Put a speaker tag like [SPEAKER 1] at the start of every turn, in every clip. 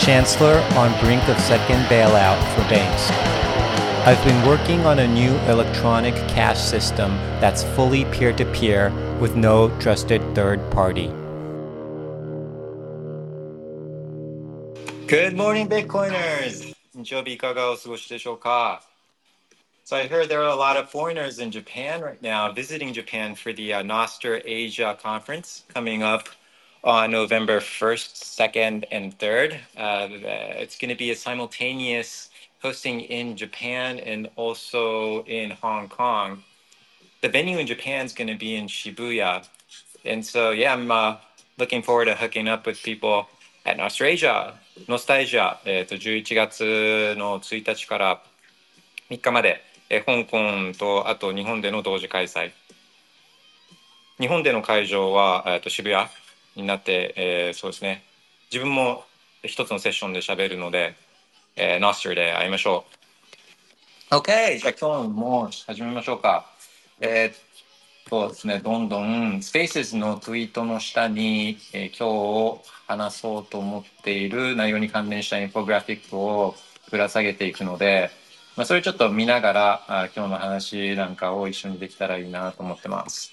[SPEAKER 1] Chancellor on brink of second bailout for banks. I've been working on a new electronic cash system that's fully peer to peer with no trusted third party.
[SPEAKER 2] Good morning, Bitcoiners! So I heard there are a lot of foreigners in Japan right now visiting Japan for the uh, Noster Asia conference coming up on November 1st, 2nd, and 3rd. Uh, it's going to be a simultaneous hosting in Japan and also in Hong Kong. The venue in Japan is going to be in Shibuya. And so, yeah, I'm uh, looking forward to hooking up with people at Nostrasia, Nostalgia, えー、と11月の1日から3日まで、えー香港とあと日本での同時開催。日本での会場は、えー、と渋谷 になって、えーそうですね。自分も一つのセッションで喋るので、えー、ノスターで会いましょう。OK! じゃあ今日も始めましょうか。えーっとですね、どんどん Spaces のツイートの下に、えー今日話そうと思っている内容に関連したインフォグラフィックをぶら下げていくので、まあ、それちょっと見ながらあ今日の話なんかを一緒にできたらいいなと思ってます。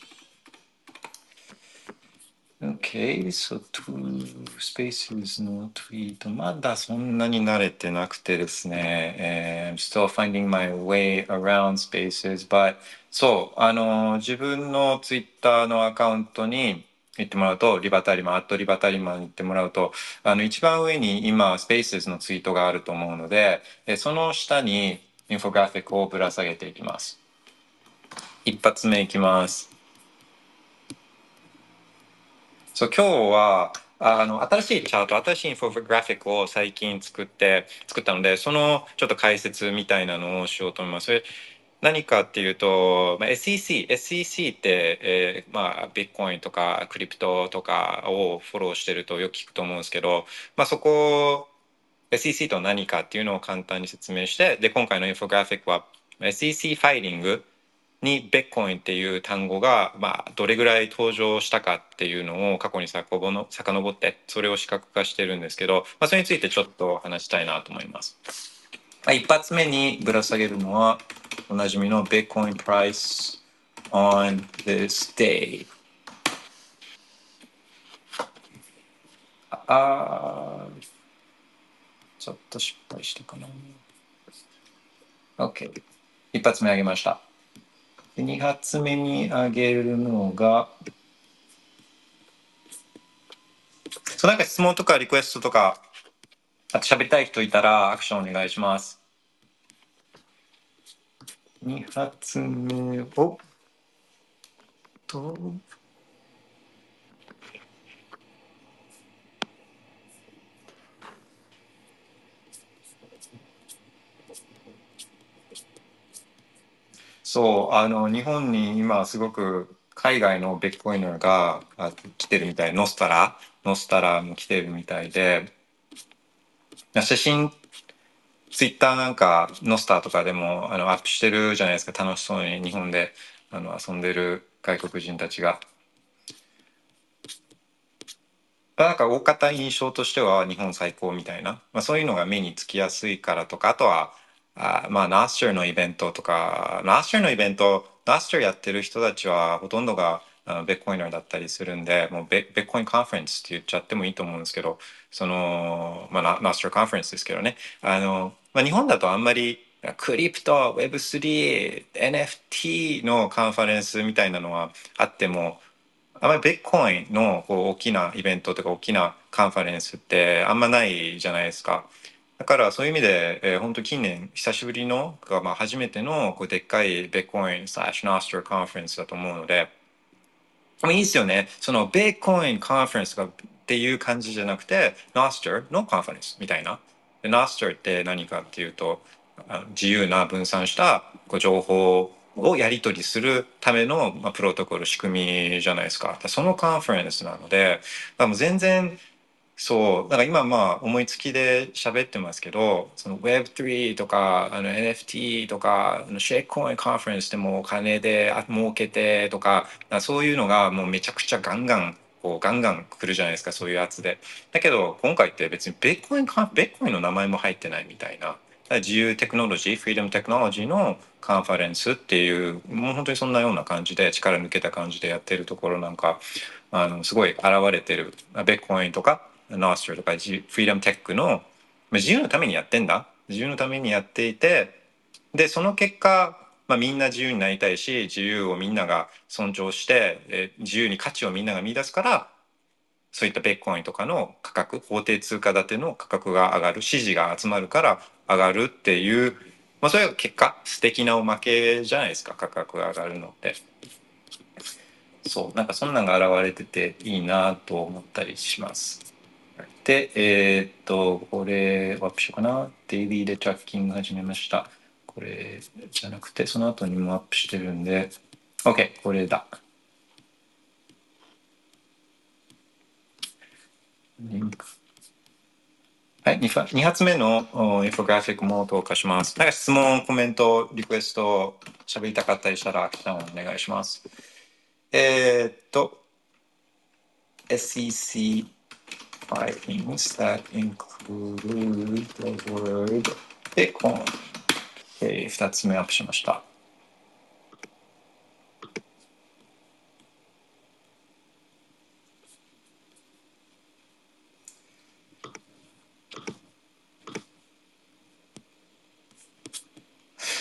[SPEAKER 2] Okay, so two spaces のツイート。まだそんなに慣れてなくてですね。I'm still finding my way around spaces, but そう、あの、自分のツイッターのアカウントに行ってもらうと、リバタリマン、アットリバタリマンに行ってもらうと、あの、一番上に今、スペースのツイートがあると思うので、その下にインフォグラフィックをぶら下げていきます。一発目いきます。そう今日はあの新しいチャート新しいインフォグラフィックを最近作って作ったのでそのちょっと解説みたいなのをしようと思います。何かっていうと、まあ、SEC SEC って、えーまあ、ビットコインとかクリプトとかをフォローしてるとよく聞くと思うんですけど、まあ、そこ SEC と何かっていうのを簡単に説明してで今回のインフォグラフィックは SEC ファイリングにベッコインっていう単語が、まあ、どれぐらい登場したかっていうのを過去にさかぼの遡ってそれを視覚化してるんですけど、まあ、それについてちょっと話したいなと思います。まあ、一発目にぶら下げるのはおなじみの Bitcoin price on this day。あちょっと失敗したかな。OK。一発目あげました。で2発目にあげるのが、そうなんか質問とかリクエストとか、あと喋りたい人いたらアクションお願いします。2発目を、と、そう、あの、日本に今すごく海外のベッコイナーがあ来てるみたい、ノスタラ、ノスタラも来てるみたいで、写真、ツイッターなんか、ノスターとかでもあのアップしてるじゃないですか、楽しそうに日本であの遊んでる外国人たちが。なんか大方印象としては日本最高みたいな、まあ、そういうのが目につきやすいからとか。あとはあまあナースターのイベントとかナースターのイベントナースターやってる人たちはほとんどがあのベッコイナーだったりするんでもうベベッコインカンファレンスって言っちゃってもいいと思うんですけどそのまあナナースターカンファレンスですけどねあの、まあ、日本だとあんまりクリプト Web3 NFT のカンファレンスみたいなのはあってもあんまりビットコインのこう大きなイベントとか大きなカンファレンスってあんまないじゃないですか。だからそういう意味で、えー、本当近年久しぶりの、まあ、初めてのこうでっかいビッコインスラッシュノスターカンファレンスだと思うので、でもいいですよね。そのビッコインカンファレンスがっていう感じじゃなくて、ノスターのカンファレンスみたいな。でノスターって何かっていうと、自由な分散したこう情報をやり取りするための、まあ、プロトコル仕組みじゃないですかそのカンファレンスなのでもう全然そうだから今まあ思いつきで喋ってますけどその Web3 とかあの NFT とかシェイクコインカンファレンスでもお金で儲けてとかそういうのがもうめちゃくちゃガンガンこうガンガン来るじゃないですかそういうやつで。だけど今回って別にベッコインベッコインの名前も入ってないみたいな。自由テクノロジーフリーダムテクノロジーのカンファレンスっていうもう本当にそんなような感じで力抜けた感じでやってるところなんかあのすごい現れてるベッコインとかノーストとかフリーダムテックの自由のためにやってんだ自由のためにやっていてでその結果、まあ、みんな自由になりたいし自由をみんなが尊重して、え自由に価値をみんなが見出すからそういったベッコインとかの価格法定通貨建ての価格が上がる支持が集まるから上がるっていう、まあ、それが結果素敵なおまけじゃないですか価格が上がるのって。そうなんかそんなんが現れてていいなと思ったりします。で、えー、っと、これ、ワップしようかな。デイリーでトラッキング始めました。これじゃなくて、その後にもアップしてるんで、OK、これだ。リンク。はい、2, 発目のインフォグラフィックも投下します。なんか質問、コメント、リクエスト、喋りたかったりしたら、来たのお願いします。えー、っと、SEC findings that include the word Bitcoin、えー、2つ目アップしました。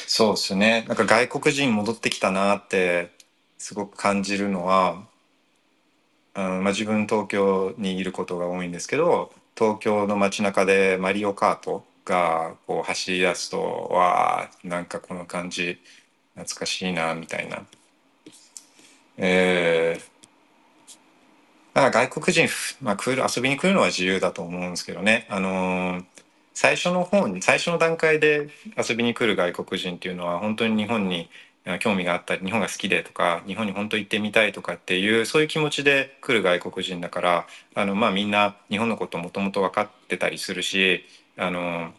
[SPEAKER 2] そうですね。なんか外国人戻ってきたなってすごく感じるのは、うんまあ、自分東京にいることが多いんですけど東京の街中でマリオカートがこう走り出すとわあなんかこの感じ懐かしいなみたいな。えー、だか外国人、まあ、来る遊びに来るのは自由だと思うんですけどね。あのー、最初の方に最初の段階で遊びに来る外国人っていうのは本当に日本に興味があったり日本が好きでとか日本に本当行ってみたいとかっていうそういう気持ちで来る外国人だからあのまあみんな日本のこともともと分かってたりするしあの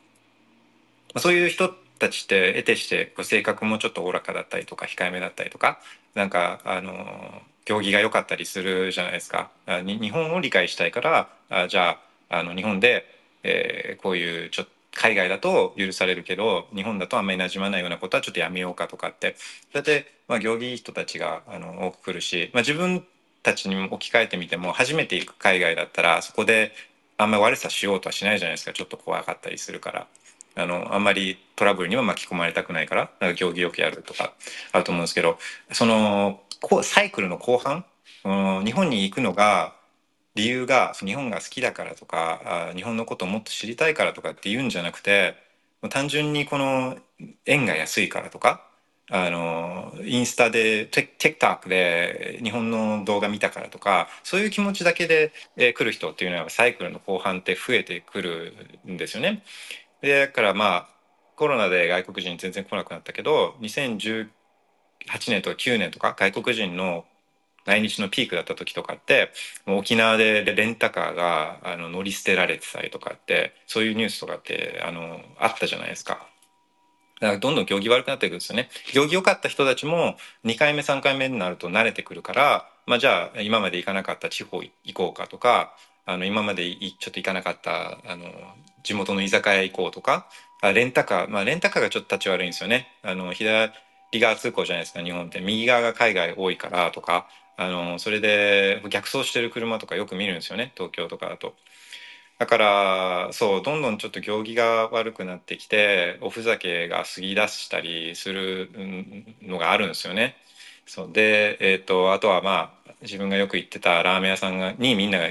[SPEAKER 2] そういう人たちって得てして性格もちょっとおおらかだったりとか控えめだったりとかなんかあの行儀が良かったりするじゃないですか。日本を理解したいからあじゃああの日本で、えー、こういうちょっと海外だと許されるけど日本だとあんまり馴染まないようなことはちょっとやめようかとかって。だって、まあ、行儀いい人たちがあの多く来るし、まあ、自分たちに置き換えてみても初めて行く海外だったらそこであんまり悪さしようとはしないじゃないですか。ちょっと怖かったりするから。あのあんまりトラブルには巻き込まれたくないから。なんか行儀よくやるとか。あると思うんですけどそのこうサイクルの後半、うん、日本に行くのが理由が日本が好きだからとか日本のことをもっと知りたいからとかって言うんじゃなくて単純にこの円が安いからとかあのインスタで TikTok で日本の動画見たからとかそういう気持ちだけで、えー、来る人っていうのはサイクルの後半って増えてくるんですよね。でだからまあコロナで外国人全然来なくなったけど2018年とか9年とか外国人の来日のピークだった時とかって沖縄でレンタカーがあの乗り捨てられてたりとかってそういうニュースとかってあのあったじゃないですか。だからどんどん行儀悪くなっていくんですよね。行儀良かった人たちも2回目3回目になると慣れてくるから、まあ、じゃあ今まで行かなかった地方行こうかとかあの今までちょっと行かなかったあの地元の居酒屋行こうとかあレンタカーまあレンタカーがちょっと立ち悪いんですよね。あの左側通行じゃないですか日本って右側が海外多いからとかあのそれで逆走してる車とかよく見るんですよね東京とかだと。だからそうどんどんちょっと行儀が悪くなってきておふざけが過ぎ出したりするのがあるんですよね。そうで、えーと、あとはまあ自分がよく行ってたラーメン屋さんにみんなが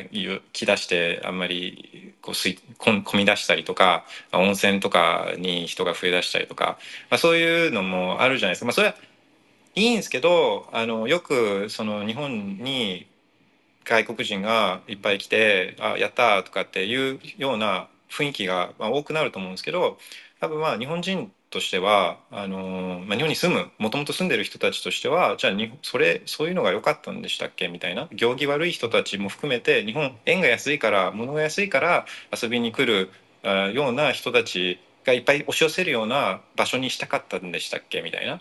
[SPEAKER 2] 来だしてあんまりこうすい混み出したりとか温泉とかに人が増えだしたりとか、まあ、そういうのもあるじゃないですか。まあ、それはいいんですけどあのよくその日本に外国人がいっぱい来て「あやった!」とかっていうような雰囲気が、多くなると思うんですけど多分まあ日本人としてはあの、まあ、日本に住むもともと住んでる人たちとしてはじゃあにそれそういうのが良かったんでしたっけ？みたいな行儀悪い人たちも含めて日本円が安いから物が安いから遊びに来るあような人たちがいっぱい押し寄せるような場所にしたかったんでしたっけ？みたいな。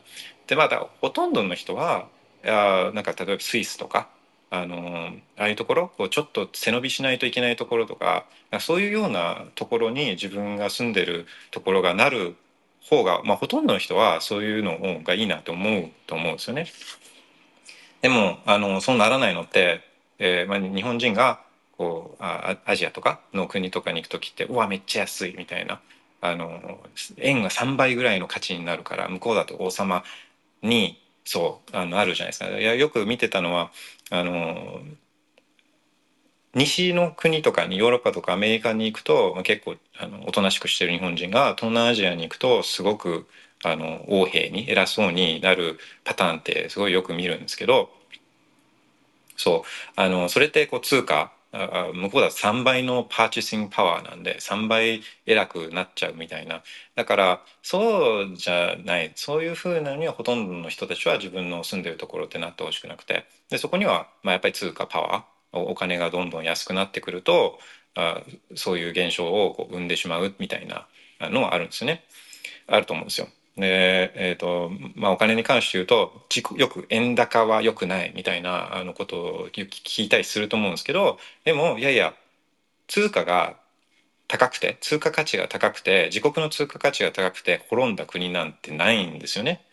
[SPEAKER 2] でまだほとんどの人はあなんか例えばスイスとかあのああいうところこうちょっと背伸びしないといけないところとかそういうようなところに自分が住んでるところがなる方が、まあ、ほとんどの人はそういうのがいいなと思うと思うんですよね。でもあのそうならないのって、えーまあ、日本人がこうあアジアとかの国とかに行く時ってうわめっちゃ安いみたいなあの円が3倍ぐらいの価値になるから向こうだと王様にそうあのあるじゃないですか。いやよく見てたのはあの西の国とかにヨーロッパとかアメリカに行くと、まあ、結構あのおとなしくしてる日本人が東南アジアに行くとすごくあの横柄に偉そうになるパターンってすごいよく見るんですけどそうあのそれってこう通貨向こうだと3倍のパーチシングパワーなんで3倍偉くなっちゃうみたいな。だからそうじゃない。そういうふうなのにはほとんどの人たちは自分の住んでるところってなってほしくなくて。でそこにはまあやっぱり通貨パワーお金がどんどん安くなってくるとあそういう現象をこう生んでしまうみたいなのはあるんですね。あると思うんですよ。でえーとまあ、お金に関して言うとよく円高は良くないみたいなあのことを聞いたりすると思うんですけどでもいやいや通貨が高くて通貨価値が高くて自国の通貨価値が高くて滅んだ国なんてないんですよね。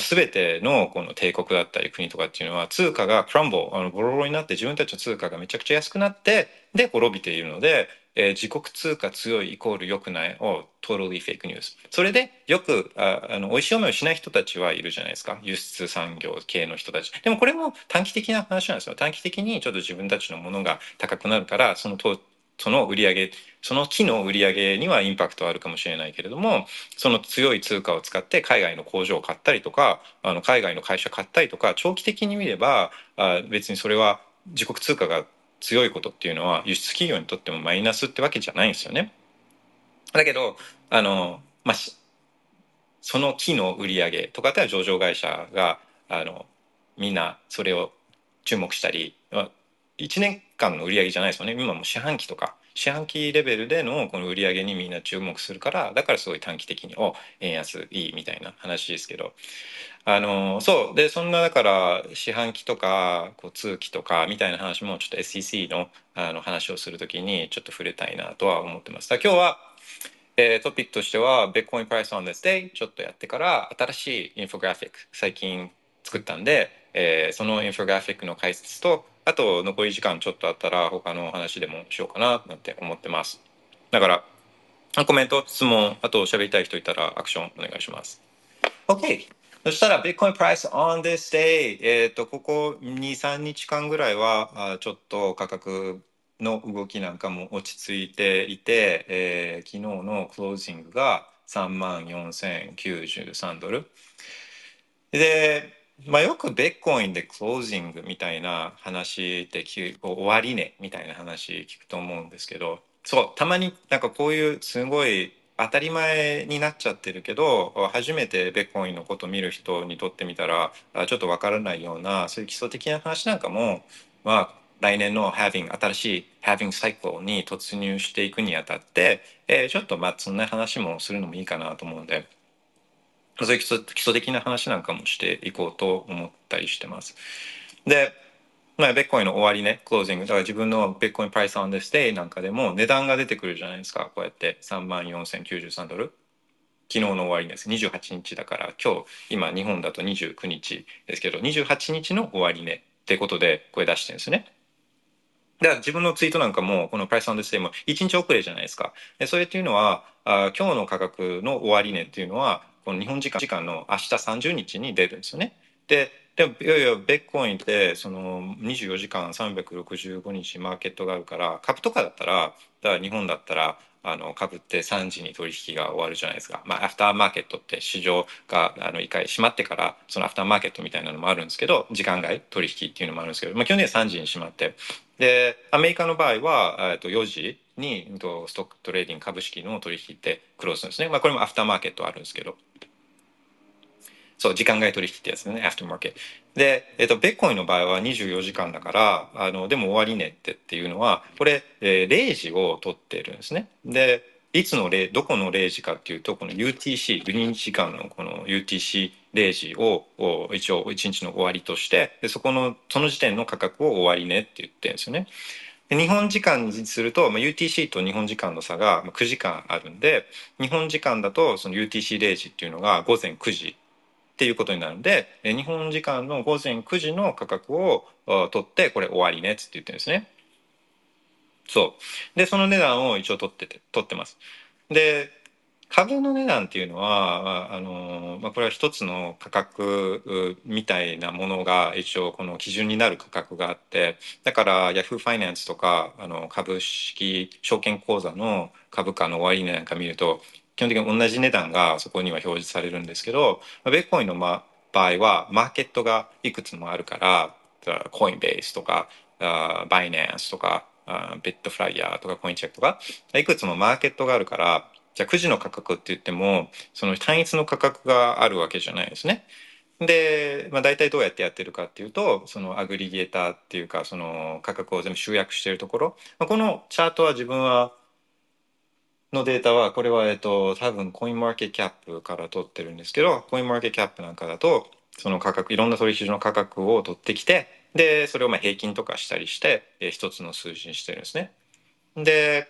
[SPEAKER 2] 全てのこの帝国だったり国とかっていうのは通貨がクランボあのボロボロになって自分たちの通貨がめちゃくちゃ安くなってで滅びているのでえー、自国通貨強いイコール良くないを totally fake news それでよくああの美味しい思いをしない人たちはいるじゃないですか。輸出産業系の人たち。でもこれも短期的な話なんですよ。短期的にちょっと自分たちのものが高くなるからそのとその売り上げその木の売り上げにはインパクトあるかもしれないけれどもその強い通貨を使って海外の工場を買ったりとかあの海外の会社買ったりとか長期的に見ればあ別にそれは自国通貨が強いことっていうのは輸出企業にとってもマイナスってわけじゃないんですよね。だけどあの、まあ、その木の売り上げとかでは上場会社があのみんなそれを注目したり1年間の売り上げじゃないですよね今も四半期とか四半期レベルでのこの売り上げにみんな注目するからだからすごい短期的にお円安いいみたいな話ですけどあのそうでそんなだから四半期とかこう通期とかみたいな話もちょっと SEC のあの話をするときにちょっと触れたいなとは思ってます。今日はえー、トピックとしては Bitcoin Price on this day ちょっとやってから新しいインフォグラフィック最近作ったんで、えー、そのインフォグラフィックの解説とあと残り時間ちょっとあったら他の話でもしようかななんて思ってます。だからコメント、質問、あと喋りたい人いたらアクションお願いします。OK! そしたら、Bitcoin price on this day。えっ、と、ここ2、3日間ぐらいは、ちょっと価格の動きなんかも落ち着いていて、えー、昨日のクロージングが3万4093ドル。で、まあ、よくベッコインでクロージングみたいな話って終わりねみたいな話聞くと思うんですけどそうたまになんかこういうすごい当たり前になっちゃってるけど初めてベッコインのこと見る人にとってみたらちょっとわからないようなそういう基礎的な話なんかもまあ来年の having 新しい having サイクルに突入していくにあたって、えー、ちょっとまあそんな話もするのもいいかなと思うんで。そういう基礎基礎的な話なんかもしていこうと思ったりしてます。で、まあ、ベッコインの終わりね、クロージング。だから自分のベッコインプライスアンデステイなんかでも値段が出てくるじゃないですか。こうやって3万4093ドル。昨日の終わりです。28日だから、今日、今日本だと29日ですけど、28日の終わりねってことでこれ出してるんですね。だから自分のツイートなんかも、このプライスアンデステイも1日遅れじゃないですか。でそれっていうのは、あ今日の価格の終値っていうのは、この日本時間の明日30日に出るんですよね。ででもいやいやビットコインってその24時間365日マーケットがあるから株とかだったらだから日本だったらあの株って3時に取引が終わるじゃないですか、まあ、アフターマーケットって市場があの一回閉まってからそのアフターマーケットみたいなのもあるんですけど時間外取引っていうのもあるんですけど、まあ、基本的には3時に閉まってでアメリカの場合は、えー、と4時に stock trading 株式の取引ってクローズするんですね、まあ、これもアフターマーケットあるんですけど。そう時間外取引ってやつですね。アフターマーケット。で、えっと、ベッコインの場合は24時間だからあのでも終わりねってっていうのはこれ、えー、0時を取ってるんですね。でいつの例どこの0時かっていうとこの UTC グリーン時間のこの UTC0 時を一応1日の終わりとしてでそこのその時点の価格を終わりねって言ってるんですよね。日本時間にすると、まあ、UTC と日本時間の差が9時間あるんで日本時間だとその UTC0 時っていうのが午前9時っていうことになるんで日本時間の午前9時の価格を取ってこれ終わりねって言ってるんですね。そうでその値段を一応取ってて取ってます。で株の値段っていうのはあの、まあ、これは一つの価格みたいなものが一応この基準になる価格があってだからヤフーファイナンスとかあの株式証券口座の株価の終値なんか見ると基本的に同じ値段がそこには表示されるんですけどベッコインの場合はマーケットがいくつもあるからコインベースとかバイナンスとかあベッドフライヤーとかコインチェックとかいくつもマーケットがあるからじゃあ9時の価格って言ってもその単一の価格があるわけじゃないですね。で、まあ、大体どうやってやってるかっていうとそのアグリゲーターっていうかその価格を全部集約しているところ、まあ、このチャートは自分はのデータはこれはえっと多分コインマーケットキャップから取ってるんですけどコインマーケットキャップなんかだとその価格いろんな取引所の価格を取ってきてでそれをまあ平均とかしたりして、えー、一つの数字にしてるんですね。で、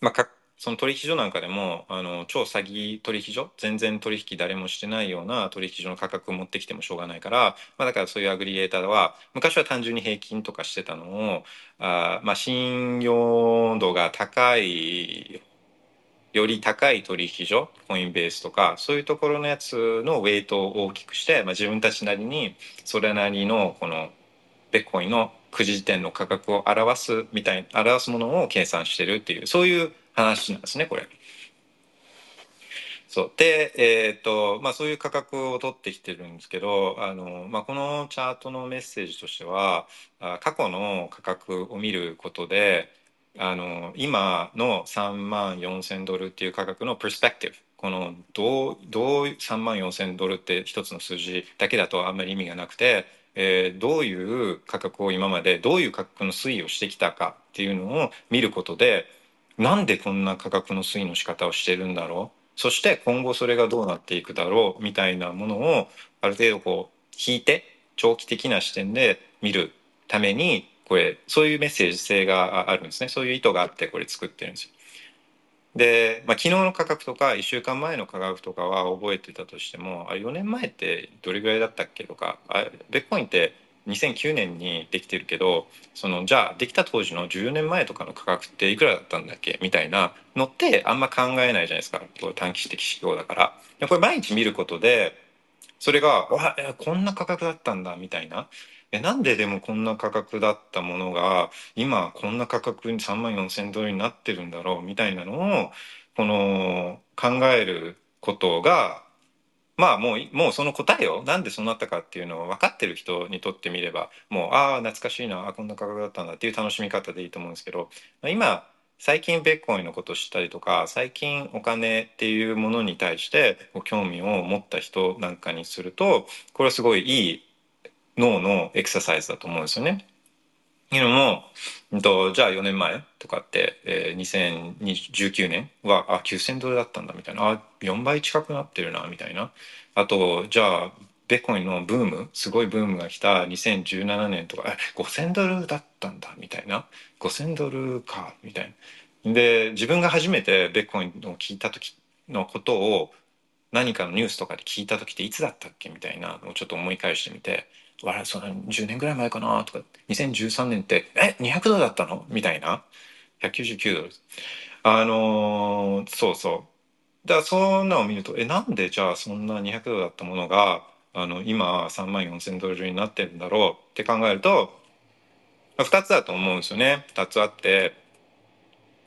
[SPEAKER 2] まあ、かその取引所なんかでもあの超詐欺取引所全然取引誰もしてないような取引所の価格を持ってきてもしょうがないから、まあ、だからそういうアグリゲーターは昔は単純に平均とかしてたのをあ、まあ、信用度が高いより高い取引所コインベースとかそういうところのやつのウェイトを大きくして、まあ、自分たちなりにそれなりのこのベッコインの9時時点の価格を表すみたい表すものを計算してるっていうそういう話なんですねこれ。そうで、えーとまあ、そういう価格を取ってきてるんですけどあの、まあ、このチャートのメッセージとしては過去の価格を見ることであの今の3万4,000ドルっていう価格のプスペクティブこのどうどう3万4,000ドルって一つの数字だけだとあんまり意味がなくて、えー、どういう価格を今までどういう価格の推移をしてきたかっていうのを見ることでなんでこんな価格の推移の仕方をしてるんだろう？そして今後それがどうなっていくだろうみたいなものをある程度こう引いて長期的な視点で見るためにこれそういうメッセージ性があるんですね。そういう意図があってこれ作ってるんですよ。で、まあ、昨日の価格とか1週間前の価格とかは覚えてたとしてもあ4年前ってどれぐらいだったっけとかあベッコインって2009年にできてるけどそのじゃあできた当時の14年前とかの価格っていくらだったんだっけ？みたいなのってあんま考えないじゃないですか。短期的指標だから。これ毎日見ることでそれがわこんな価格だったんだみたいな。えなんででもこんな価格だったものが今こんな価格に3万4,000ドルになってるんだろうみたいなのをこの考えることがまあもうもうその答えをなんでそうなったかっていうのを分かってる人にとってみればもうああ懐かしいなあこんな価格だったんだっていう楽しみ方でいいと思うんですけど今最近ベッコインのことを知ったりとか最近お金っていうものに対して興味を持った人なんかにするとこれはすごいいい脳のエクササイズだと思うんですよね。いうのも、うん、とじゃあ4年前とかって、えー、2019年はあ9,000ドルだったんだみたいなあ4倍近くなってるなみたいなあとじゃあベコインのブームすごいブームが来た2017年とかえ5,000ドルだったんだみたいな5,000ドルかみたいな。で自分が初めてベコインを聞いた時のことを何かのニュースとかで聞いた時っていつだったっけみたいなのをちょっと思い返してみてあれその10年ぐらい前かなとか2013年ってえ200ドルだったの？みたいな。199ドルあのー、そうそう。だからそんなのを見るとえなんでじゃあそんな200ドルだったものがあの今3万4,000ドルになってるんだろうって考えると2つだと思うんですよね。2つあって。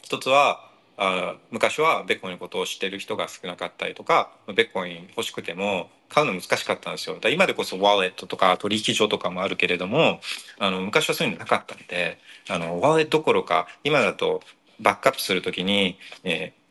[SPEAKER 2] 1つはあ昔はベッコインのことを知ってる人が少なかったりとかベッコイン欲しくても買うの難しかったんですよ。だ今でこそワーレットとか取引所とかもあるけれども、あの昔はそういうのなかったんで、あのワレットどころか今だとバックアップするときに、えー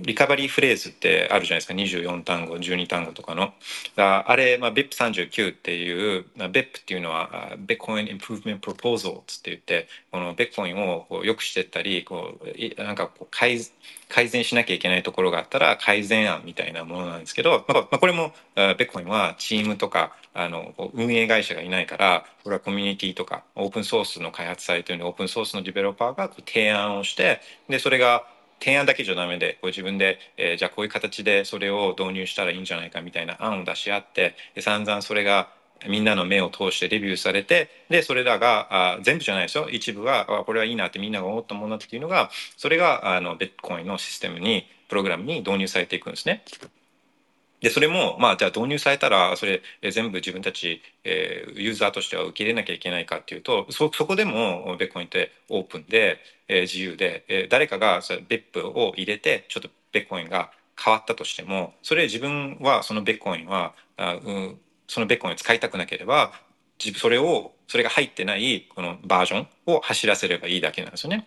[SPEAKER 2] リカバリーフレーズってあるじゃないですか。24単語12単語とかの。あれ、まあ、BIP39 っていう BIP っていうのは Bitcoin Improvement Proposals って言ってこの Bitcoin をこう良くしてったりこうなんかこう改改善しなきゃいけないところがあったら改善案みたいなものなんですけど、まあ、これも Bitcoin はチームとかあの運営会社がいないからこれはコミュニティとかオープンソースの開発されているオープンソースのディベロッパーが提案をしてでそれが提案だけじゃダメでこう自分で、えー、じゃあこういう形でそれを導入したらいいんじゃないかみたいな案を出し合ってで散々それがみんなの目を通してレビューされてでそれらがあ全部じゃないですよ一部はあこれはいいなってみんなが思ったものだっていうのがそれがあのベットコインのシステムにプログラムに導入されていくんですね。でそれもまあじゃあ導入されたらそれ全部自分たち、えー、ユーザーとしては受け入れなきゃいけないかっていうとそそこでもベッコインってオープンで、えー、自由で、えー、誰かがそベップを入れてちょっとベッコインが変わったとしてもそれ自分はそのベッコインはあ、うん、そのベッコインを使いたくなければそれをそれが入ってないこのバージョンを走らせればいいだけなんですよね。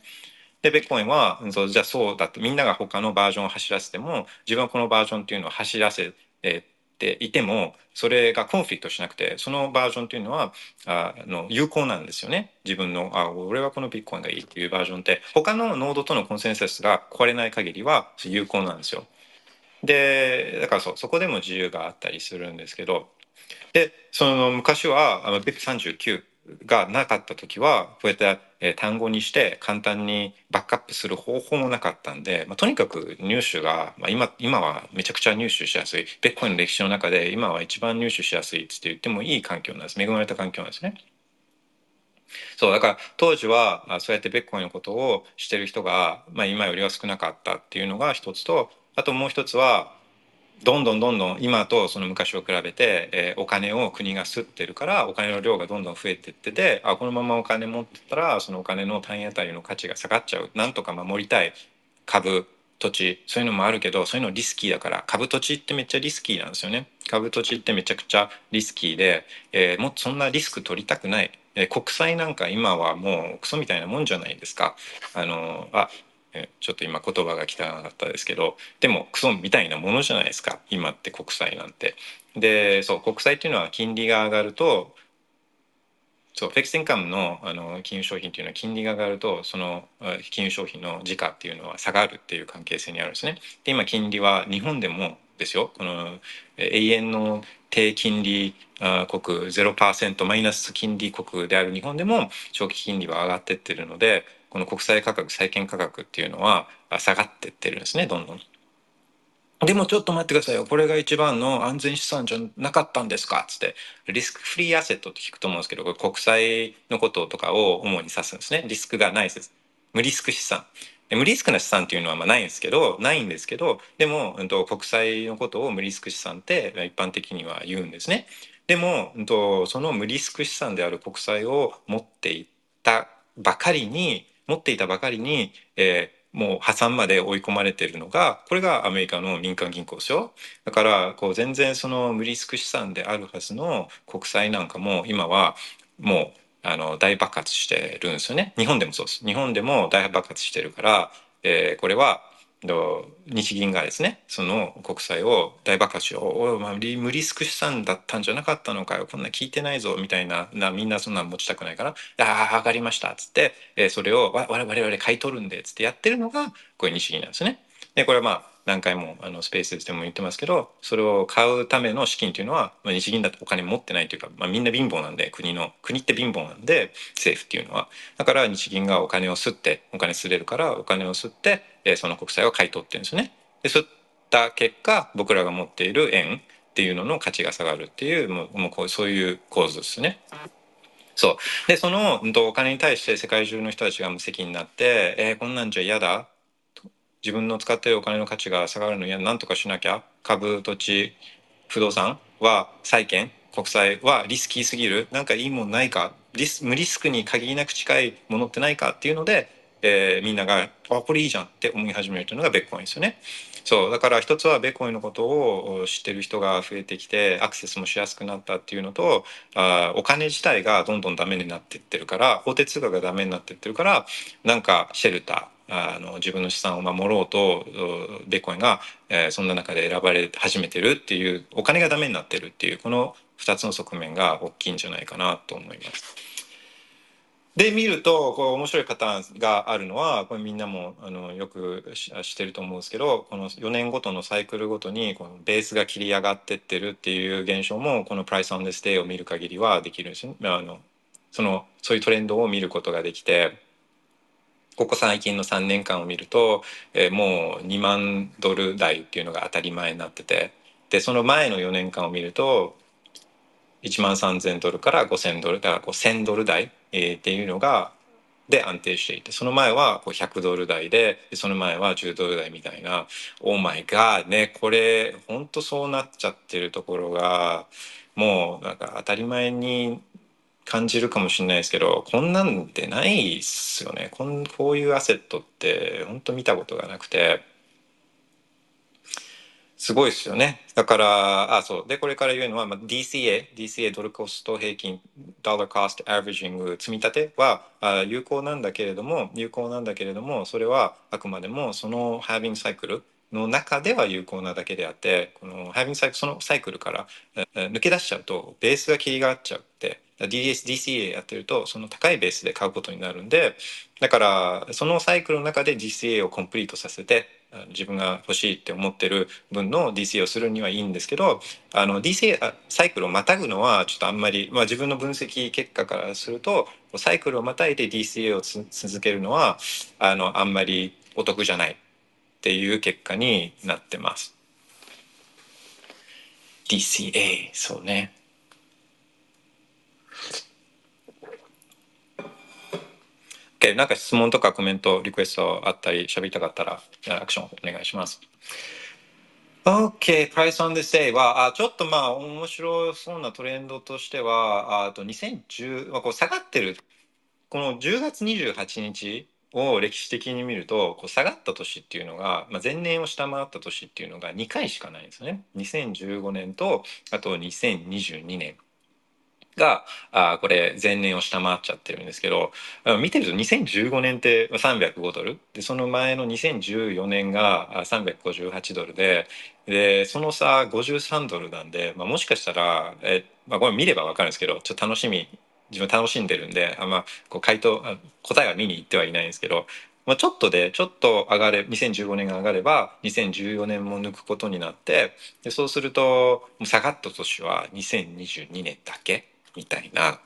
[SPEAKER 2] で、ベッコインは、そうじゃあそうだと、みんなが他のバージョンを走らせても、自分はこのバージョンっていうのを走らせえていても、それがコンフリクトしなくて、そのバージョンというのは、あの、有効なんですよね。自分の、あ、俺はこのビットコインがいいっていうバージョンって、他のノードとのコンセンサスが壊れない限りは有効なんですよ。で、だからそう、そこでも自由があったりするんですけど、で、その昔は、あの、BIP39 がなかった時はこうやってえ単語にして簡単にバックアップする方法もなかったんで、まあ、とにかく入手が、まあ今、今はめちゃくちゃ入手しやすいベッコインの歴史の中で今は一番入手しやすいって言ってもいい環境なんです恵まれた環境なんですね。そうだから当時はそうやってベッコインのことをしてる人が、まあ、今よりは少なかったっていうのが一つとあともう一つはどんどんどんどん今とその昔を比べて、えー、お金を国が吸ってるからお金の量がどんどん増えてっててあこのままお金持ってたらそのお金の単位当たりの価値が下がっちゃう。なんとか守りたい。株土地。そういうのもあるけどそういうのリスキーだから。株土地ってめっちゃリスキーなんですよね。株土地ってめちゃくちゃリスキーで、えー、もっとそんなリスク取りたくない、えー、国債なんか今はもうクソみたいなもんじゃないですか。あのあちょっと今言葉が汚かったですけどでもクソみたいなものじゃないですか今って国債なんて。でそう国債っていうのは金利が上がるとそうフェクスインカムのあの金融商品っていうのは金利が上がるとその金融商品の時価っていうのは下がるっていう関係性にあるんですね。で今金利は日本でもですよこの永遠の低金利国0%マイナス金利国である日本でも長期金利は上がってってるのでこの国債価格債券価格っていうのは下がってってるんですねどんどん。でもちょっと待ってくださいよ。これが一番の安全資産じゃなかったんですか？っつって。リスクフリーアセットって聞くと思うんですけど、これ国債のこととかを主に指すんですね。リスクがないです。無リスク資産。無リスクな資産っていうのはまあないんですけど、ないんですけど、でも、うん、と国債のことを無リスク資産って一般的には言うんですね。でも、うん、とその無リスク資産である国債を持っていったばかりに、持っていたばかりに、えー、もう破産まで追い込まれているのがこれがアメリカの民間銀行ですよ。だからこう全然その無リスク資産であるはずの国債なんかも今はもうあの大爆発してるんですよね。日本でもそうです。日本でも大爆発してるから、えー、これは日銀がですねその国債を大爆発しよう無リスク資産だったんじゃなかったのかよこんな聞いてないぞみたいななみんなそんな持ちたくないから「ああ上がりました」っつって、えー、それを我々買い取るんでっつってやってるのがこれ日銀なんですね。でこれはまあ何回もあのスペースでも言ってますけどそれを買うための資金というのは、まあ、日銀だってお金持ってないというか、まあ、みんな貧乏なんで国の国って貧乏なんで政府っていうのはだから日銀がお金を吸ってお金吸れるからお金を吸って、えー、その国債を買い取ってるんですね。で吸った結果僕らが持っている円っていうのの価値が下がるっていうもうもうこうそういう構図ですね。そうでそのお金に対して世界中の人たちが無責任になって「えー、こんなんじゃ嫌だ自分の使っているお金の価値が下がるのに何とかしなきゃ。株土地不動産は債券国債はリスキーすぎる。なんかいいもんないか。リス無リスクに限りなく近いものってないかっていうのでえー、みんなが「あこれいいじゃん」って思い始めるというのがベッコインですよね。そうだから一つはベッコインのことを知ってる人が増えてきてアクセスもしやすくなったっていうのとあお金自体がどんどんダメになってってるから法定通貨がダメになってってるからなんかシェルターあの自分の資産を守ろうとビットコインが、えー、そんな中で選ばれ始めてるっていうお金がダメになってるっていうこの2つの側面が大きいんじゃないかなと思います。で見るとこう面白いパターンがあるのはこれみんなもあのよくしてると思うんですけどこの4年ごとのサイクルごとにこのベースが切り上がってってるっていう現象もこの price on this date を見る限りはできるんです、ね、あのそのそういうトレンドを見ることができてここ最近の3年間を見ると、えー、もう2万ドル台っていうのが当たり前になっててでその前の4年間を見ると1万3,000ドルから5,000ドルだからこう1,000ドル台、えー、っていうのがで安定していてその前はこう100ドル台でその前は10ドル台みたいなオーマイガーねこれ本当そうなっちゃってるところがもうなんか当たり前に感じるかもしれないですけどこんなんてないっすよねこんこういうアセットって本当見たことがなくて。すごいですよね。だから、あ、そう。で、これから言うのは、まあ、DCA、DCA ドルコスト平均、ドルコストアベジング積み立てはあ有効なんだけれども、有効なんだけれども、それはあくまでもそのハービングサイクルの中では有効なだけであって、このハービングサイクル、そのサイクルから抜け出しちゃうと、ベースが切り替わっちゃって、DS、DCA やってると、その高いベースで買うことになるんで、だから、そのサイクルの中で DCA をコンプリートさせて、自分が欲しいって思ってる分の DCA をするにはいいんですけどあの DCA サイクルをまたぐのはちょっとあんまり、まあ、自分の分析結果からするとサイクルをまたいで DCA を続けるのはあのあんまりお得じゃないっていう結果になってます。DCA そうね。OK、なんか質問とかコメント、リクエストあったり、喋りたかったら、アクションお願いします。OK、Price on the Day は、あちょっとまあ、面白そうなトレンドとしては、あと2010、まあ、こう下がってる、この10月28日を歴史的に見ると、こう下がった年っていうのが、まあ、前年を下回った年っていうのが2回しかないんですよね。2015年と、あと2022年。があこれ前年を下回っちゃってるんですけど見てると2015年って305ドル。でその前の2014年が358ドルででその差53ドルなんで、まあ、もしかしたらえ、まあ、これ見れば分かるんですけどちょっと楽しみ自分楽しんでるんであんまこう回答答えは見に行ってはいないんですけどまあ、ちょっとでちょっと上がれ2015年が上がれば2014年も抜くことになってでそうすると下がった年は2022年だけみたいな、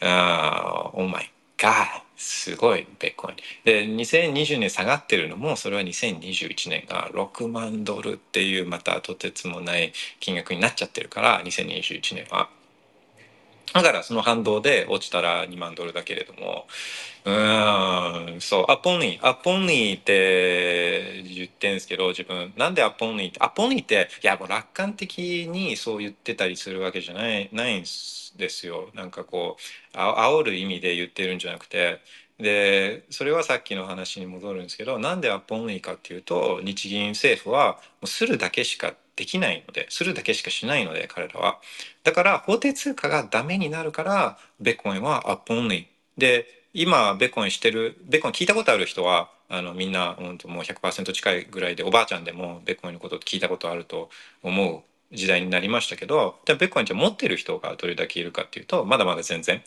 [SPEAKER 2] あオーマイガーすごいベッコイン。で、2020年下がってるのも、それは2021年が6万ドルっていうまたとてつもない金額になっちゃってるから、2021年は。だからその反動で落ちたら2万ドルだけれども、うん、そう、アポニー、アポニーって言ってんですけど、自分、なんでアポニーって、アポニーって、いや、もう楽観的にそう言ってたりするわけじゃない、ないんですよ。なんかこう、あ煽る意味で言ってるんじゃなくて、で、それはさっきの話に戻るんですけど、なんでアポニーかっていうと、日銀政府は、もうするだけしかできないので、するだけしかしないので、彼らは。だから、法定通貨がダメになるから、ベッコインはアポニー。で、今ベコンしてるベコン聞いたことある人はあのみんな、うん、もう100%近いぐらいでおばあちゃんでもベコンのこと聞いたことあると思う時代になりましたけどでベコンじゃ持ってる人がどれだけいるかっていうとまだまだ全然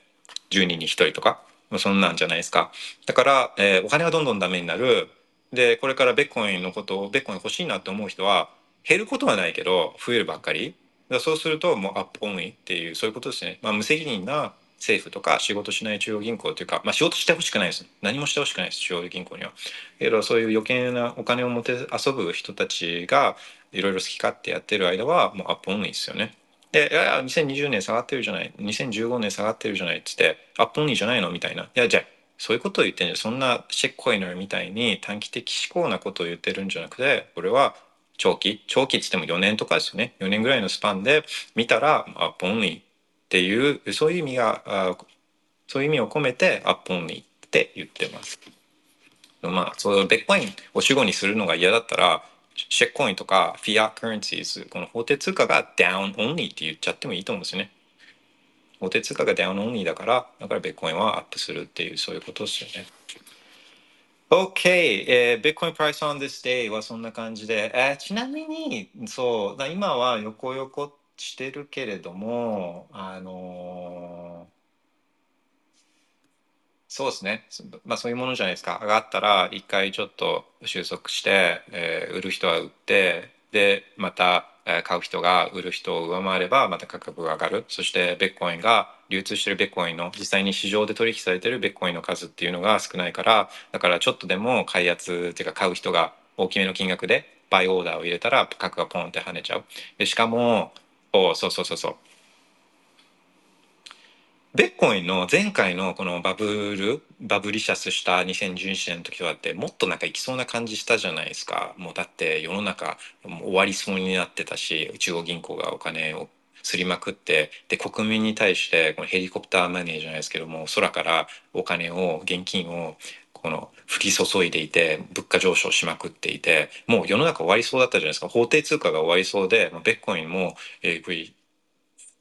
[SPEAKER 2] 10人に1人とかそんなんじゃないですかだから、えー、お金がどんどんダメになるでこれからベッコインのことをベッコイン欲しいなって思う人は減ることはないけど増えるばっかりだそうするともうアップオンイっていうそういうことですね、まあ、無責任な政府とか仕事しない中央銀行というか、まあ、仕事してほしくないです。何もしてほしくないです、中央銀行には。けど、そういう余計なお金を持て遊ぶ人たちが、いろいろ好き勝手やってる間は、もう up only ですよね。で、いやいや、2020年下がってるじゃない、2015年下がってるじゃないっつって、 up only じゃないの？みたいな。いや、じゃあ、そういうことを言ってんじゃそんな shitcoiner みたいに短期的思考なことを言ってるんじゃなくて、これは長期、長期っつっても4年とかですよね。4年ぐらいのスパンで見たら、 up only っていうそういう意味がそういう意味を込めて up only って言ってます。まあ、そういうビットコインを主語にするのが嫌だったら、 shitcoin とか fiat currencies、この法定通貨が down only って言っちゃってもいいと思うんですよね。法定通貨が down only だから、だからビットコインはアップするっていう、そういうことですよね。OK、えー、Bitcoin price on this day はそんな感じで、えー、ちなみに、そうだ、今は横横してるけれども、あのーそうですね。まあそういうものじゃないですか。上がったら一回ちょっと収束して、えー売る人は売って、で、また、買う人が売る人を上回ればまた価格が上がる。そしてベッコインが流通してるベッコインの実際に市場で取引されてるベッコインの数っていうのが少ないから、だからちょっとでも買い圧っていうか買う人が大きめの金額でバイオーダーを入れたら価格がポンって跳ねちゃう。でしかも、おそうそうそうそう。ベッコインの前回のこのバブルバブリシャスした2011年の時はってもっとなんかいきそうな感じしたじゃないですか。もうだって世の中終わりそうになってたし中央銀行がお金をすりまくってで国民に対してこのヘリコプターマネーじゃないですけども空からお金を現金をこの降り注いでいて物価上昇しまくっていてもう世の中終わりそうだったじゃないですか。法定通貨が終わりそうでベッコインも、えー、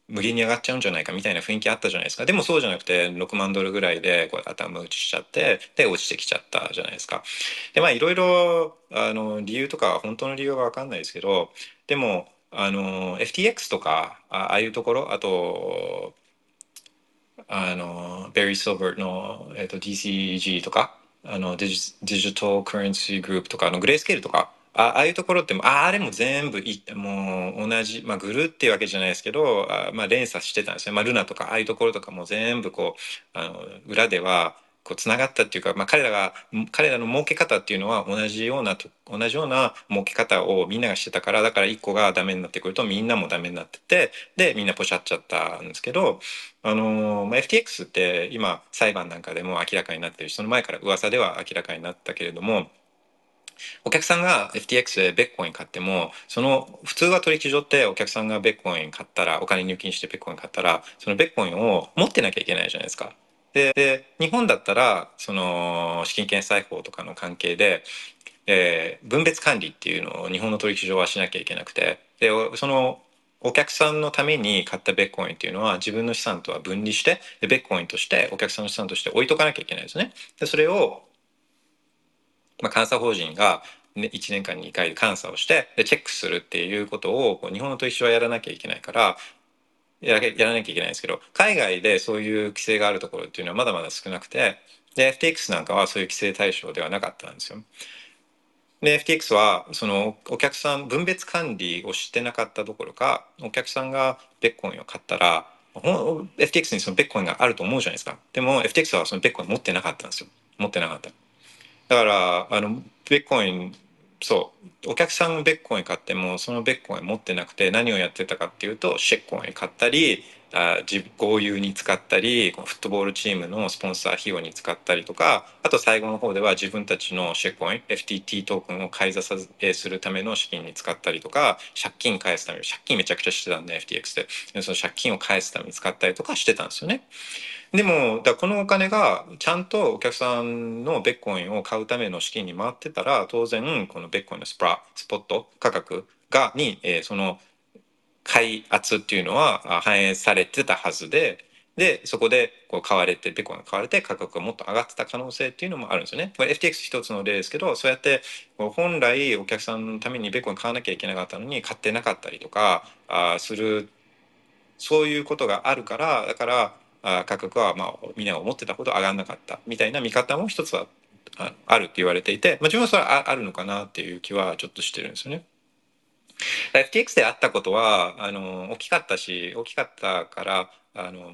[SPEAKER 2] 無限に上がっちゃうんじゃないかみたいな雰囲気あったじゃないですか。でもそうじゃなくて6万ドルぐらいでこう頭打ちしちゃってで落ちてきちゃったじゃないですか。でまあいろいろあの理由とか本当の理由は分かんないですけどでもあの FTX とかああいうところあとあの Barry Silbert の、えーと、DCG とかあのデジデジタル・カレンシー・グループとかあのグレースケールとかあああいうところってああれも全部いもう同じ、まあ、グルっていうわけじゃないですけどあ、まあ、連鎖してたんですね、まあ、ルナとかああいうところとかも全部こうあの裏ではこうつながったっていうか、まあ、彼らが彼らの儲け方っていうのは同じような同じような儲け方をみんながしてたからだから1個がダメになってくるとみんなもダメになっててでみんなポシャっちゃったんですけどあの、まあ、FTX って今裁判なんかでも明らかになってるしその前から噂では明らかになったけれども。お客さんが FTX でベッコイン買ってもその普通は取引所ってお客さんがベッコイン買ったらお金入金してベッコイン買ったらそのベッコインを持ってなきゃいけないじゃないですか。で日本だったらその資金決済法とかの関係で、えー、分別管理っていうのを日本の取引所はしなきゃいけなくてでそのお客さんのために買ったベッコインっていうのは自分の資産とは分離してベッコインとしてお客さんの資産として置いとかなきゃいけないですね。でそれをまあ、監査法人が、ね、1年間に2回監査をしてでチェックするっていうことをこう日本の取引所はやらなきゃいけないからやらやらなきゃいけないんですけど海外でそういう規制があるところっていうのはまだまだ少なくてで FTX なんかはそういう規制対象ではなかったんですよ。で FTX はそのお客さん分別管理をしてなかったどころかお客さんがベッコインを買ったら FTX にそのベッコインがあると思うじゃないですか。でも FTX はそのベッコン持ってなかったんですよ。持ってなかった。だからあのベッコインそうお客さんのベッコイン買ってもそのベッコイン持ってなくて何をやってたかっていうとシェッコイン買ったりあ豪遊に使ったりフットボールチームのスポンサー費用に使ったりとかあと最後の方では自分たちのシェッコイン FTT トークンを買い座さするための資金に使ったりとか借金返すために借金めちゃくちゃしてたんで FTX でその借金を返すために使ったりとかしてたんですよね。でもだこのお金がちゃんとお客さんのベッコインを買うための資金に回ってたら当然このベッコインのスプラスポット価格がに、えー、その買い圧っていうのは反映されてたはずででそこでこう買われてベッコインが買われて価格がもっと上がってた可能性っていうのもあるんですよね。これ FTX 一つの例ですけどそうやって本来お客さんのためにベッコイン買わなきゃいけなかったのに買ってなかったりとかあするそういうことがあるからだから価格はまあみんなが思ってたほど上がらなかったみたいな見方も一つはあるって言われていて、まあ、自分はそれはあるのかなっていう気はちょっとしてるんですよね。FTX であったことはあの大きかったし大きかったからあの、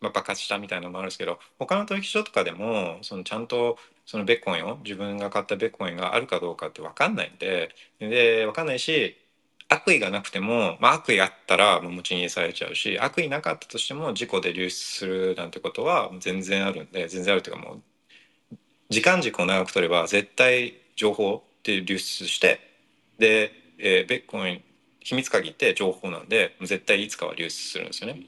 [SPEAKER 2] まあ、爆発したみたいなのもあるんですけど他の取引所とかでもそのちゃんとそのベッコインを自分が買ったベッコインがあるかどうかって分かんないんでで分かんないし悪意がなくても、まあ、悪意あったら持ち逃げされちゃうし悪意なかったとしても事故で流出するなんてことは全然あるんで全然あるというかもう時間軸を長く取れば絶対情報って流出してで、えー、ベッコイン秘密鍵って情報なんで絶対いつかは流出するんですよね。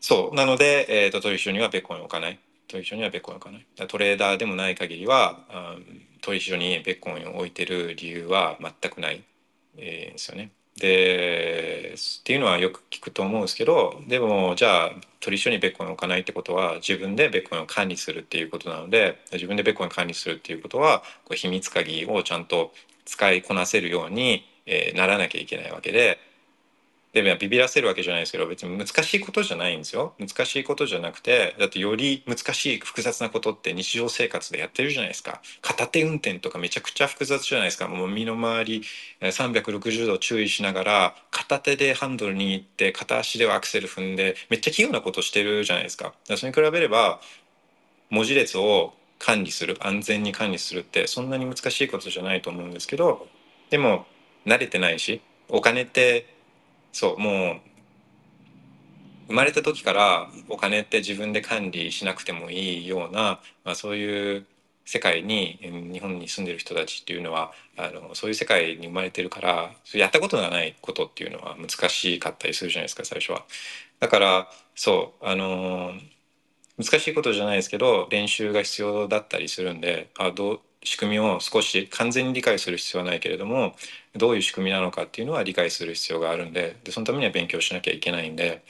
[SPEAKER 2] そう。なので、えーと、取引所にはベッコインを置かない。取引所にはベッコインを置かない。トレーダーでもない限りは、うん、取引所にベッコインを置いてる理由は全くない、えー、ですよね。でっていうのはよく聞くと思うんですけどでもじゃあ取り所にベッコインを置かないってことは自分でベッコンを管理するっていうことなので自分でベッコンを管理するっていうことはこう秘密鍵をちゃんと使いこなせるように、えー、ならなきゃいけないわけででビビらせるわけじゃないですけど別に難しいことじゃないんですよ。難しいことじゃなくてだってより難しい複雑なことって日常生活でやってるじゃないですか。片手運転とかめちゃくちゃ複雑じゃないですか。もう身の回り360度注意しながら片手でハンドル握って片足ではアクセル踏んでめっちゃ器用なことしてるじゃないですか。それに比べれば文字列を管理する安全に管理するってそんなに難しいことじゃないと思うんですけどでも慣れてないしお金ってそうもう生まれた時からお金って自分で管理しなくてもいいような、まあ、そういう世界に日本に住んでる人たちっていうのはあのそういう世界に生まれてるからやったことがないことっていうのは難しかったりするじゃないですか最初は。だからそうあの難しいことじゃないですけど練習が必要だったりするんであどう仕組みを少し完全に理解する必要はないけれどもどういう仕組みなのかっていうのは理解する必要があるんででそのためには勉強しなきゃいけないんで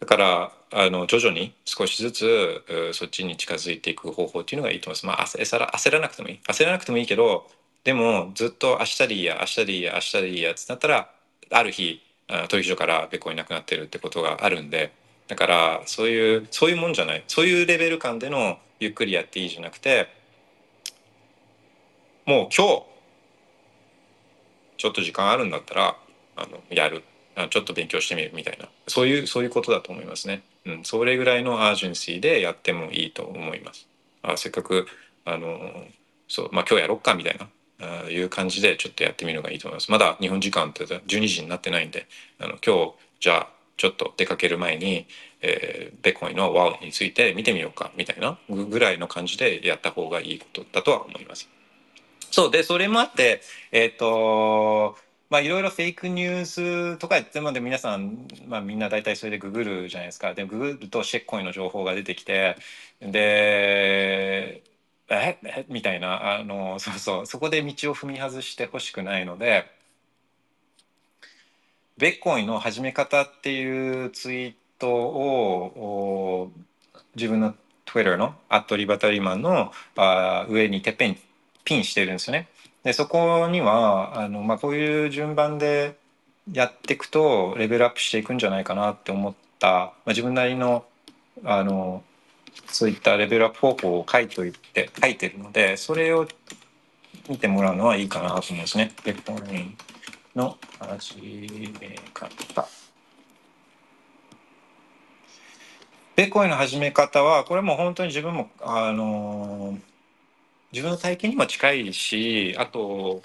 [SPEAKER 2] だからあの徐々に少しずつそっちに近づいていく方法っていうのがいいと思います。まあ、焦ら焦らなくてもいい焦らなくてもいいけどでもずっと明日でいいや明日でいいや明日でいいやってなったらある日取引所から別個になくなってるってことがあるんでだからそういうそういうもんじゃないそういうレベル感でのゆっくりやっていいじゃなくてもう今日ちょっと時間あるんだったらあのやるちょっと勉強してみるみたいなそういうそういうことだと思いますね。うん、それぐらいのアージェンシーでやってもいいと思います。あせっかくあのそうまあ今日やろっかみたいなあいう感じでちょっとやってみるのがいいと思います。まだ日本時間って12時になってないんであの今日じゃあちょっと出かける前に、えー、ベコイのワウについて見てみようかみたいなぐらいの感じでやった方がいいことだとは思います。そうでそれもあってえっ、ー、とまあいろいろフェイクニュースとか言ってもで皆さん、まあ、みんな大体それでググるじゃないですか。でググるとシェッコインの情報が出てきてでえ？え？みたいなあのそうそうそこで道を踏み外してほしくないのでベッコインの始め方っていうツイートを自分の Twitter のアットリバタリマンのあ上にてっぺんピンしてるんですよね。でそこにはあの、まあ、こういう順番でやっていくとレベルアップしていくんじゃないかなって思った、まあ、自分なりのあのそういったレベルアップ方法を書いといて書いてるのでそれを見てもらうのはいいかなと思うんですね。ベッコインの始め方。ベコインの始め方はこれも本当に自分もあの自分の体験にも近いしあと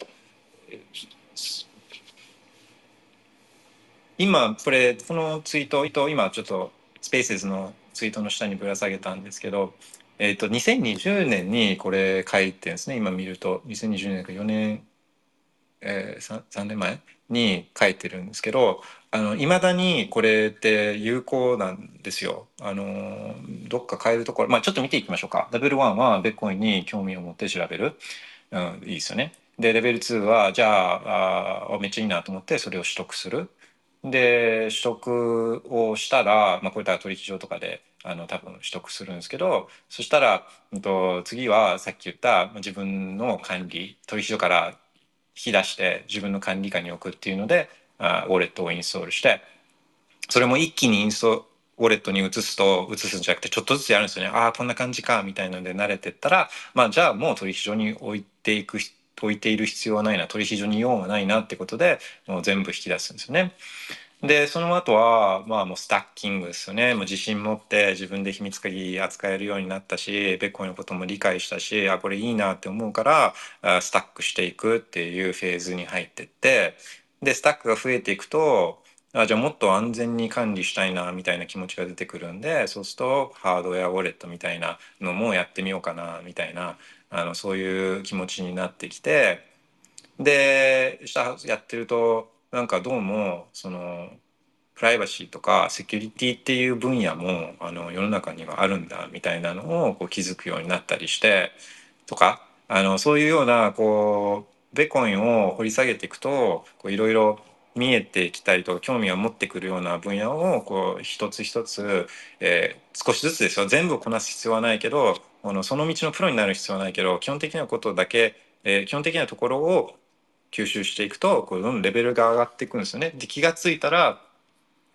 [SPEAKER 2] 今これこのツイート今ちょっとスペースズのツイートの下にぶら下げたんですけど、えーと、2020年にこれ書いてるんですね今見ると。2020年か4年、えー、3, 3年前に書いてるんですけどいまだにこれって有効なんですよ。あのどっか変えるところ、まあ、ちょっと見ていきましょうか。レベル1はベッコインに興味を持って調べる。うん、いいですよね。でレベル2はじゃああめっちゃいいなと思ってそれを取得する。で取得をしたら、まあ、これから取引所とかであの多分取得するんですけどそしたら、ん、と次はさっき言った自分の管理取引所から引き出して自分の管理下に置くっていうのであウォレットをインストールしてそれも一気にインストウォレットに移すと移すんじゃなくてちょっとずつやるんですよねああこんな感じかみたいなので慣れてったらまあじゃあもう取引所に置いていく置いている必要はないな取引所に用がないなってことでもう全部引き出すんですよね。でその後はまあもうスタッキングですよねもう自信持って自分で秘密鍵扱えるようになったしベッコイのことも理解したしあこれいいなって思うからスタックしていくっていうフェーズに入ってってでスタックが増えていくとあじゃあもっと安全に管理したいなみたいな気持ちが出てくるんでそうするとハードウェアウォレットみたいなのもやってみようかなみたいなあのそういう気持ちになってきてでやってるとなんかどうもそのプライバシーとかセキュリティっていう分野もあの世の中にはあるんだみたいなのをこう気づくようになったりしてとかあのそういうようなこうベコインを掘り下げていくといろいろ見えてきたりとか興味を持ってくるような分野をこう一つ一つ、えー、少しずつですよ全部こなす必要はないけどあのその道のプロになる必要はないけど基本的なことだけ、えー、基本的なところを吸収していくとこうどんどんレベルが上がっていくんですよね。で気が付いたら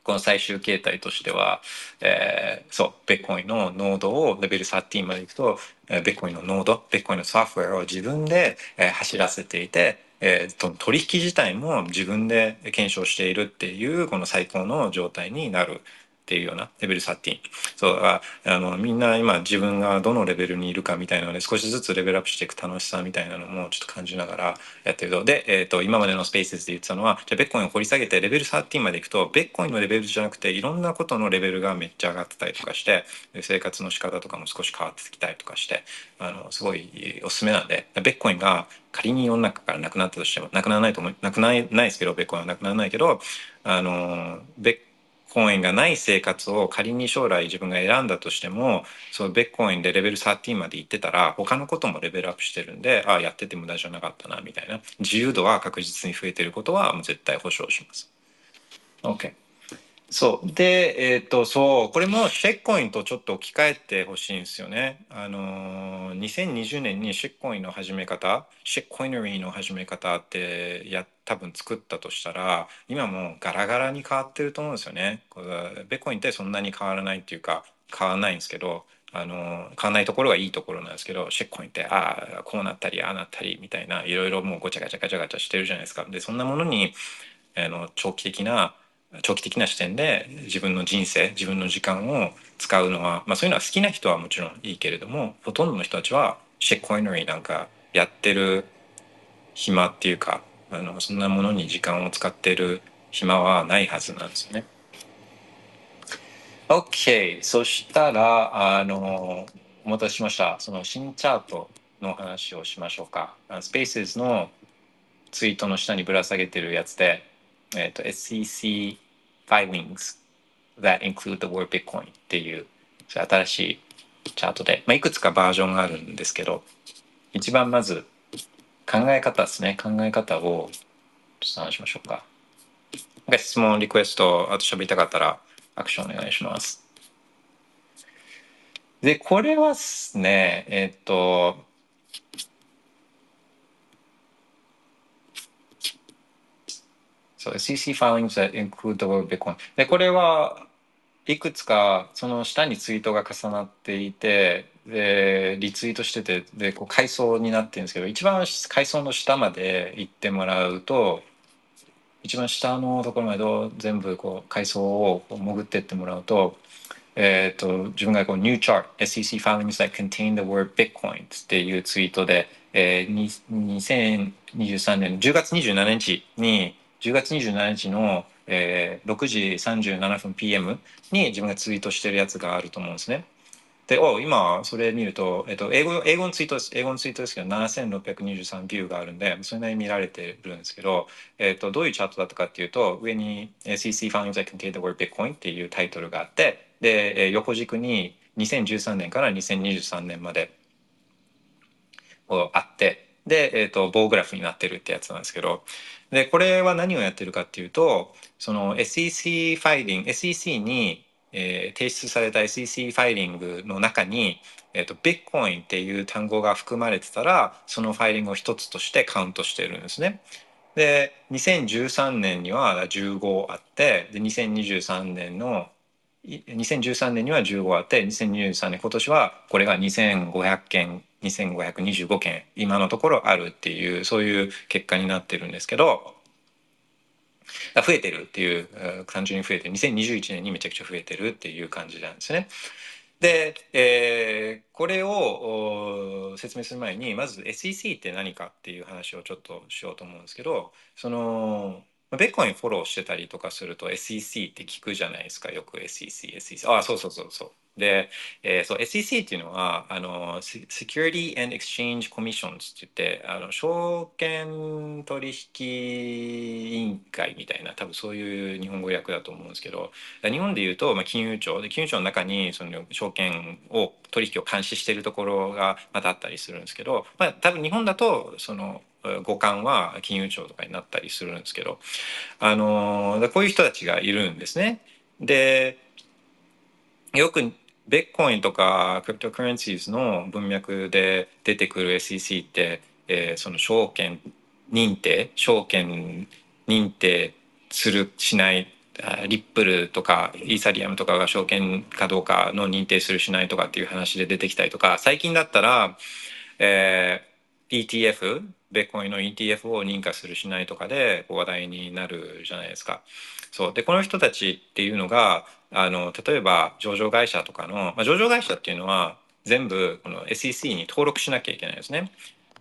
[SPEAKER 2] この最終形態としては、えー、そうベッコインのノードをレベル13までいくと、えー、ベッコインのノードベッコインのソフトウェアを自分で、えー、走らせていて、えー、取引自体も自分で検証しているっていうこの最高の状態になる。っていうようなレベル13そうあのみんな今自分がどのレベルにいるかみたいなので少しずつレベルアップしていく楽しさみたいなのもちょっと感じながらやってると。で、えーと、今までのスペースで言ってたのはじゃあベッコインを掘り下げてレベル13までいくとベッコインのレベルじゃなくていろんなことのレベルがめっちゃ上がってたりとかして生活の仕方とかも少し変わってきたりとかしてあのすごいおすすめなんでベッコインが仮に世の中からなくなったとしてもなくならないと思うなくならないですけどベッコインはなくならないけどあのベッコインがない生活を仮に将来自分が選んだとしてもそのベッコインでレベル13まで行ってたら他のこともレベルアップしてるんでああやってて無駄じゃなかったなみたいな自由度は確実に増えてることはもう絶対保証します。OK。そうでえっ、ー、とそうこれもシェッコインとちょっと置き換えてほしいんですよね。あの2020年にシェッコインの始め方シェッコイナリーの始め方ってや多分作ったとしたら今もガラガラに変わってると思うんですよね。ベコインってそんなに変わらないっていうか変わらないんですけどあの変わらないところがいいところなんですけどシェッコインってああこうなったりああなったりみたいないろいろもうごちゃガチャガチャガチャしてるじゃないですか。でそんなものにあの長期的な長期的な視点で自分の人生自分の時間を使うのは、まあ、そういうのは好きな人はもちろんいいけれどもほとんどの人たちはシェックコイナリーなんかやってる暇っていうかあのそんなものに時間を使ってる暇はないはずなんですよね。OK そしたらあのお待たせしましたその新チャートの話をしましょうか。スペースのツイートの下にぶら下げてるやつでえっ、ー、と SEC filings that include the word Bitcoin っていう新しいチャートで、まあ、いくつかバージョンがあるんですけど一番まず考え方ですね。考え方をちょっと話しましょうか。質問リクエストあと喋りたかったらアクションお願いします。でこれはですね。えっ、ー、とそう SEC filings that include the word Bitcoin でこれはいくつかその下にツイートが重なっていてでリツイートしててでこう階層になってるんですけど一番階層の下まで行ってもらうと一番下のところまで全部こう階層を潜ってってもらうと,、えーと、自分がこう New Chart SEC filings that contain the word Bitcoin っていうツイートで、えー、2023年10月27日に10月27日の、えー、6時37分 PM に自分がツイートしてるやつがあると思うんですね。で、お今それ見ると、えっと、英語英語のツイートです。英語のツイートですけど、7623ビューがあるんで、それなりに見られてるんですけど、えっと、どういうチャートだったかっていうと、上に CC Found that contain the word Bitcoin っていうタイトルがあって、で、横軸に2013年から2023年まであって、で、えっと、棒グラフになってるってやつなんですけど、でこれは何をやってるかっていうとその SEC ファイリング SEC に、えー、提出された SEC ファイリングの中に、えーと、ビットコインっていう単語が含まれてたらそのファイリングを一つとしてカウントしてるんですね。で2013年には15あってで2023年の2013年には15あって2023年今年はこれが2500件2525件今のところあるっていうそういう結果になってるんですけど増えてるっていう単純に増えてる。2021年にめちゃくちゃ増えてるっていう感じなんですね。で、えー、これを説明する前にまず SEC って何かっていう話をちょっとしようと思うんですけどそのベッコインフォローしてたりとかすると SEC って聞くじゃないですか。よく SEC SEC あそうそうそうそう。で、えー、そう SEC っていうのはあの Security and Exchange Commissions って言ってあの証券取引委員会みたいな多分そういう日本語訳だと思うんですけど日本でいうと、まあ、金融庁で金融庁の中にその証券を取引を監視しているところがまたあったりするんですけど、まあ、多分日本だとその五感は金融庁とかになったりするんですけどあのこういう人たちがいるんですね。でよくベッコインとかクリプトカレンシーズの文脈で出てくる SEC って、えー、その証券認定証券認定するしないリップルとかイーサリアムとかが証券かどうかの認定するしないとかっていう話で出てきたりとか最近だったら、えー、ETF ベッコインの ETF を認可するしないとかで話題になるじゃないですか。そうでこの人たちっていうのがあの例えば上場会社とかの、まあ、上場会社っていうのは全部この SEC に登録しなきゃいけないですね。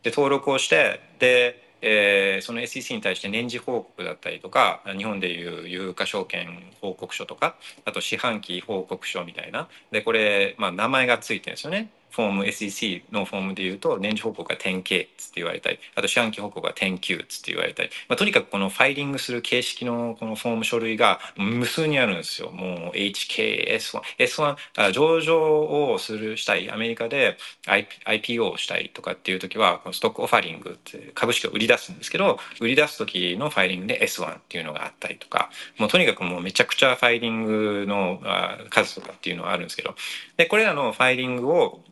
[SPEAKER 2] で登録をしてで、えー、その SEC に対して年次報告だったりとか日本でいう有価証券報告書とかあと四半期報告書みたいなでこれ、まあ、名前がついてるんですよね。フォーム SEC のフォームで言うと年次報告が 10K つって言われたりあと四半期報告が 10Q つって言われたり、まあ、とにかくこのファイリングする形式のこのフォーム書類が無数にあるんですよ。もう HKS1 S1 あ上場をするしたい。アメリカで IPO をしたいとかっていう時はストックオファリングって株式を売り出すんですけど売り出す時のファイリングで S1 っていうのがあったりとかもうとにかくもうめちゃくちゃファイリングの数とかっていうのはあるんですけど。でこれらのファイリングを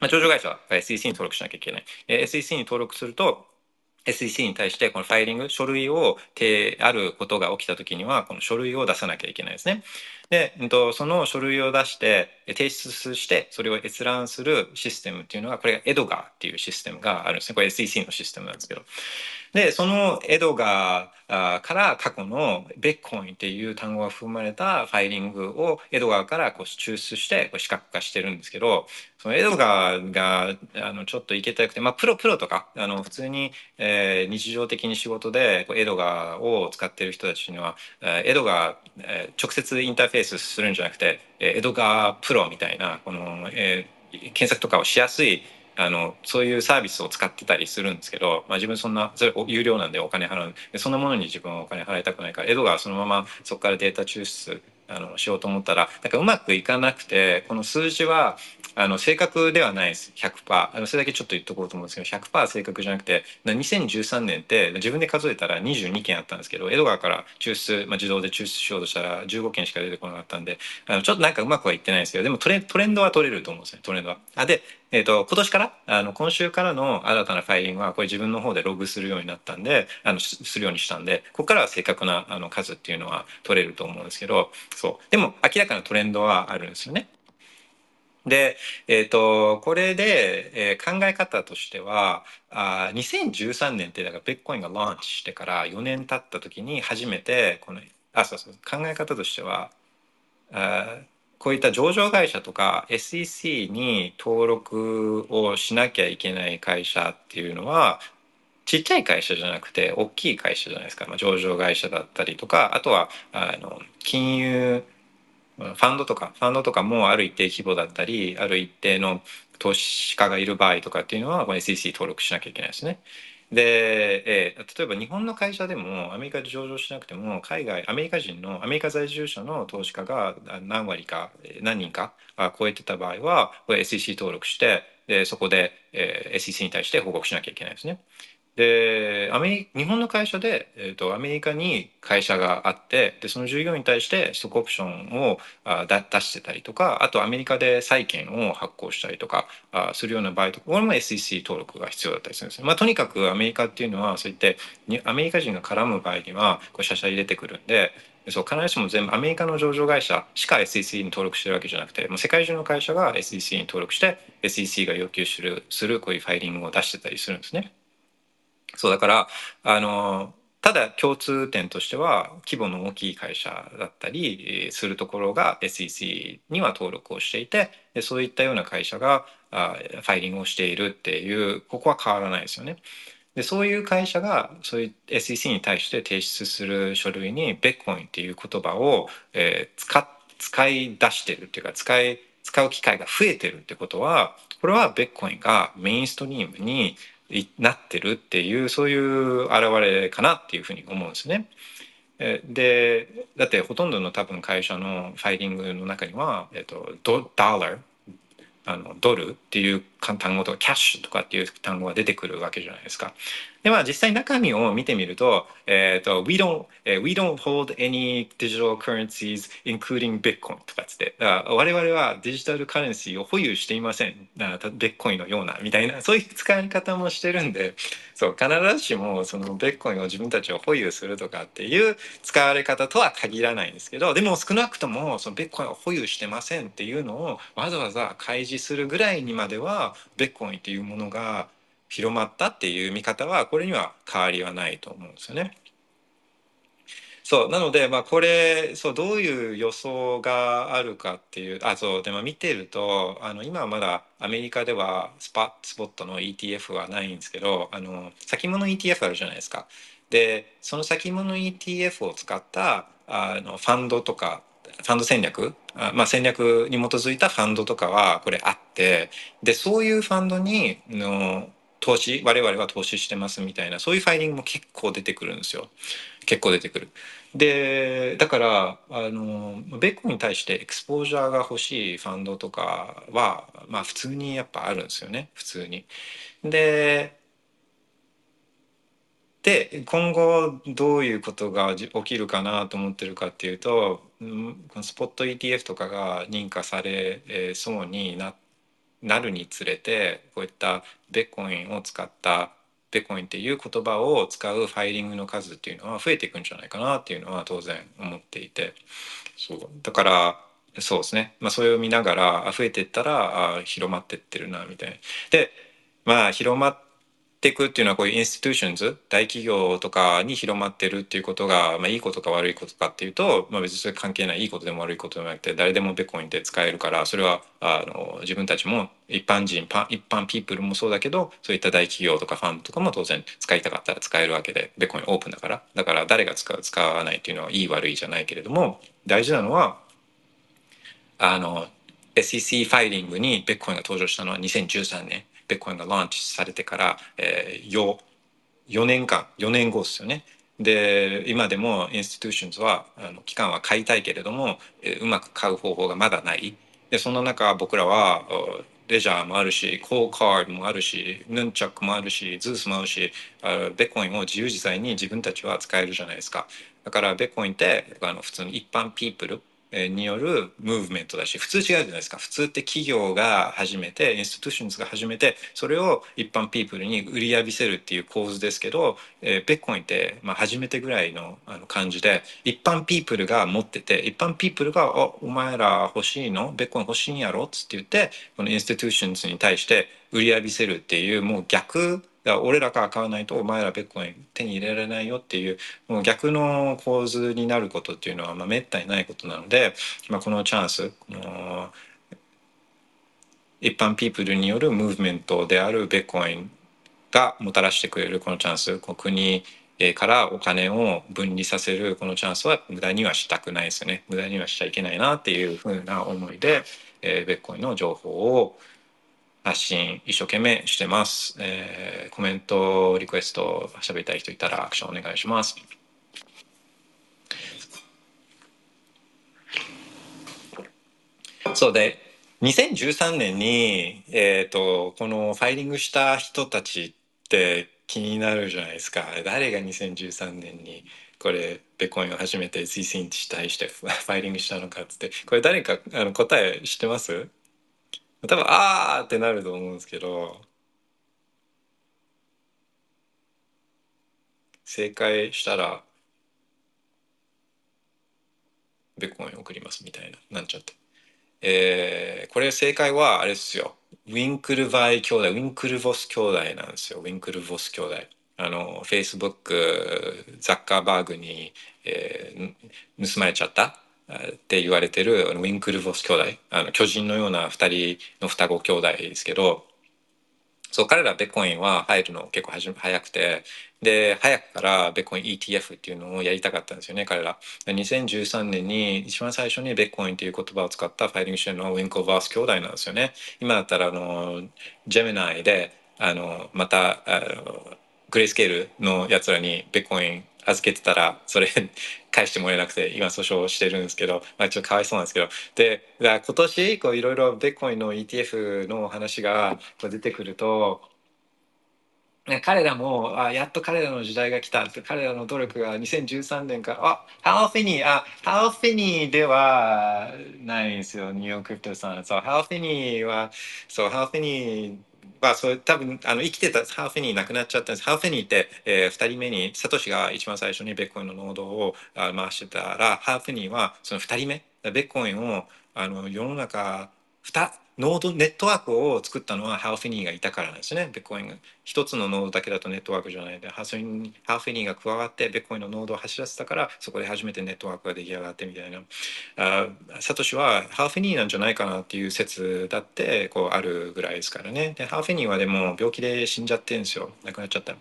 [SPEAKER 2] まあ、上場会社は SEC に登録しなきゃいけない。SEC に登録すると、SEC に対してこのファイリング、書類をてあることが起きた時には、この書類を出さなきゃいけないですね。で、その書類を出して、提出して、それを閲覧するシステムっていうのが、これがエドガーっていうシステムがあるんですね。これ SEC のシステムなんですけど。で、そのエドガーから過去のベッコインっていう単語が含まれたファイリングをエドガーからこう抽出してこう視覚化してるんですけど、そのエドガーがあのちょっといけたくて、まあ、プロプロとかあの普通に、えー、日常的に仕事でこうエドガーを使ってる人たちには、エドガー、えー、直接インターフェースするんじゃなくて、エドガープロみたいなこの、えー、検索とかをしやすいあのそういうサービスを使ってたりするんですけど、まあ、自分そんなそれ有料なんでお金払う。そんなものに自分はお金払いたくないからエドがそのままそこからデータ抽出あのしようと思ったらなんかうまくいかなくてこの数字はあの正確ではないです。100%あのそれだけちょっと言っとこうと思うんですけど100%正確じゃなくて2013年って自分で数えたら22件あったんですけど江戸川から抽出、まあ、自動で抽出しようとしたら15件しか出てこなかったんであのちょっとなんかうまくはいってないんですけどでもトレトレンドは取れると思うんですね。トレンドは。あでえーと、今年から？あの今週からの新たなファイリングはこれ自分の方でログするようになったんであのするようにしたんでここからは正確なあの数っていうのは取れると思うんですけどそうでも明らかなトレンドはあるんですよね。で、えーと、これで、えー、考え方としてはあ2013年ってだからベッコインがローンチしてから4年経った時に初めてこのあそうそう考え方としてはあこういった上場会社とか SEC に登録をしなきゃいけない会社っていうのはちっちゃい会社じゃなくて大きい会社じゃないですか、まあ、上場会社だったりとかあとはあの金融ファンドとかファンドとかもある一定規模だったりある一定の投資家がいる場合とかっていうのはこの SEC 登録しなきゃいけないですね。で、えー、例えば日本の会社でもアメリカで上場しなくても海外アメリカ人のアメリカ在住者の投資家が何割か何人か超えてた場合はこれ SEC 登録してでそこで、えー、SEC に対して報告しなきゃいけないですね。でアメリ日本の会社で、えーと、アメリカに会社があってでその従業員に対してストックオプションをあだ出してたりとかあとアメリカで債券を発行したりとかあするような場合とかこれも SEC 登録が必要だったりするんですね。まあ、とにかくアメリカっていうのはそういってアメリカ人が絡む場合にはこうシャシャ入れてくるんでそう必ずしも全部アメリカの上場会社しか SEC に登録してるわけじゃなくてもう世界中の会社が SEC に登録して SEC が要求するするこういうファイリングを出してたりするんですね。そうだからあのただ共通点としては規模の大きい会社だったりするところが SEC には登録をしていてでそういったような会社があファイリングをしているっていうここは変わらないですよね。でそういう会社がそういう SEC に対して提出する書類にベッコインっていう言葉を、えー、使使い出してるっていうか使い使う機会が増えてるってことはこれはベッコインがメインストリームになってるっていうそういう現れかなっていうふうに思うんですね。でだってほとんどの多分会社のファイリングの中には、えっと、ドダーラーあのドルっていう単語とかキャッシュとかっていう単語が出てくるわけじゃないですか。でまあ実際中身を見てみると、えっ、ー、と we don't、uh, we don't hold any digital currencies including Bitcoin とかつってだから我々はデジタルカレンシーを保有していません。ビッコインのようなみたいなそういう使い方もしてるんで、そう必ずしもそのベッコインを自分たちを保有するとかっていう使われ方とは限らないんですけど、でも少なくともそのベッコインを保有してませんっていうのをわざわざ開示するぐらいにまではベッコンっていうものが広まったっていう見方はこれには変わりはないと思うんですよね。そうなので、まあ、これそうどういう予想があるかっていうあそうでも見てるとあの今はまだアメリカではスパスポットの ETF はないんですけどあの先物 ETF あるじゃないですか。でその先物 ETF を使ったあのファンドとかファンド戦略、まあ、戦略に基づいたファンドとかはこれあってでそういうファンドにの投資我々は投資してますみたいなそういうファイリングも結構出てくるんですよ結構出てくる。でだからあのベッコに対してエクスポージャーが欲しいファンドとかはまあ普通にやっぱあるんですよね普通に。でで今後どういうことが起きるかなと思ってるかっていうとスポット ETF とかが認可されそうにななるにつれてこういったビットコインを使ったビットコインっていう言葉を使う filing の数っていうのは増えていくんじゃないかなっていうのは当然思っていてそうだからそうですね、まあ、それを見ながら増えていったらあ広まってってるなみたいな。でまあ広まっっていくっていうのはこういう institutions 大企業とかに広まってるっていうことが、まあ、いいことか悪いことかっていうと、まあ、別にそれ関係ないいいことでも悪いことでもなくて誰でもビットコインって使えるからそれはあの自分たちも一般人パ一般ピープルもそうだけどそういった大企業とかファンドとかも当然使いたかったら使えるわけでビットコインオープンだから。だから誰が使う使わないっていうのはいい悪いじゃないけれども大事なのはあの SEC ファイリングにビットコインが登場したのは2013年。ビットコインが launch されてから、えー、4, 4年間4年後ですよね。で今でも institutions はあの機関は買いたいけれども、えー、うまく買う方法がまだない。でその中僕らはレジャーもあるしコーカードもあるしヌンチャックもあるし Zeus もあるしあビットコインを自由自在に自分たちは使えるじゃないですかだからビットコインってあの普通に一般ピープルによるムーブメントだし普通違うじゃないですか普通って企業が始めて institutions が始めてそれを一般ピープルに売り浴びせるっていう構図ですけど、えー、ビットコインって、まあ、初めてぐらいのあの感じで一般ピープルが持ってて一般ピープルが「おお前ら欲しいの？ビットコイン欲しいんやろ?」っつって言ってこの institutions に対して売り浴びせるっていうもう逆だ俺らから買わないとお前らベッコイン手に入れられないよっていうもう逆の構図になることっていうのはまあめったにないことなので、まあ、このチャンスこの一般ピープルによるムーブメントであるベッコインがもたらしてくれるこのチャンス国からお金を分離させるこのチャンスは無駄にはしたくないですよね。無駄にはしちゃいけないなっていうふうな思いで、えー、ベッコインの情報を発信一生懸命してます。えー、コメント、リクエスト、喋りたい人いたらアクションお願いします。そうで、2013年に、えっ、ー、と、このファイリングした人たちって気になるじゃないですか。誰が2013年にこれ、ベコインを初めて ZC に対してファイリングしたのかっつって、これ誰かあの答え知ってます？多分あーってなると思うんですけど正解したらベッコイン送りますみたいななんちゃって。えー、これ正解はあれですよ。ウィンクルバイ兄弟、ウィンクルボス兄弟なんですよ。ウィンクルボス兄弟。あの、フェイスブック、ザッカーバーグに、えー、盗まれちゃったって言われてるウィンクルボス兄弟あの巨人のような2人の双子兄弟ですけどそう彼らベコインは入るの結構はじ早くてで早くからベコイン ETF っていうのをやりたかったんですよね彼ら。2013年に一番最初にベコインという言葉を使ったファイティングしてるのウィンコ・バース兄弟なんですよね。今だったらあのジェミナイであのまたあのグレースケールのやつらにベコイン預けてたらそれ返してもらえなくて今訴訟してるんですけど、まあ、ちょっとかわいそうなんですけど。で今年こういろいろベッコインの ETF の話がこう出てくると彼らもあやっと彼らの時代が来た彼らの努力が2013年からあハーフェニーあハーフェニーではないんですよ。ニューヨーククリプトさん。そうハーフェニーはそうハーフェニーまあ、それ多分あの生きてたハーフェニー亡くなっちゃったんです。ハーフェニーって、えー、2人目にサトシが一番最初にビットコインのノードをあ回してたらハーフェニーはその2人目ビットコインをあの世の中2ノードネットワークを作ったのはハル・フィニーがいたからなんですね。ビットコインが。一つのノードだけだとネットワークじゃないで。ハル・フィニーが加わってビットコインのノードを走らせたからそこで初めてネットワークが出来上がってみたいな。あサトシはハル・フィニーなんじゃないかなっていう説だってこうあるぐらいですからね。でハル・フィニーはでも病気で死んじゃってるんですよ。亡くなっちゃった。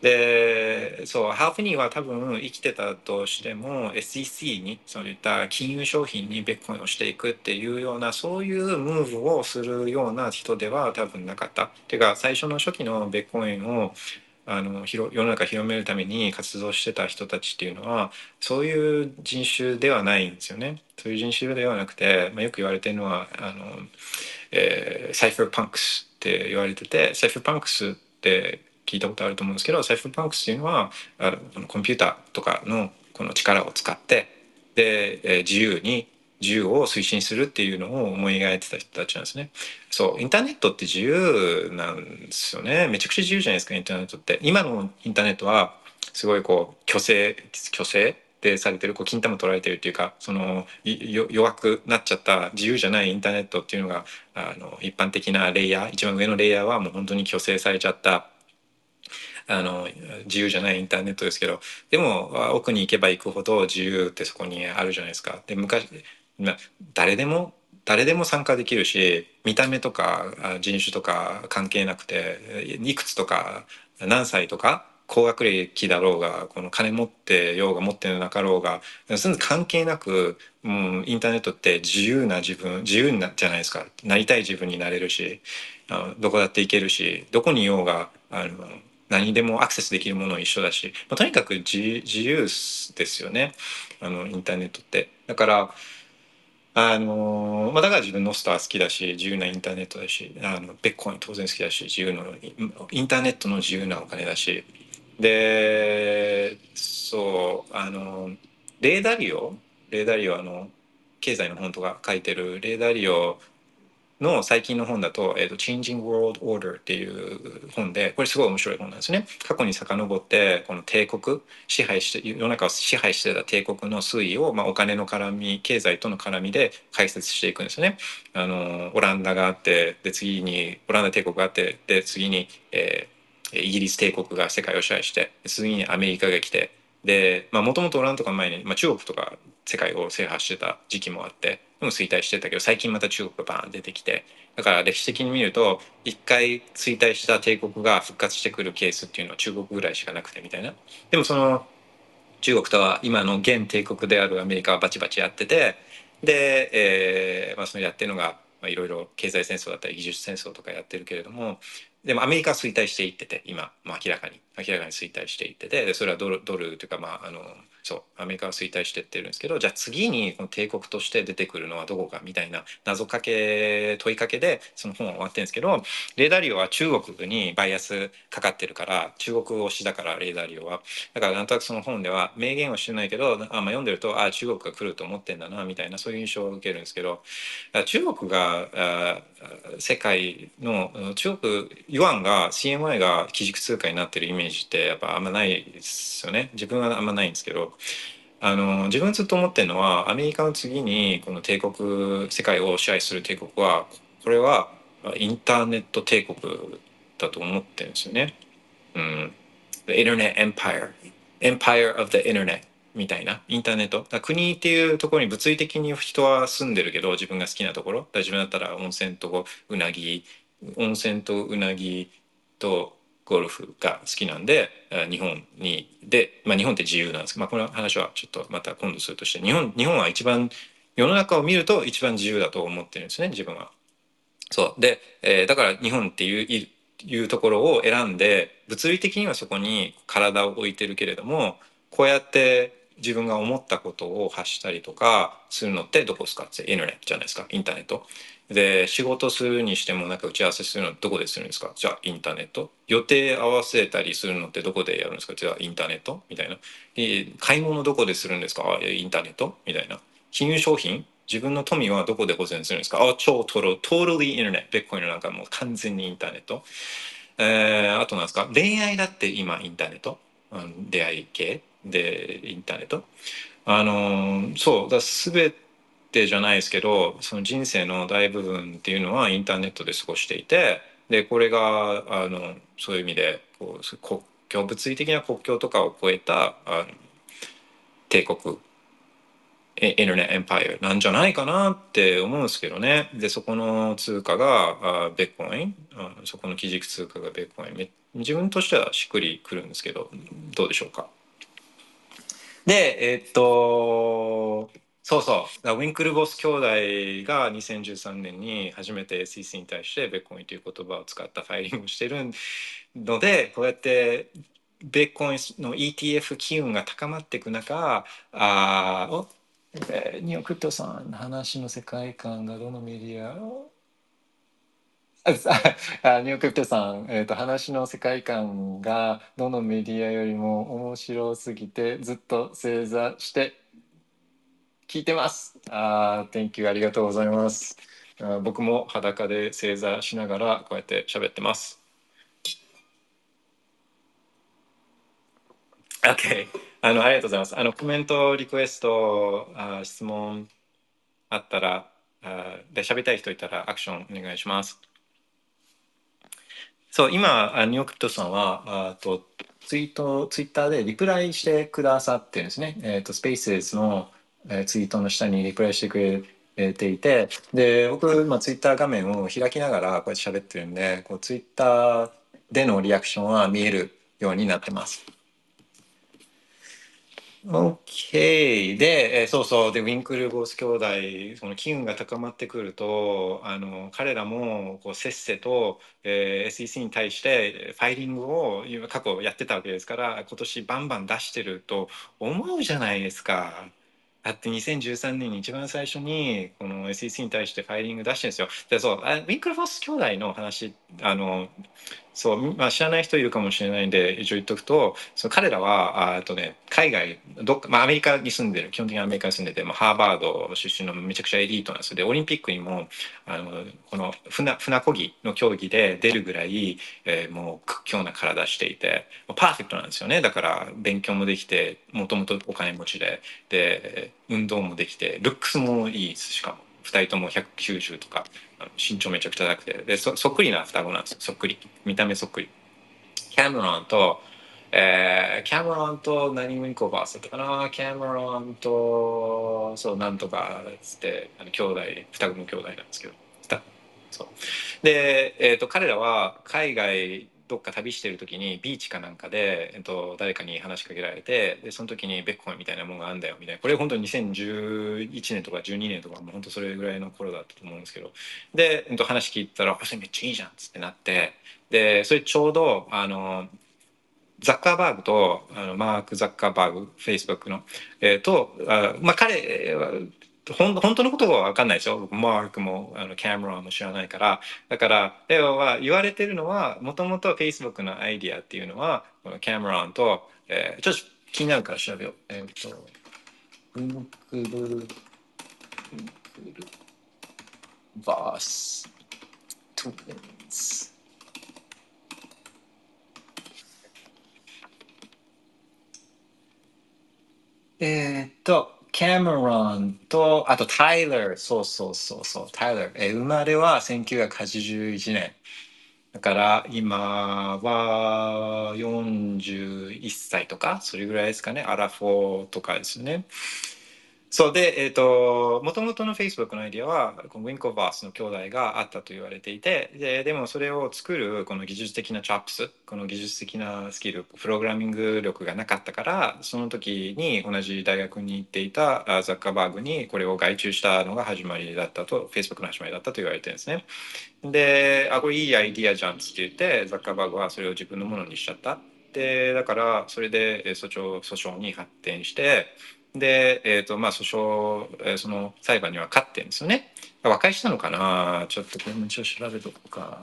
[SPEAKER 2] でそうハル・フィニーは多分生きてたとしても SEC にそういった金融商品にビットコインをしていくっていうようなそういうムーブをするような人では多分なかった。っていうか最初の初期のビットコインをあの世の中広めるために活動してた人たちっていうのはそういう人種ではないんですよね。そういう人種ではなくて、まあ、よく言われてるのはあの、えー、サイファーパンクスって言われててサイファーパンクスって聞いたことあると思うんですけどサイファーパンクスっていうのはあのコンピューターとかのこの力を使ってで、えー、自由に自由を推進するっていうのを思い描いてた人たちなんですね。そうインターネットって自由なんですよね。めちゃくちゃ自由じゃないですかインターネットって。今のインターネットはすごいこう虚勢虚勢でされてるこう金玉取られてるっていうかその弱くなっちゃった自由じゃないインターネットっていうのがあの一般的なレイヤー一番上のレイヤーはもう本当に虚勢されちゃったあの自由じゃないインターネットですけどでも奥に行けば行くほど自由ってそこにあるじゃないですか。で昔誰でも誰でも参加できるし見た目とか人種とか関係なくていくつとか何歳とか高学歴だろうがこの金持ってようが持ってなかろうがその関係なくもうインターネットって自由な自分自由なじゃないですかなりたい自分になれるしあのどこだって行けるしどこにいようがあの何でもアクセスできるものは一緒だし、まあ、とにかく自由ですよね。あのインターネットって。だからあのまあ、だから自分のスター好きだし自由なインターネットだしあのベッコン当然好きだし自由のインターネットの自由なお金だし。でそうあのレーダリオレーダリオあの経済の本とか書いてるレーダリオの最近の本だと「えーと、Changing World Order」っていう本でこれすごい面白い本なんですね。過去に遡ってこの帝国支配して世の中を支配してた帝国の推移を、まあ、お金の絡み経済との絡みで解説していくんですね。あのオランダがあってで次にオランダ帝国があってで次に、えー、イギリス帝国が世界を支配して次にアメリカが来てでもともとオランダとか前に、まあ、中国とか世界を制覇してた時期もあってでも衰退してたけど最近また中国がバーン出てきてだから歴史的に見ると一回衰退した帝国が復活してくるケースっていうのは中国ぐらいしかなくてみたいな。でもその中国とは今の現帝国であるアメリカはバチバチやっててで、えーまあ、そのやってるのがいろいろ経済戦争だったり技術戦争とかやってるけれどもでもアメリカは衰退していってて今、まあ、明らかに明らかに衰退していっててでそれはドルドルというかまああのそうアメリカは衰退してってるんですけどじゃあ次にこの帝国として出てくるのはどこかみたいな謎かけ問いかけでその本は終わってるんですけどレーダーリオは中国にバイアスかかってるから中国推しだからレーダーリオは。だからなんとなくその本では明言はしてないけどあ、まあ、読んでるとあ中国が来ると思ってんだなみたいなそういう印象を受けるんですけど中国があ世界の中国ユアンが CMI が基軸通貨になってるイメージってやっぱあんまないですよね。自分はあんまないんですけど。あの自分ずっと思ってるのはアメリカの次にこの帝国世界を支配する帝国はこれはインターネット帝国だと思ってるんですよね。うん、The Internet Empire. Empire of the Internet みたいな。インターネット。国っていうところに物理的に人は住んでるけど自分が好きなところ。自分だったら温泉とうなぎ温泉とうなぎとゴルフが好きなんで日本にで、まあ、日本って自由なんですけど、まあ、この話はちょっとまた今度するとして日本日本は一番世の中を見ると一番自由だと思ってるんですね自分は。そうで、えー、だから日本っていういうところを選んで物理的にはそこに体を置いてるけれどもこうやって自分が思ったことを発したりとかするのってどこですかってインターネットじゃないですかインターネット。で仕事するにしてもなんか打ち合わせするのどこでするんですか？じゃあインターネット？予定合わせたりするのってどこでやるんですか？じゃあインターネット？みたいな。買い物どこでするんですか？あインターネット？みたいな。金融商品？自分の富はどこで保全するんですか？あ超トロトータリーインターネットベッコインのなんかもう完全にインターネット。えー、あとなんですか？恋愛だって今インターネット、うん、出会い系？でインターネット？あのそうだ全てじゃないですけどその人生の大部分っていうのはインターネットで過ごしていてでこれがあのそういう意味でこう国境物理的な国境とかを超えたあの帝国インターネットエンパイアなんじゃないかなって思うんですけどね。でそこの通貨があベッコインあそこの基軸通貨がベッコイン自分としてはしっくりくるんですけどどうでしょうか？でえー、っとそうそう。ウィンクルボス兄弟が2013年に初めて SEC に対してベッコインという言葉を使ったファイリングをしてるのでこうやってベッコインの ETF 機運が高まっていく中あおえー、ニオクリプトさん話の世界観がどのメディアあ ニオクリプトさん、えーと、話の世界観がどのメディアよりも面白すぎてずっと正座して聞いてます。ああ、Thank you ありがとうございます。あ僕も裸で正座しながらこうやって喋ってます。OK。あの、ありがとうございます。あの、コメント、リクエスト、あ質問あったら、あで、喋りたい人いたらアクションお願いします。そう、今、ニュークリプトさんは、あと、ツイート、ツイッターでリプライしてくださってるんですね。えっ、ー、と、スペースの、えー、ツイートの下にリプライしてくれていて、で、僕、まあツイッター画面を開きながらこうやって喋ってるんで、こうツイッターでのリアクションは見えるようになってます。OK で、えー、そうそうでウィンクルボス兄弟その機運が高まってくるとあの彼らもこうせっせと、えー、SEC に対してファイリングを過去やってたわけですから今年バンバン出してると思うじゃないですか。だって2013年に一番最初にこの SEC に対してファイリング出してるんですよ。でそうウィンクルフォス兄弟の話あのそう、まあ、知らない人いるかもしれないんで一応言っとくとその彼らはあと、ね、海外どっか、まあ、アメリカに住んでる基本的にアメリカに住んでて、まあ、ハーバード出身のめちゃくちゃエリートなんですでオリンピックにもあのこの船船こぎの競技で出るぐらい、えー、もう屈強な体していてパーフェクトなんですよね。だから勉強もできてもともとお金持ちでで運動もできてルックスもいいです。しかも2人とも190とか。身長めちゃくちゃ高くて。でそそっくりな双子なんですよ。そっくり。見た目そっくり。キャメロンと、えー、キャメロンと何ウィンコバースだったかな？キャメロンとそうなんとかつってあの兄弟双子の兄弟なんですけど。そう。で、えーと彼らは海外どっか旅してる時にビーチかなんかで、えっと、誰かに話しかけられてでその時にベッコンみたいなもんがあんだよみたいな。これ本当に2011年とか12年とかもう本当それぐらいの頃だったと思うんですけど。で、えっと、話聞いたら「それめっちゃいいじゃん」っつってなってでそれちょうどあのザッカーバーグとあのマーク・ザッカーバーグフェイスブックの、えー、とあまあ彼は本当のことは分かんないですよ僕マークもあのキャメロンも知らないから。だからレオは言われてるのはもともと Facebook のアイディアっていうのはこのキャメロンと、えー、ちょっと気になるから調べよう。えっ、とグンクルグンクルバーストゥンズえっとキャメロンと、あとタイラー、そうそうそうそう、タイラー。え生まれは1981年。だから今は41歳とか、それぐらいですかね。アラフォーとかですね。そうで、えっ、と、もともとの Facebook のアイディアは、このウィンコバースの兄弟があったと言われていて、ででもそれを作るこの技術的なチョップス、この技術的なスキル、プログラミング力がなかったから、その時に同じ大学に行っていたザッカーバーグにこれを外注したのが始まりだったと、Facebook の始まりだったと言われてるんですね。で、あ、これいいアイディアじゃんって言って、ザッカーバーグはそれを自分のものにしちゃった。で、だからそれで訴訟訴訟に発展して、で、えっ、と、まあ、訴訟、えーその裁判には勝ってるんですよね。和解したのかな？ちょっとこれも一応調べとこうか。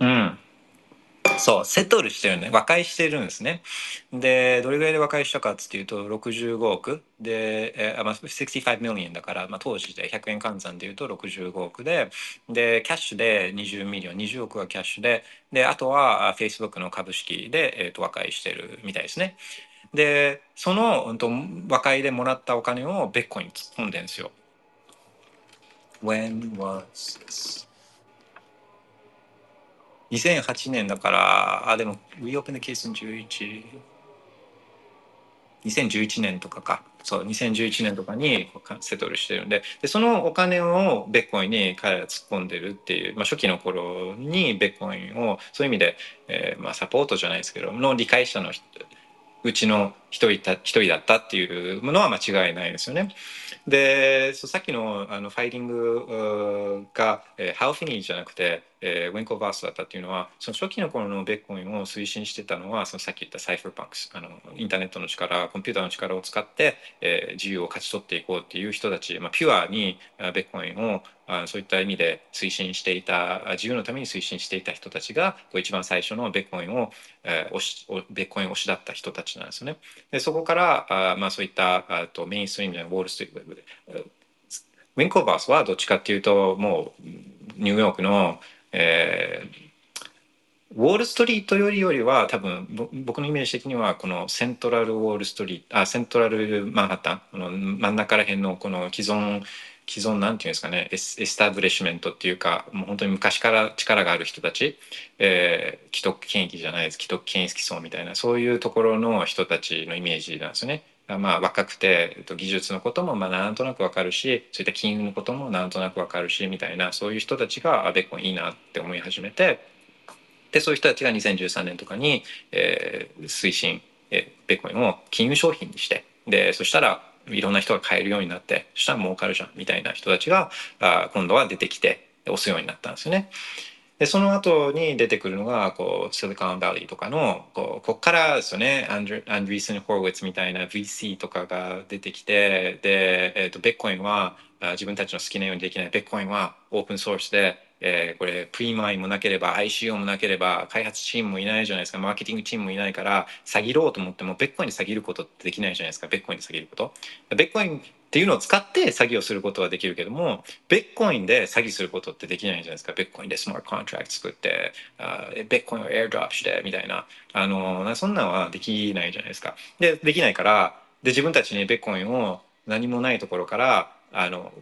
[SPEAKER 2] うん。そう、 settle してるね。和解してるんですね。で、どれぐらいで和解したかっていうと、65億。で、えーまあ、65 million だから、まあ、当時で100円換算でいうと65億で、で、キャッシュで20ミリオン、20億はキャッシュで、で、あとは Facebook の株式で、えーと和解してるみたいですね。で、その、うんと、和解でもらったお金をビットコに突っ込んでるんですよ。When was this? 2008年だから、あ、でも、We Open the Case in 11。2011年とかか。そう、2011年とかにセトルしてるんで、で、そのお金をベッコインに彼ら突っ込んでるっていう、まあ初期の頃にベッコインを、そういう意味で、えーまあサポートじゃないですけど、の理解者のうちの一人た一人だったっていうものは間違いないですよね。で、そうさっきのあのファイリングが、えーハル・フィニーじゃなくて、えーウィンクルボスだったっていうのは、その初期の頃のビットコインを推進してたのは、そのさっき言ったサイファーパンクス、あのインターネットの力、コンピューターの力を使って、えー自由を勝ち取っていこうっていう人たち、まあ、ピュアにビットコインをあそういった意味で推進していた、自由のために推進していた人たちが、こう一番最初のビットコインを、えー推しビットコイン推しだった人たちなんですよね。でそこからあ、まあ、そういったあとメインストリームのウォールストリートウィンクルボスはどっちかっていうともうニューヨークの、えーウォールストリートよりよりは多分僕のイメージ的にはこのセントラルウォールストリートあセントラルマンハッタンこの真ん中ら辺のこの既存既存なんていうんですかねエスタブリッシュメントっていうかもう本当に昔から力がある人たち、えー既得権益じゃないです既得権益層みたいなそういうところの人たちのイメージなんですよね。まあ若くて技術のこともまあなんとなくわかるしそういった金融のこともなんとなくわかるしみたいなそういう人たちがあベッコンいいなって思い始めてでそういう人たちが2013年とかに、えー推進、えーベコインを金融商品にしてでそしたらいろんな人が買えるようになってそしたら儲かるじゃんみたいな人たちがあ今度は出てきて押すようになったんですよね。でその後に出てくるのがこうシリコンバレーとかのこうこっからですよね。アンドアンドリーセン・ホーウィッツみたいな VC とかが出てきてで、えー、とベッコインは自分たちの好きなようにできない。ベッコインはオープンソースで、えーこれプリマイもなければ ICO もなければ開発チームもいないじゃないですか。マーケティングチームもいないから詐欺ろうと思ってもベッコインに詐欺ることってできないじゃないですか。ベッコインに詐欺ること。ビットコインっていうのを使って詐欺をすることはできるけどもビットコインで詐欺することってできないじゃないですか。ビットコインでスマートコントラクト作ってあビットコインをエアドロップしてみたいな。あのそんなのはできないじゃないですか。でできないからで自分たちにビットコインを何もないところからあの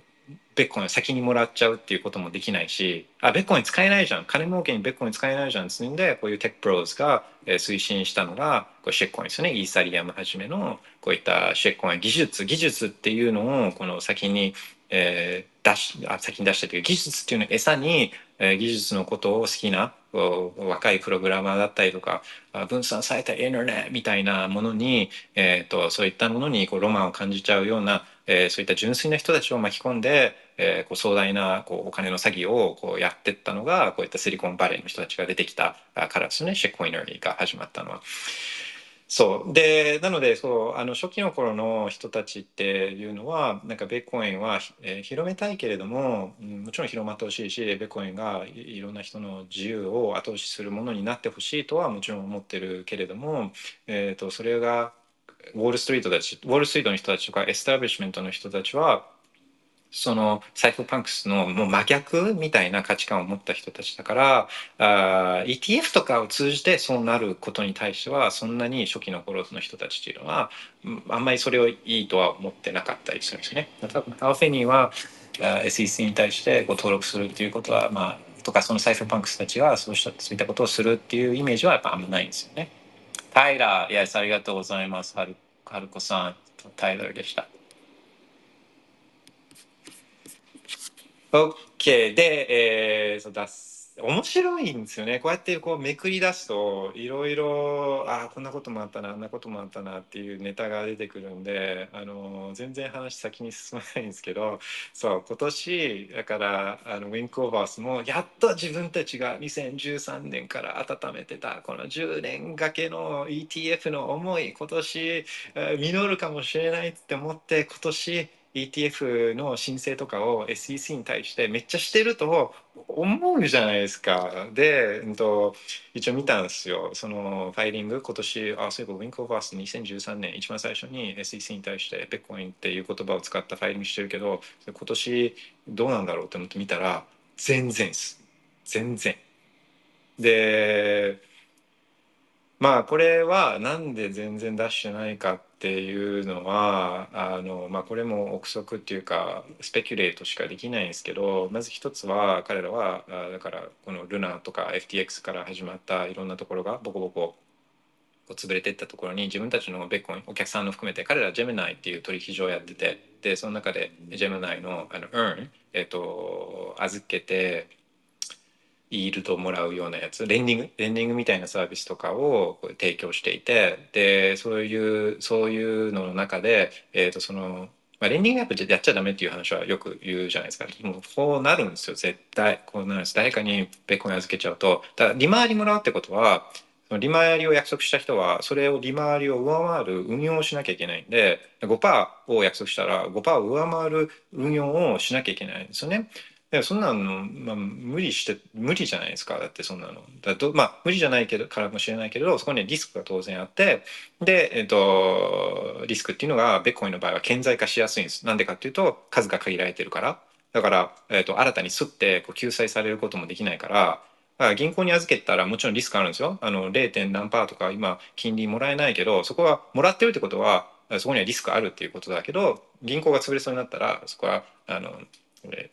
[SPEAKER 2] ビットコイン先にもらっちゃうっていうこともできないし、あ、ビットコイン使えないじゃん。金儲けにビットコイン使えないじゃん。つって、こういう tech bros が、推進したのが、こうシットコインですね。イーサリアムはじめの、こういったシットコイン技術、技術っていうのを、この先に、えー出し、あ、先に出したという技術っていうのを餌に、えー技術のことを好きな、こう若いプログラマーだったりとか、分散されたエンターネットみたいなものに、えー、とそういったものにこうロマンを感じちゃうような、えーそういった純粋な人たちを巻き込んで、えーこう壮大なこうお金の詐欺をこうやってったのがこういったシリコンバレーの人たちが出てきたからですねシェッコイナリーが始まったのは。そう。でなのでそうあの初期の頃の人たちっていうのはなんかベッコインは、えー広めたいけれども、うんもちろん広まってほしいしベッコインがいろんな人の自由を後押しするものになってほしいとはもちろん思ってるけれども、えー、とそれがウォール・ストリートたちウォール・ストリートの人たちとかエスタブリッシュメントの人たちはそのサイファーパンクスのもう真逆みたいな価値観を持った人たちだからあ ETF とかを通じてそうなることに対してはそんなに初期の頃の人たちっていうのはあんまりそれをいいとは思ってなかったりするんですね。多分ハル・フィニーは SEC に対してご登録するっていうことはまあとかそのサイファーパンクスたちがそうしたそういったことをするっていうイメージはやっぱあんまないんですよね。タイラー、いや、ありがとうございます。はるはるこさん、タイラーでした。OK で、えー、そう出す面白いんですよね。こうやってこうめくり出すといろいろああこんなこともあったなあんなこともあったなっていうネタが出てくるんであの全然話先に進まないんですけどそう今年だからあのウィンクオーバースもやっと自分たちが2013年から温めてたこの10年がけの ETF の思い今年え実るかもしれないって思って今年 ETF の申請とかを SEC に対してめっちゃしてると思うじゃないですか。で、うん、と一応見たんですよ。そのファイリング今年あそういえばウィンクオーバース2013年一番最初に SEC に対してペッコインっていう言葉を使ったファイリングしてるけど今年どうなんだろうって思って見たら全然です。全然。でまあこれはなんで全然出してないかっていうのはあの、まあ、これも憶測っていうかスペキュレートしかできないんですけどまず一つは彼らはあだからこのルナとか FTX から始まったいろんなところがボコボコ潰れていったところに自分たちのベッコンお客さんの含めて彼らジェムナイっていう取引所をやっててでその中でジェムナイのあの earn、えっと、預けてイールドもらうようなやつレンディング？レンディングみたいなサービスとかを提供していてでそういうそういうのの中で、えー、とその、まあ、レンディングやっぱやっちゃダメっていう話はよく言うじゃないですか。もこうなるんですよ。絶対こうなるんです。誰かにベッコン預けちゃうと。だ利回りもらうってことは利回りを約束した人はそれを利回りを上回る運用をしなきゃいけないんで5%を約束したら5%を上回る運用をしなきゃいけないんですよね。いやそんなの、まあ、無理して無理じゃないですかだってそんなのだとまあ無理じゃないけどからもしれないけどそこにはリスクが当然あってで、えっと、リスクっていうのがベッコインの場合は顕在化しやすいんですなんでかっていうと数が限られてるからだから、えっと、新たにすってこう救済されることもできないから銀行に預けたらもちろんリスクあるんですよ。あの 0. 何パーとか今金利もらえないけどそこはもらってるってことはそこにはリスクあるっていうことだけど銀行が潰れそうになったらそこはあのえ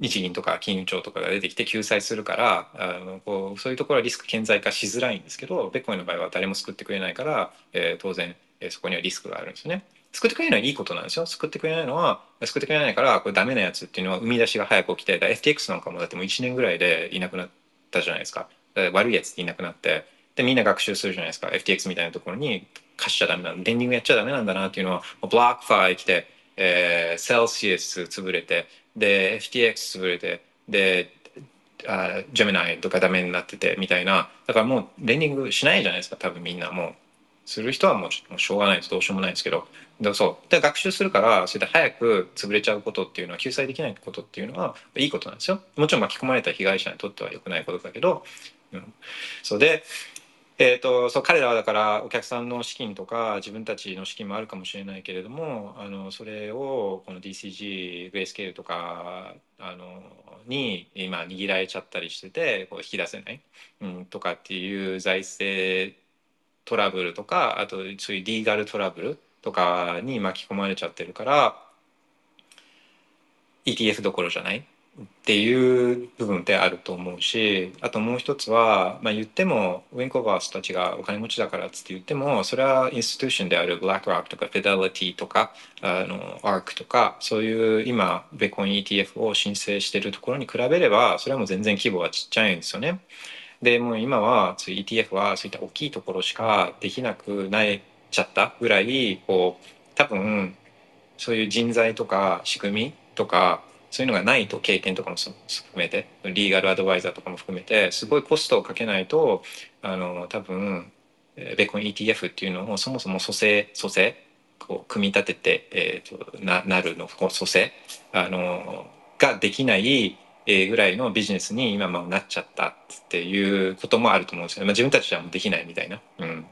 [SPEAKER 2] 日銀とか金融庁とかが出てきて救済するからあのこうそういうところはリスク顕在化しづらいんですけどビットコインの場合は誰も救ってくれないから、えー、当然、えー、そこにはリスクがあるんですよね。救ってくれないのはいいことなんですよ。救ってくれないのは救ってくれないからこれダメなやつっていうのは膿出しが早く起きて FTX なんかもだってもう1年ぐらいでいなくなったじゃないですか。悪いやつっていなくなってでみんな学習するじゃないですか FTX みたいなところに貸しちゃダメなんレンディングやっちゃダメなんだなっていうのはブロックファイ来て、えー、セルシウス潰れてで FTX 潰れてであジェミナイとかダメになっててみたいな。だからもうレンディングしないじゃないですか多分みんなもう。する人はもうしょうがないです。どうしようもないですけど。でそう。で学習するからそれで早く潰れちゃうことっていうのは救済できないことっていうのはいいことなんですよ。もちろん巻き込まれた被害者にとっては良くないことだけど、うん、そう。でえーと、そう彼らはだからお客さんの資金とか自分たちの資金もあるかもしれないけれどもあのそれをこの DCG グレースケールとかあのに今握られちゃったりしててこう引き出せない、うん、とかっていう財政トラブルとかあとそういうリーガルトラブルとかに巻き込まれちゃってるから ETF どころじゃない。っていう部分ってあると思うしあともう一つは、まあ、言ってもウィンコバースたちがお金持ちだからっつって言ってもそれはインスティテューションであるブラックロックとかフィデリティとかあのアークとかそういう今ベコン ETF を申請してるところに比べればそれはもう全然規模はちっちゃいんですよね。でもう今は ETF はそういった大きいところしかできなくなっちゃったぐらいこう多分そういう人材とか仕組みとかそういうのがないと経験とかも含めてリーガルアドバイザーとかも含めてすごいコストをかけないとあの多分ベーコン ETF っていうのをそもそも蘇生蘇生こう組み立てて、えーと、ななるの蘇生あのができないぐらいのビジネスに今もなっちゃったっていうこともあると思うんですよ、まあ、自分たちはもうできないみたいな、うん、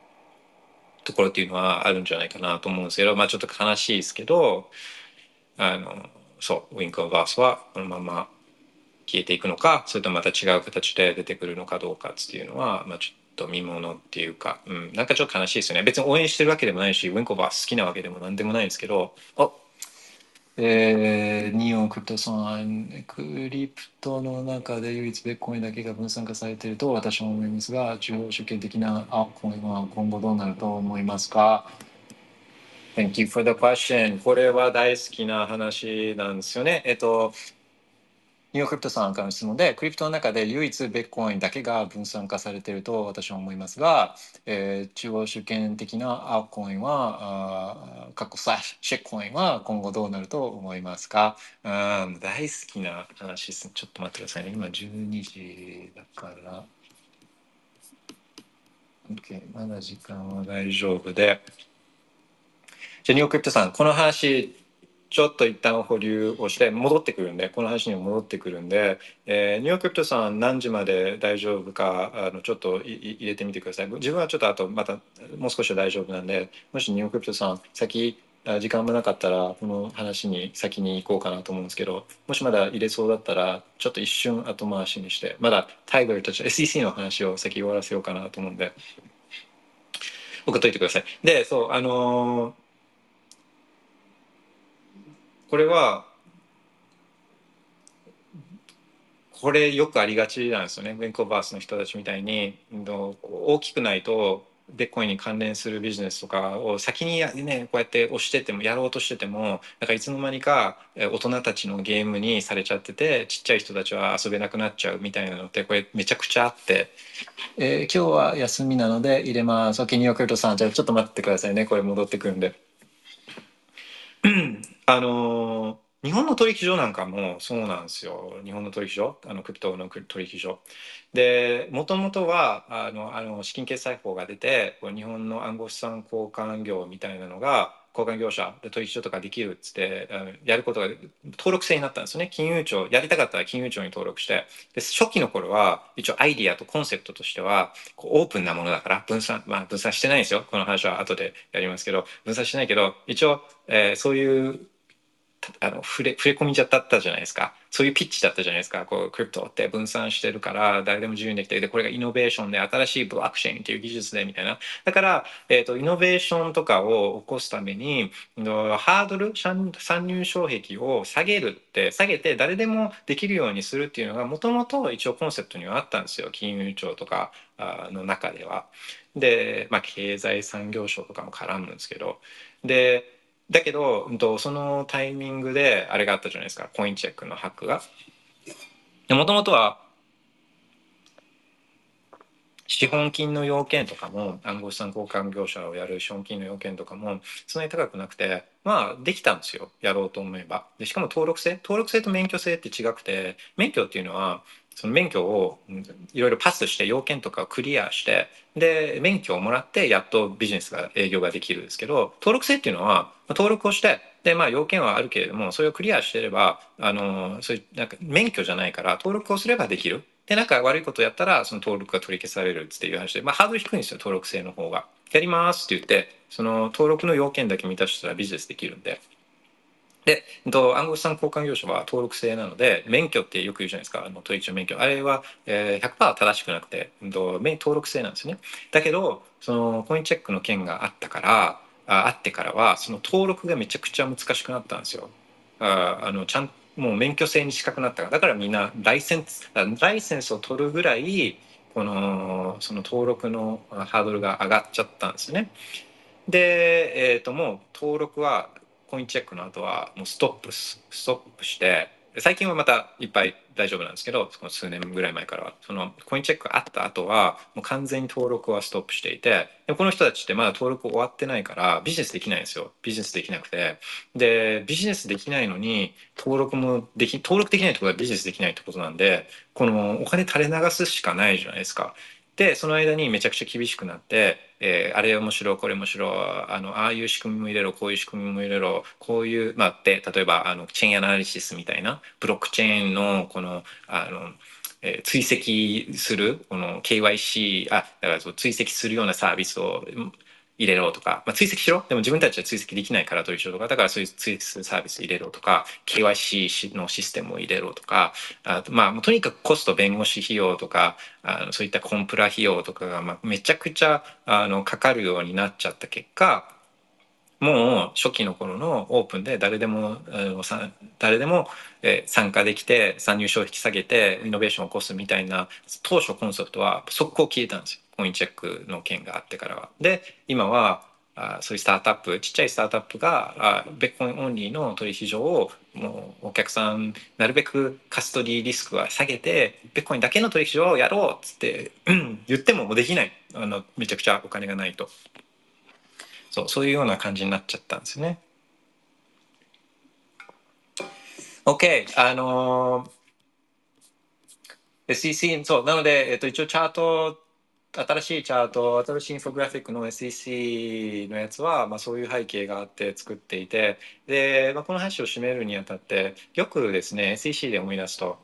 [SPEAKER 2] ところっていうのはあるんじゃないかなと思うんですけどまあちょっと悲しいですけどあのそうウィンク・オブ・バースはこのまま消えていくのかそれとまた違う形で出てくるのかどうかっていうのは、まあ、ちょっと見ものっていうか、うん、なんかちょっと悲しいですよね。別に応援してるわけでもないしウィンク・オブ・バース好きなわけでも何でもないんですけどあえー、ニオンクリプトさん、クリプトの中で唯一ベッコインだけが分散化されていると私は思いますが、中央集権的なあコインは今後どうなると思いますか？Thank you for the question. これは大好きな話なんですよね。えっと、ニューヨークリプトさんからの質問で、クリプトの中で唯一ベッコインだけが分散化されていると私は思いますが、えー、中央集権的なアーコインは、あ過去サッシェコインは今後どうなると思いますか？うん、大好きな話です。ちょっと待ってくださいね。今12時だから。OK、まだ時間は大丈夫で。じゃあ、ニュークリプトさん、この話、ちょっと一旦保留をして戻ってくるんでこの話に戻ってくるんで、えー、ニューヨークリプトさん何時まで大丈夫かあのちょっと入れてみてください。自分はちょっとあとまたもう少しは大丈夫なんでもしニューヨークリプトさん先時間もなかったらこの話に先に行こうかなと思うんですけどもしまだ入れそうだったらちょっと一瞬後回しにしてまだタイガーたち SEC の話を先終わらせようかなと思うんで送っといてください。でそうあのーこれはこれよくありがちなんですよねベンコバースの人たちみたいに大きくないとベッコインに関連するビジネスとかを先にねこうやって押しててもやろうとしててもなんかいつの間にか大人たちのゲームにされちゃっててちっちゃい人たちは遊べなくなっちゃうみたいなのってこれめちゃくちゃあって、えー、今日は休みなので入れます。ニューヨークさんじゃあちょっと待ってくださいねこれ戻ってくるんで。あの日本の取引所なんかもそうなんですよ。日本の取引所？あのクリプトの取引所。でもともとはあのあの資金決済法が出て日本の暗号資産交換業みたいなのが交換業者で取引所とかできるっつってやることが登録制になったんですよね。金融庁やりたかったら金融庁に登録して。で初期の頃は一応アイディアとコンセプトとしてはこうオープンなものだから分散まあ分散してないんですよ。この話は後でやりますけど分散してないけど一応、えー、そういうあの触れ触れ込みちゃったったじゃないですか。そういうピッチだったじゃないですか。こうクリプトって分散してるから誰でも自由にできてでこれがイノベーションで新しいブロックチェーンっていう技術でみたいな。だから、えーと、イノベーションとかを起こすためにハードル参入障壁を下げるって下げて誰でもできるようにするっていうのがもともと一応コンセプトにはあったんですよ。金融庁とかの中では。で、まあ、経済産業省とかも絡むんですけど。でだけど、うんと、そのタイミングであれがあったじゃないですか。コインチェックのハックが。もともとは資本金の要件とかも暗号資産交換業者をやる資本金の要件とかもそんなに高くなくてまあできたんですよ。やろうと思えば。でしかも登録制。登録制と免許制って違くて免許っていうのはその免許をいろいろパスして要件とかをクリアしてで免許をもらってやっとビジネスが営業ができるんですけど登録制っていうのは登録をしてでまあ要件はあるけれどもそれをクリアしてればあのそういうなんか免許じゃないから登録をすればできるでなんか悪いことやったらその登録が取り消されるっていう話で、まあ、ハードル低いんですよ登録制の方が。やりますって言ってその登録の要件だけ満たしたらビジネスできるんで。で、暗号資産交換業者は登録制なので、免許ってよく言うじゃないですか、あの取引所免許。あれは、えー、100%正しくなくて、登録制なんですよね。だけど、そのコインチェックの件があったから、ああってからは、その登録がめちゃくちゃ難しくなったんですよ。ああのちゃんもう免許制に近くなったから、だからみんなライセンス、ライセンスを取るぐらい、この、その登録のハードルが上がっちゃったんですね。で、えっ、ー、ともう登録はコインチェックの後はもうストップストップして最近はまたいっぱい大丈夫なんですけどその数年ぐらい前からは。そのコインチェックがあった後はもう完全に登録はストップしていてでこの人たちってまだ登録終わってないからビジネスできないんですよ。ビジネスできなくて。でビジネスできないのに登録もでき登録できないってことはビジネスできないってことなんでこのお金垂れ流すしかないじゃないですか。でその間にめちゃくちゃ厳しくなって、えー、あれ面白いこれ面白いあのああいう仕組みも入れろこういう仕組みも入れろこういうまあで例えばあのチェーンアナリシスみたいなブロックチェーンのこのあのえー、追跡するこの KYC あだからそう追跡するようなサービスを入れろとか、まあ、追跡しろ。でも自分たちは追跡できないから取引所とか。だからそういう追跡するサービス入れろとか KYC のシステムを入れろとか。あとまあとにかくコスト弁護士費用とかあのそういったコンプラ費用とかが、まあ、めちゃくちゃあのかかるようになっちゃった結果もう初期の頃のオープンで誰でも誰でも参加できて参入賞を引き下げてイノベーションを起こすみたいな当初コンセプトは速攻消えたんですよコインチェックの件があってからは。で今はあそういうスタートアップちっちゃいスタートアップがあベッコインオンリーの取引所をもうお客さんなるべくカストリーリスクは下げてベッコインだけの取引所をやろうっつって、うん、言ってももうできないあのめちゃくちゃお金がないと。そうそういうような感じになっちゃったんですね。OK あのー、SEC そうなので、えっと、一応チャート新しいチャート新しいインフォグラフィックの SEC のやつは、まあ、そういう背景があって作っていてで、まあ、この話を締めるにあたってよくですね SEC で思い出すと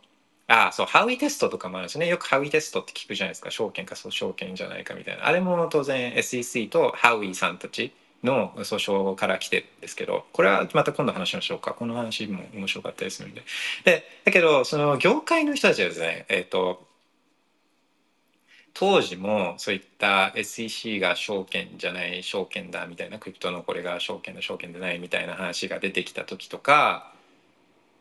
[SPEAKER 2] ああそうハウィテストとかもあるんですね。よくハウィテストって聞くじゃないですか。証券かそう証券じゃないかみたいな。あれも当然 SEC とハウィさんたちの訴訟から来てるんですけどこれはまた今度話しましょうか。この話も面白かったりするんで。でだけどその業界の人たちはですねえっ、ー、と当時もそういった SEC が証券じゃない証券だみたいなクリプトのこれが証券だ証券でないみたいな話が出てきた時とか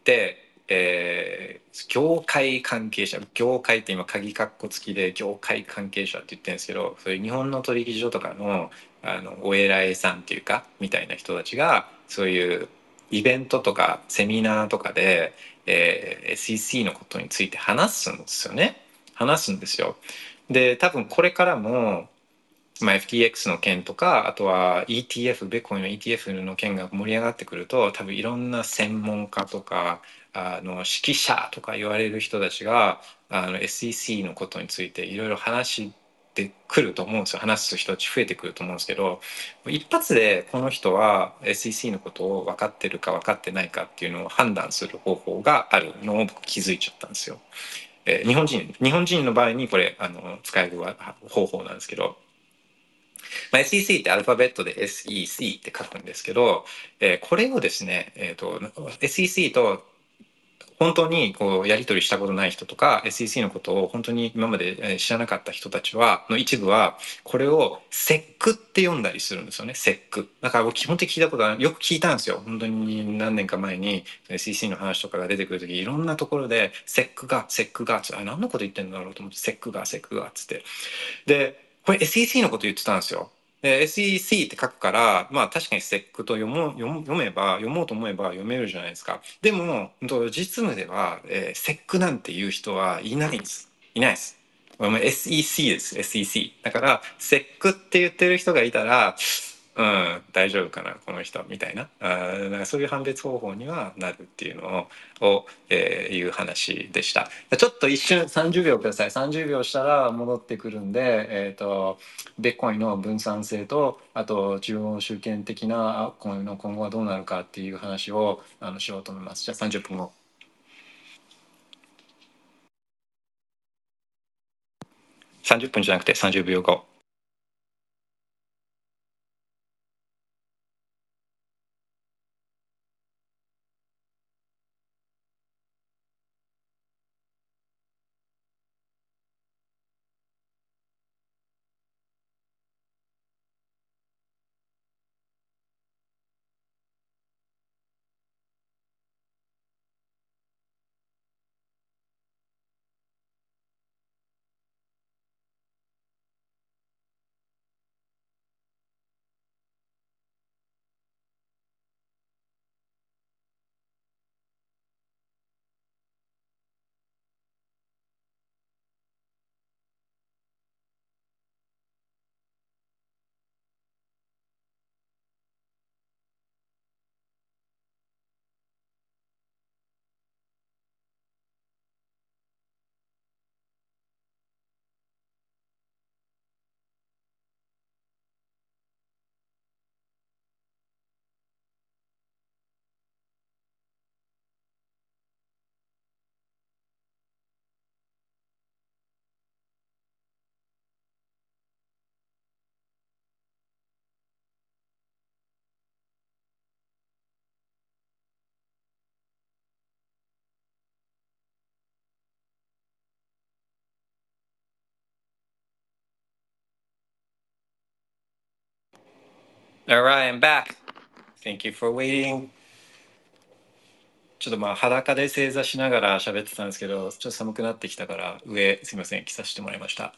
[SPEAKER 2] でえー、業界関係者業界って今鍵括弧付きで業界関係者って言ってるんですけどそういう日本の取引所とかのあのお偉いさんっていうかみたいな人たちがそういうイベントとかセミナーとかで、えー、SEC のことについて話すんですよね話すんですよ。で多分これからもまあ、FTX の件とかあとは ETF ベコイの ETF の件が盛り上がってくると多分いろんな専門家とかあの指揮者とか言われる人たちがあの SEC のことについていろいろ話してくると思うんですよ話す人たち増えてくると思うんですけど一発でこの人は SEC のことを分かってるか分かってないかっていうのを判断する方法があるのを僕気づいちゃったんですよ。えー、日本人日本人の場合にこれあの使える方法なんですけど。まあ、SEC ってアルファベットで SEC って書くんですけど、えー、これをですね、えーと SEC と本当にこうやり取りしたことない人とか SEC のことを本当に今まで知らなかった人たちはの一部はこれをセックって読んだりするんですよねセック。だから僕基本的に聞いたことはよく聞いたんですよ。本当に何年か前に SEC の話とかが出てくる時いろんなところでセックがセックがあ何のこと言ってんだろうと思ってセックがセックがっつって。でこれ SEC のこと言ってたんですよ。で SEC って書くからまあ確かにセックと読も読めば読もうと思えば読めるじゃないですか。でも実務では、えー、セックなんていう人はいないんです。いないです。SEC です。SEC だからセックって言ってる人がいたらうん、大丈夫かなこの人みたいな。あなんかそういう判別方法にはなるっていうのをを、えー、いう話でした。ちょっと一瞬30秒ください。30秒したら戻ってくるんで、えーと、ベッコインの分散性とあと中央集権的な今の今後はどうなるかっていう話をあのしようと思います。じゃあ30分後。30分じゃなくて30秒後。All right, I'm back. Thank you for waiting. ちょっとまあ裸で正座しながら喋ってたんですけど、ちょっと寒くなってきたから上すみません着させてもらいました。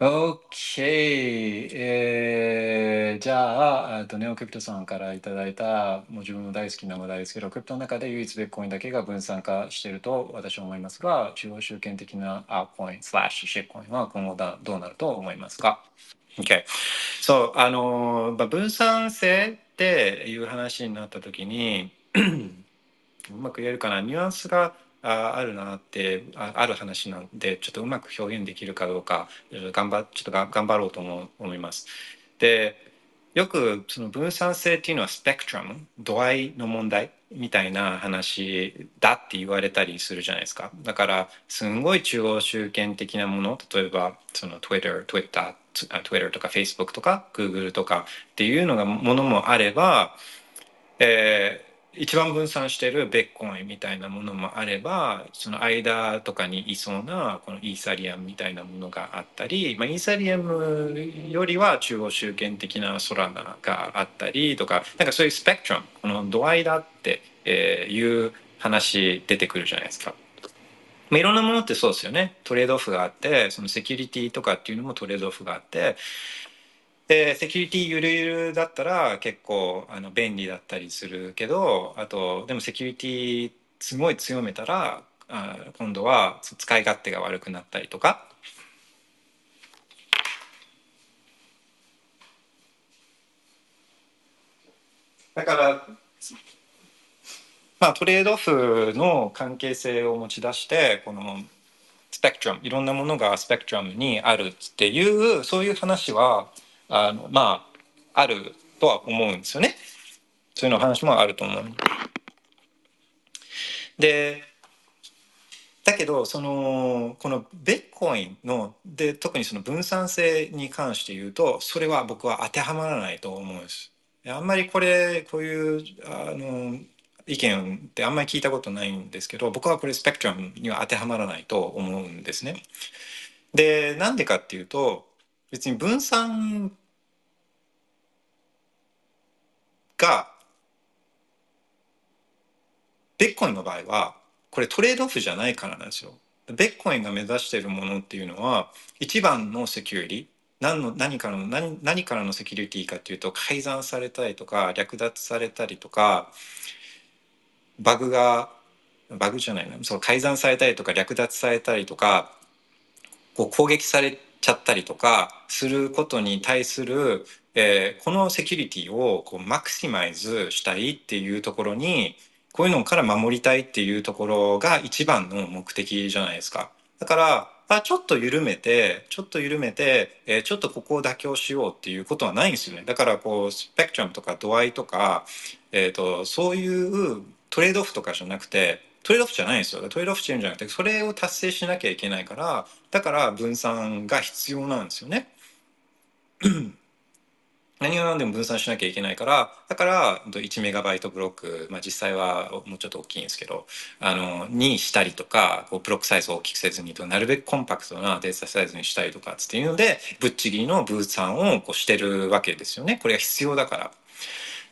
[SPEAKER 2] OK、えー、じゃあ、とネオクリプトさんからいただいた、もう自分の大好きな話題ですけど、クリプトの中で唯一ベッコインだけが分散化していると私は思いますが、中央集権的なアーコイン、スラッシュ、シェコインは今後だどうなると思いますか？?OK。そう、あの、まあ、分散性っていう話になった時に、うまく言えるかな、ニュアンスがああるなってあある話なんでちょっとうまく表現できるかどうか頑張ちょっとが頑張ろうと思思います。でよくその分散性っていうのはスペクトラム度合いの問題みたいな話だって言われたりするじゃないですかだからすんごい中央集権的なもの例えばその Twitter, Twitter, Twitter とか Facebook とか Google とかっていうのがものもあれば、えー一番分散してるベッコインみたいなものもあればその間とかにいそうなこのイーサリアムみたいなものがあったり、まあ、イーサリアムよりは中央集権的なソラナがあったりとかなんかそういうスペクトラムこの度合いだっていう話出てくるじゃないですか。まあ、いろんなものってそうですよねトレードオフがあってそのセキュリティとかっていうのもトレードオフがあってでセキュリティゆるゆるだったら結構あの便利だったりするけどあとでもセキュリティすごい強めたらあ今度は使い勝手が悪くなったりとか。だからまあトレードオフの関係性を持ち出してこのスペクトラムいろんなものがスペクトラムにあるっていうそういう話はあのまああるとは思うんですよね。そういうの話もあると思う。でだけどそのこのベッコインので特にその分散性に関して言うとそれは僕は当てはまらないと思うんです。あんまりこれこういうあの意見ってあんまり聞いたことないんですけど僕はこれスペクトラムには当てはまらないと思うんですね。でなんでかっていうと別に分散がベッコインの場合はこれトレードオフじゃないからなんですよ。ベッコインが目指しているものっていうのは一番のセキュリティ何の何からの何何からのセキュリティかっていうと改ざんされたりとか略奪されたりとかバグがバグじゃないなそう改ざんされたりとか略奪されたりとかこう攻撃されちゃったりとかすることに対するえー、このセキュリティをこうマクシマイズしたいっていうところにこういうのから守りたいっていうところが一番の目的じゃないですか。だからあちょっと緩めてちょっと緩めて、えー、ちょっとここを妥協しようっていうことはないんですよね。だからこうスペクトラムとか度合いとか、えーと、そういうトレードオフとかじゃなくてトレードオフじゃないんですよ。トレードオフしてるんじゃなくてそれを達成しなきゃいけないからだから分散が必要なんですよね。何が何でも分散しなきゃいけないからだから1メガバイトブロック、まあ、実際はもうちょっと大きいんですけどあのにしたりとかこうブロックサイズを大きくせずにとなるべくコンパクトなデータサイズにしたりとかっていうのでぶっちぎりの分散をこうしてるわけですよねこれが必要だから。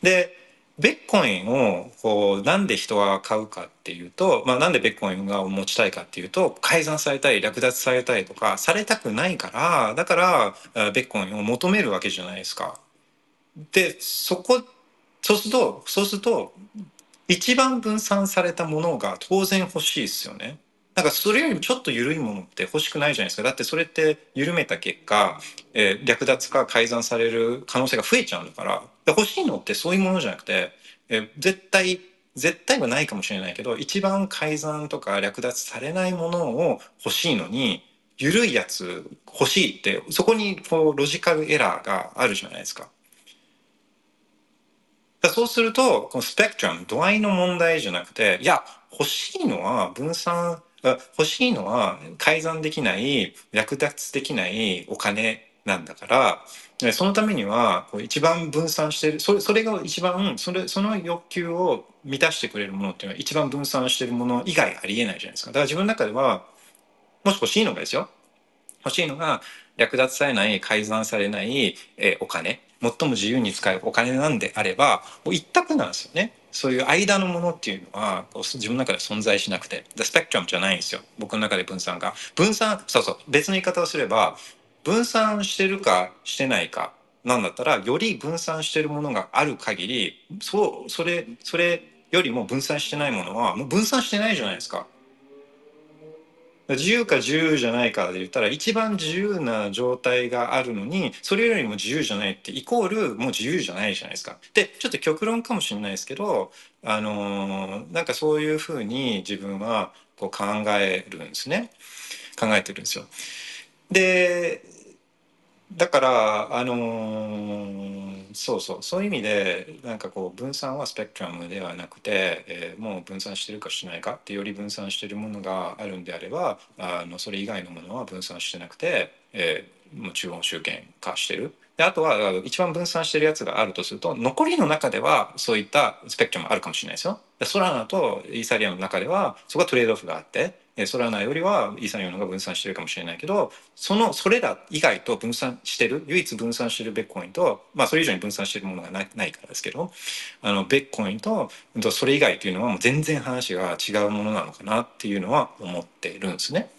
[SPEAKER 2] でベッコインをこうなんで人は買うかっていうと、まあ、なんでベッコインが持ちたいかっていうと改ざんされたり略奪されたりとかされたくないからだからベッコインを求めるわけじゃないですか。でそこそうするとそうすると一番分散されたものが当然欲しいですよね。なんかそれよりもちょっと緩いものって欲しくないじゃないですか。だってそれって緩めた結果、えー、略奪か改ざんされる可能性が増えちゃうんだから、で欲しいのってそういうものじゃなくて、え、絶対、絶対はないかもしれないけど、一番改ざんとか略奪されないものを欲しいのに、緩いやつ欲しいって、そこにこうロジカルエラーがあるじゃないですか。そうすると、このスペクトラム、度合いの問題じゃなくて、いや、欲しいのは分散、欲しいのは改ざんできない、略奪できないお金なんだから、そのためには一番分散してるそれそれが一番それその欲求を満たしてくれるものっていうのは一番分散してるもの以外ありえないじゃないですか。だから自分の中ではもし欲しいのがですよ。欲しいのが略奪されない改ざんされない、えー、お金。最も自由に使うお金なんであればもう一択なんですよね。そういう間のものっていうのは自分の中で存在しなくて。スペクトラムじゃないんですよ。僕の中で分散が。分散そうそう。別の言い方をすれば分散してるかしてないかなんだったらより分散してるものがある限りそうそれそれよりも分散してないものはもう分散してないじゃないですか。自由か自由じゃないかで言ったら一番自由な状態があるのにそれよりも自由じゃないってイコールもう自由じゃないじゃないですか。でちょっと極論かもしれないですけどあのなんかそういうふうに自分はこう考えるんですね考えてるんですよ。でだからあのー、そうそうそういう意味でなんかこう分散はスペクトラムではなくて、えー、もう分散してるかしないかってより分散してるものがあるんであればあのそれ以外のものは分散してなくて、えー、もう中央集権化してる。であとは一番分散してるやつがあるとすると残りの中ではそういったスペクトラムあるかもしれないですよ。ソラナとイーサリアの中ではそこはトレードオフがあってソラナよりはイーサリアムのが分散してるかもしれないけどそのそれら以外と分散してる唯一分散してるベッコインとまあそれ以上に分散してるものがないないからですけどあのベッコインとそれ以外というのはもう全然話が違うものなのかなっていうのは思ってるんですね。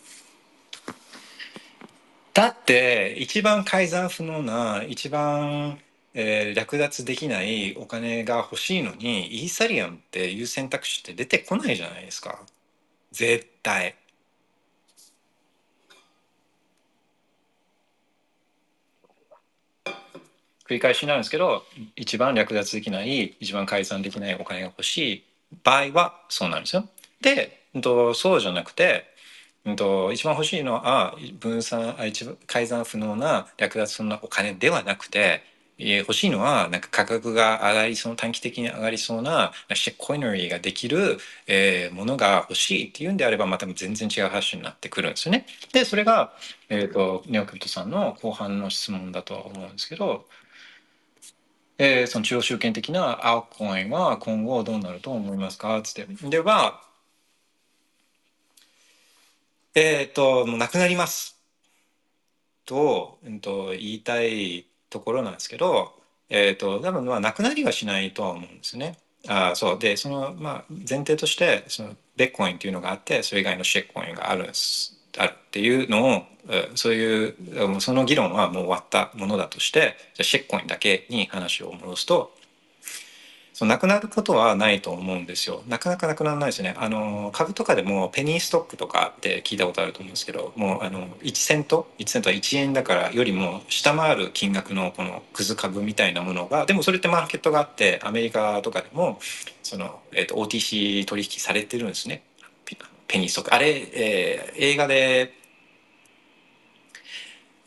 [SPEAKER 2] だって一番改ざん不能な一番えー、略奪できないお金が欲しいのにイーサリアムっていう選択肢って出てこないじゃないですか絶対。繰り返しなんですけど一番略奪できない一番改ざんできないお金が欲しい場合はそうなんですよ。でそうじゃなくて一番欲しいのは分散一番改ざん不能な略奪するお金ではなくて欲しいのはなんか価格が上がりそう短期的に上がりそうなシェッコイナリーができる、えー、ものが欲しいっていうんであればまた全然違う話になってくるんですよね。でそれが、えーと、ネオクリトさんの後半の質問だとは思うんですけど、えー、その中央集権的なアウトコインは今後どうなると思いますか？つって。ではえっ、ー、ともうなくなりますと,、えー、と言いたいところなんですけど、えーと、多分まあなくなりはしないとは思うんですね。あそうでその、まあ、前提としてそのベッコインっていうのがあってそれ以外のシェッコインがあるんですあるっていうのをそういうその議論はもう終わったものだとしてじゃシェッコインだけに話を戻すとそうなくなることはないと思うんですよ。なかなかなくならないですね。あの株とかでもペニーストックとかって聞いたことあると思うんですけどもうあの1セント？1セントは1円だからよりも下回る金額のこのクズ株みたいなものがでもそれってマーケットがあってアメリカとかでもその、えーと、OTC 取引されてるんですね。ペニーストック。あれ、えー、映画で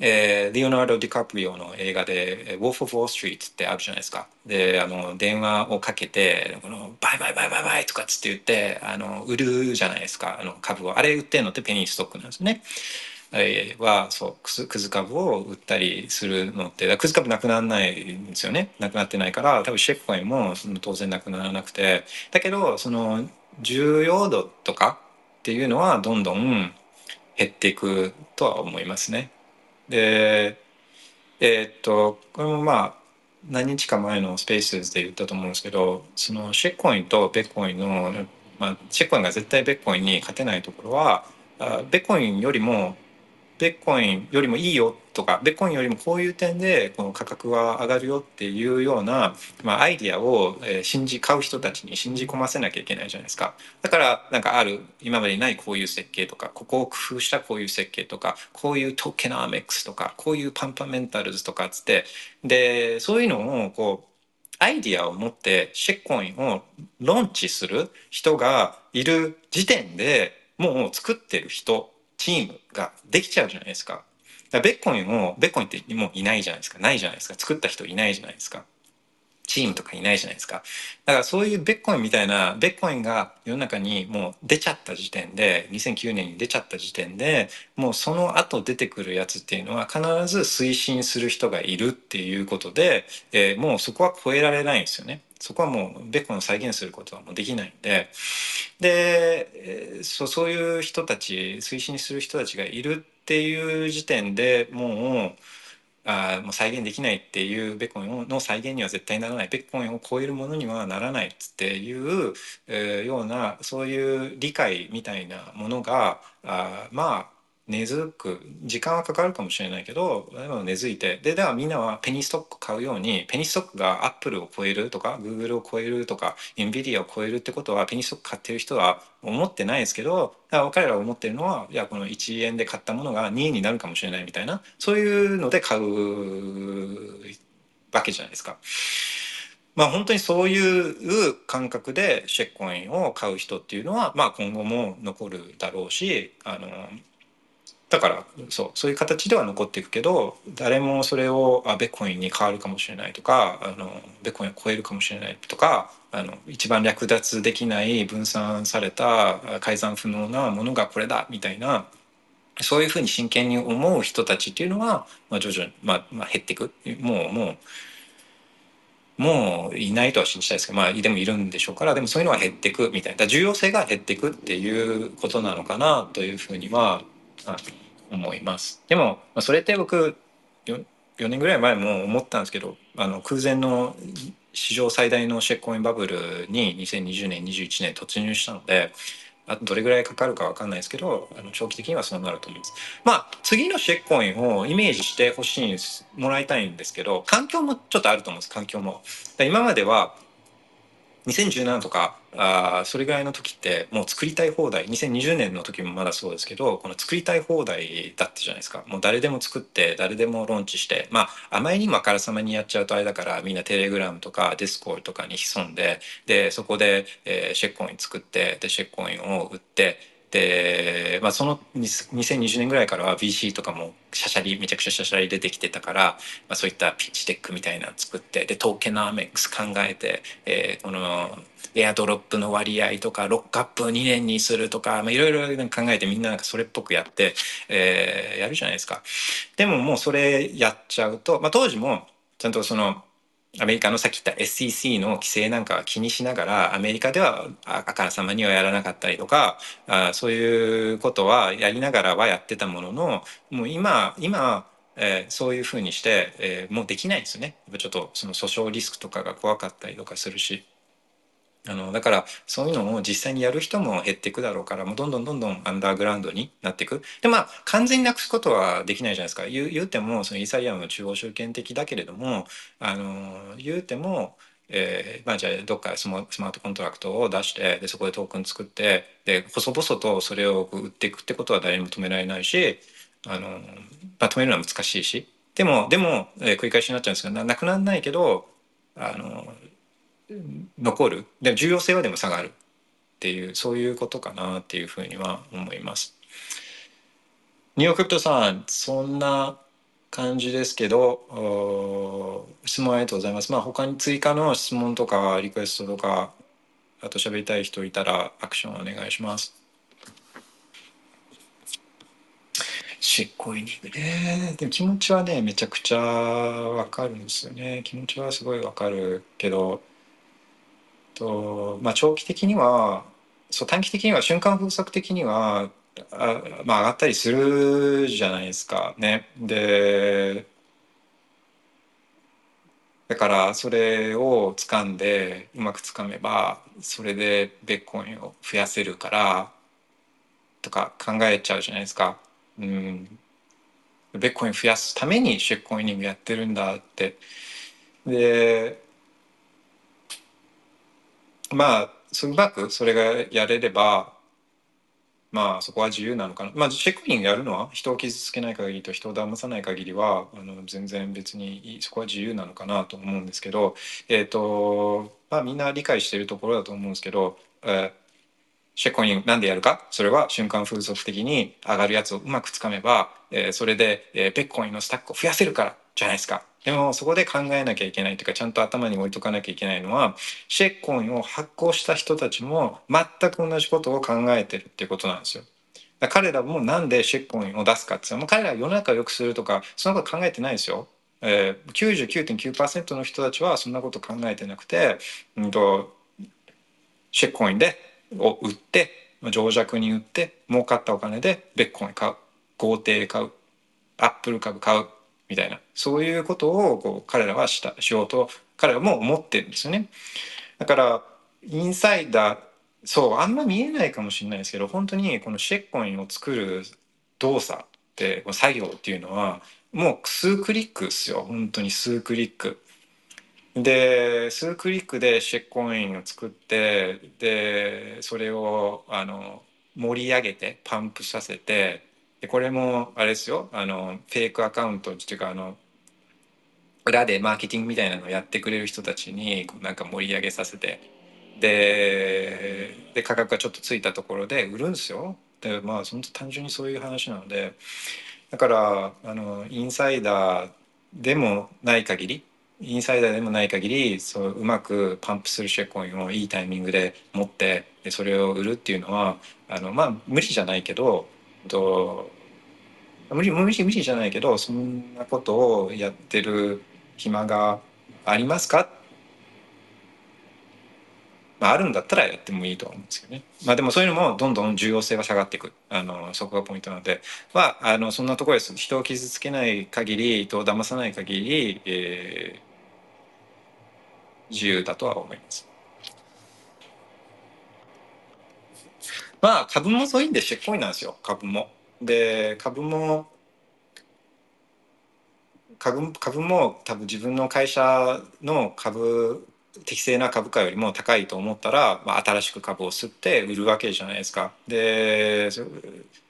[SPEAKER 2] えー、リオナルド・ディカプリオの映画で「ウォーフ・オブ・ウォー・ストリート」ってあるじゃないですか。であの電話をかけてこの「バイバイバイバイバイ」とかっつって言ってあの売るじゃないですかあの株をあれ売ってるのってペニーストックなんですね。えー、はそうくずくず株を売ったりするのってくず株なくならないんですよねなくなってないから多分シェックコインもその当然なくならなくてだけどその重要度とかっていうのはどんどん減っていくとは思いますね。でえー、っとこれもまあ何日か前のスペースで言ったと思うんですけどそのシェッコインとベッコインの、まあ、シェッコインが絶対ベッコインに勝てないところはベッコインよりもベッコインよりもいいよとかベッコインよりもこういう点でこの価格は上がるよっていうような、まあ、アイディアを信じ買う人たちに信じ込ませなきゃいけないじゃないですか。だからなんかある今までにないこういう設計とかここを工夫したこういう設計とかこういうトーケナミックスとかこういうパンパメンタルズとかっつってでそういうのをこうアイディアを持ってシェッコインをローンチする人がいる時点でもう作ってる人チームができちゃうじゃないですか。だベッコインも、ベッコインってもういないじゃないですか。ないじゃないですか。作った人いないじゃないですか。チームとかいないじゃないですか。だからそういうベッコインみたいな、ベッコインが世の中にもう出ちゃった時点で、2009年に出ちゃった時点で、もうその後出てくるやつっていうのは必ず推進する人がいるっていうことで、えー、もうそこは超えられないんですよね。そこはもうベッコンを再現することはもうできないんで。でそうそういう人たち推進する人たちがいるっていう時点でもうあもう再現できないっていうベッコンの再現には絶対ならない。ベッコンを超えるものにはならないっていう、えー、ようなそういう理解みたいなものがあまあ根付く時間はかかるかもしれないけど根付いてでではみんなはペニストック買うようにペニストックがアップルを超えるとかグーグルを超えるとかエンビディアを超えるってことはペニストック買ってる人は思ってないですけどだから彼らが思ってるのはいやこの1円で買ったものが2円になるかもしれないみたいなそういうので買うわけじゃないですか。まあ本当にそういう感覚でシェッコインを買う人っていうのはまあ今後も残るだろうしあのだからそうそういう形では残っていくけど誰もそれをあベッコインに変わるかもしれないとかあのベッコインを超えるかもしれないとかあの一番略奪できない分散された改ざん不能なものがこれだみたいなそういうふうに真剣に思う人たちっていうのは、まあ、徐々に、まあ、まあ減っていく。もうもうもういないとは信じたいですけどまあでもいるんでしょうからでもそういうのは減っていくみたいな。重要性が減っていくっていうことなのかなというふうには思います。でも、まあ、それって僕 4, 4年ぐらい前も思ったんですけどあの空前の史上最大のシェッコインバブルに2020年21年突入したのであとどれぐらいかかるか分かんないですけどあの長期的にはそうなると思います。まあ次のシェッコインをイメージしてほしいもらいたいんですけど環境もちょっとあると思うんです環境も。今までは2017とかあそれぐらいの時ってもう作りたい放題2020年の時もまだそうですけどこの作りたい放題だったじゃないですか。もう誰でも作って誰でもローンチしてまああまりにもあからさまにやっちゃうとあれだからみんなテレグラムとかディスコードとかに潜んででそこで、えー、シットコイン作ってでシットコインを売ってで、まあ、その2020年ぐらいからは VC とかもシャシャリめちゃくちゃシャシャリ出てきてたから、まあ、そういったピッチテックみたいなの作ってでトーケナーメックス考えて、えー、このエアドロップの割合とかロックアップ2年にするとかいろいろ考えてみんななんかそれっぽくやって、えー、やるじゃないですか。でももうそれやっちゃうと、まあ、当時もちゃんとそのアメリカのさっき言った SEC の規制なんかは気にしながらアメリカではあからさまにはやらなかったりとかあそういうことはやりながらはやってたもののもう今今えー、そういうふうにして、えー、もうできないんですよね。ちょっとその訴訟リスクとかが怖かったりとかするし。あのだからそういうのを実際にやる人も減っていくだろうからもうどんどんどんどんアンダーグラウンドになっていく。でまあ完全になくすことはできないじゃないですか。言う言うてもそのイーサリアム中央集権的だけれどもあの言うてもえーまあ、じゃあどっかスマートコントラクトを出してでそこでトークン作ってで細々とそれを売っていくってことは誰にも止められないしあの、まあ、止めるのは難しいし。でもでも、えー、繰り返しになっちゃうんですけどなくならないけどあの残るでも重要性はでも下がるっていうそういうことかなっていうふうには思います。ニューヨークプトさんそんな感じですけど質問ありがとうございます。まあ他に追加の質問とかリクエストとかあと喋りたい人いたらアクションお願いします。執行イニングねでも気持ちはねめちゃくちゃわかるんですよね気持ちはすごいわかるけどとまあ、長期的にはそう短期的には瞬間風速的にはあ、まあ、上がったりするじゃないですかね。でだからそれを掴んでうまく掴めばそれでベッコインを増やせるからとか考えちゃうじゃないですか。うん、ベッコイン増やすためにシェッコイニングやってるんだって。でまあうまくそれがやれればまあそこは自由なのかなまあチェックインやるのは人を傷つけない限りと人を騙さない限りはあの全然別にそこは自由なのかなと思うんですけどえっ、ー、とまあみんな理解してるところだと思うんですけど、えー、シェッコインなんでやるか？それは瞬間風速的に上がるやつをうまくつかめば、えー、それで、えー、ペッコインのスタックを増やせるからじゃないですか。でもそこで考えなきゃいけないというかちゃんと頭に置いとかなきゃいけないのはシェッコインを発行した人たちも全く同じことを考えてるっていうことなんですよ。だ彼らもなんでシェッコインを出すかってう彼らは世の中を良くするとかそんなこと考えてないですよ。えー、99.9%の人たちはそんなこと考えてなくて、うんと、シェッコインでを売って情弱に売って儲かったお金でベッコイン買う豪邸買うアップル株買うみたいなそういうことをこう彼らはしたしようと彼らも思ってるんですよね。だからインサイダーそうあんま見えないかもしれないですけど本当にこのシェッコインを作る動作って作業っていうのはもう数クリックですよ本当に数クリック。で数クリックでシェッコインを作ってでそれをあの盛り上げてパンプさせてでこれもあれですよ。あのフェイクアカウントっていうかあの裏でマーケティングみたいなのをやってくれる人たちになんか盛り上げさせて。でで価格がちょっとついたところで売るんですよ。でまあ本当単純にそういう話なので。だからあのインサイダーでもない限りインサイダーでもない限りそううまくパンプするシェコインをいいタイミングで持ってでそれを売るっていうのはあのまあ無理じゃないけど無理無理無理じゃないけどそんなことをやってる暇がありますか？まあ、あるんだったらやってもいいと思うんですよね。まあでもそういうのもどんどん重要性が下がっていく。あの、そこがポイントなので、は、あの、そんなところです。人を傷つけない限り、人を騙さない限り、えー、自由だとは思います。まあ株もそういうんでシェッコインなんですよ、株も。で、株も、株株も多分自分の会社の株適正な株価よりも高いと思ったら、まあ、新しく株を吸って売るわけじゃないですか。で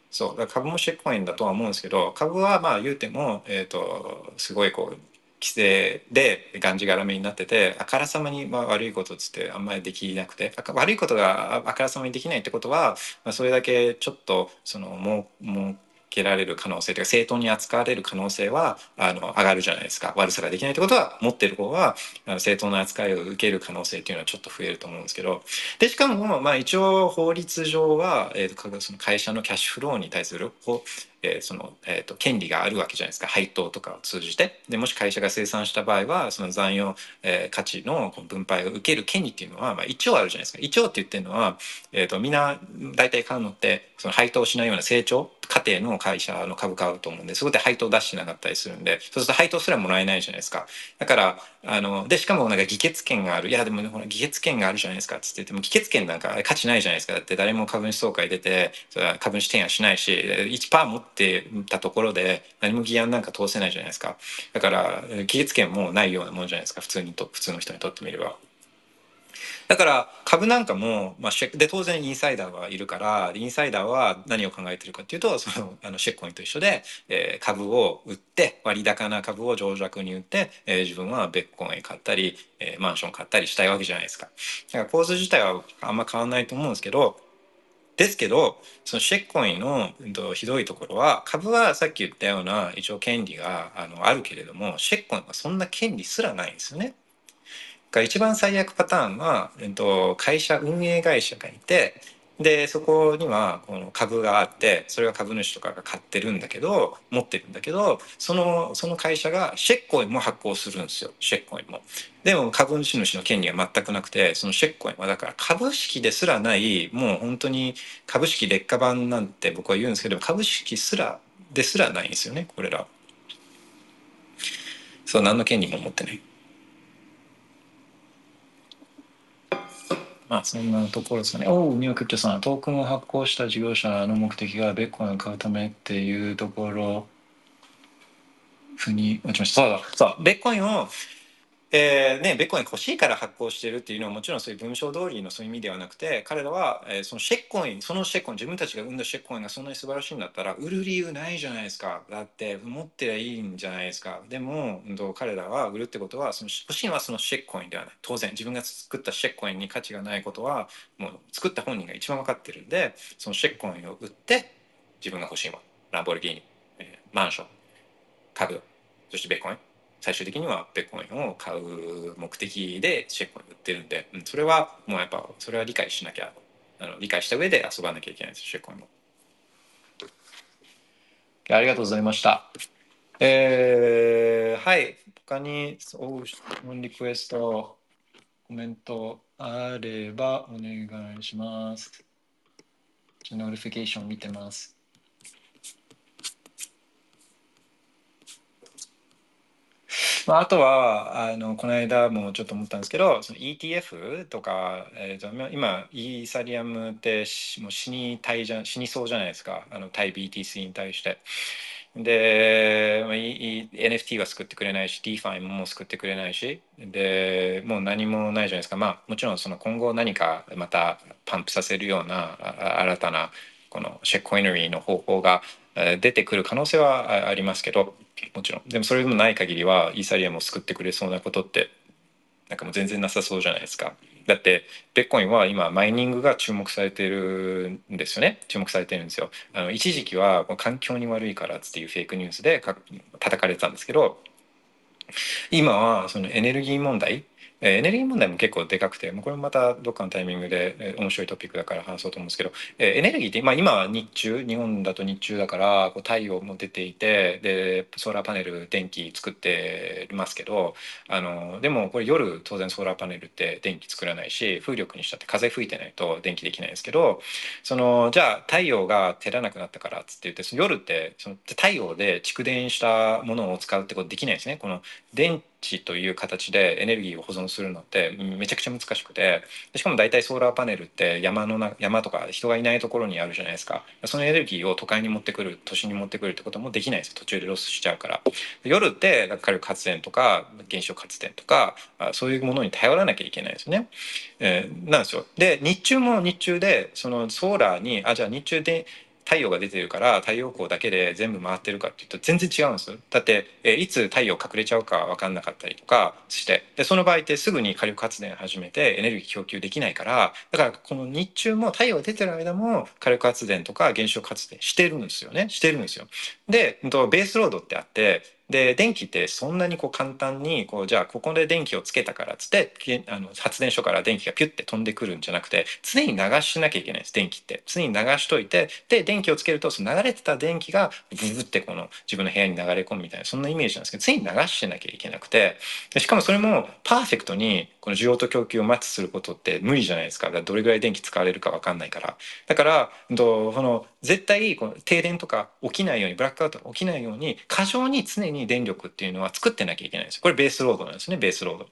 [SPEAKER 2] そう株もシェックコインだとは思うんですけど株はまあ言うても、えーと、すごいこう規制でがんじがらめになっててあからさまにまあ悪いことっつってあんまりできなくて悪いことがあからさまにできないってことは、まあ、それだけちょっとそのもうもうけられる可能性というか正当に扱われる可能性はあの上がるじゃないですか。悪さができないってことは持ってる方はあの正当な扱いを受ける可能性っていうのはちょっと増えると思うんですけど。でしかもまあ一応法律上は、えーと、その会社のキャッシュフローに対するえー、その、えーと、権利があるわけじゃないですか。配当とかを通じて。でもし会社が生産した場合はその残余、えー、価値の分配を受ける権利っていうのは、まあ、一応あるじゃないですか。一応って言ってるのは、えーと、みんな大体買うのってその配当しないような成長過程の会社の株買うと思うんでそこで配当出してなかったりするんでそうすると配当すらもらえないじゃないですか。だからあのでしかもなんか議決権がある。いやでもほら議決権があるじゃないですかっつって言っても議決権なんか価値ないじゃないですか。だって誰も株主総会出てそれは株主提案しないし1%持ってたところで何も議案なんか通せないじゃないですか。だから議決権もないようなもんじゃないですか。普通にと普通の人にとってみれば。だから株なんかも、まあ、で当然インサイダーはいるからインサイダーは何を考えてるかっていうとその あのシェッコインと一緒で、えー、株を売って割高な株を情弱に売って、えー、自分はベッコンへ買ったり、えー、マンション買ったりしたいわけじゃないですか。だから構図自体はあんま変わんないと思うんですけどですけどそのシェッコインのひどいところは株はさっき言ったような一応権利があのあるけれどもシェッコインはそんな権利すらないんですよね。が一番最悪パターンは、えっと、会社運営会社がいてでそこにはこの株があってそれは株主とかが買ってるんだけど持ってるんだけどそのその会社がシェッコインも発行するんですよシェッコインも。でも株主主の権利は全くなくてそのシェッコインはだから株式ですらないもう本当に株式劣化版なんて僕は言うんですけど株式すらですらないんですよねこれら。そう何の権利も持ってない。まあそんなところですね。おお、ニュークリプトさん、トークンを発行した事業者の目的がベッコインを買うためっていうところ、腑に落ちました。そうだ、そう、ベッコインをえーね、ベッコイン欲しいから発行してるっていうのはもちろんそういう文章通りのそういう意味ではなくて彼らは、えー、そのシェッコインそのシェッコイン自分たちが生んだシェッコインがそんなに素晴らしいんだったら売る理由ないじゃないですか。だって持ってりゃいいんじゃないですか。でも、うん、彼らは売るってことはその欲しいのはそのシェッコインではない。当然自分が作ったシェッコインに価値がないことはもう作った本人が一番分かってるんでそのシェッコインを売って自分が欲しいもの。ランボルギーニ、えー、マンション株そしてベッコイン。最終的にはベッコインを買う目的でシェッコイン売ってるんで、うん、それはもうやっぱそれは理解しなきゃあの理解した上で遊ばなきゃいけないですシェッコインも。ありがとうございました。えー、はい。他にそう質問リクエスト、コメントあればお願いします。 notification 見てます。まあ、あとはあのこの間もちょっと思ったんですけどその ETF とか、えー、と今イーサリアムってもう死に対じゃ死にそうじゃないですか。あの対 BTC に対して。で、NFT は救ってくれないし DeFi ももう救ってくれないし。でもう何もないじゃないですか。まあもちろんその今後何かまたパンプさせるような新たなこのシェックコイナリーの方法が出てくる可能性はありますけどもちろん。でもそれでもない限りはイーサリアムを救ってくれそうなことってなんかもう全然なさそうじゃないですか。だってベッコインは今マイニングが注目されてるんですよね。注目されてるんですよ。あの一時期は環境に悪いからっていうフェイクニュースで叩かれてたんですけど今はそのエネルギー問題エネルギー問題も結構でかくて、これもまたどっかのタイミングで面白いトピックだから話そうと思うんですけど、エネルギーって、ま、今は日中、日本だと日中だからこう太陽も出ていて、で、ソーラーパネル、電気作ってますけど、あの、でもこれ夜当然ソーラーパネルって電気作らないし、風力にしたって風吹いてないと電気できないんですけど、その、じゃあ太陽が照らなくなったからっつって言って、その夜ってその太陽で蓄電したものを使うってことできないですね。この電地という形でエネルギーを保存するのってめちゃくちゃ難しくてしかも大体ソーラーパネルって山のな山とか人がいないところにあるじゃないですか。そのエネルギーを都会に持ってくる都心に持ってくるってこともできないです途中でロスしちゃうから。夜って火力発電とか原子力発電とかそういうものに頼らなきゃいけないですね、えー、なんですよ。で日中も日中でそのソーラーにあじゃあ日中で太陽が出てるから太陽光だけで全部回ってるかっていうと全然違うんですだって、えいつ太陽隠れちゃうか分かんなかったりとかしてでその場合ってすぐに火力発電始めてエネルギー供給できないからだからこの日中も太陽が出てる間も火力発電とか原子力発電してるんですよねしてるんですよ。でベースロードってあってで電気ってそんなにこう簡単にこうじゃあここで電気をつけたからっつってあの発電所から電気がピュッて飛んでくるんじゃなくて常に流しなきゃいけないです電気って。常に流しといてで電気をつけるとその流れてた電気がブブってこの自分の部屋に流れ込むみたいなそんなイメージなんですけど常に流してなきゃいけなくてしかもそれもパーフェクトにこの需要と供給をマッチすることって無理じゃないですか。どれぐらい電気使われるか分かんないから。だからその絶対この停電とか起きないようにブラックアウトが起きないように過剰に常に電力っていうのは作ってなきゃいけないんですこれベースロードなんですねベースロード。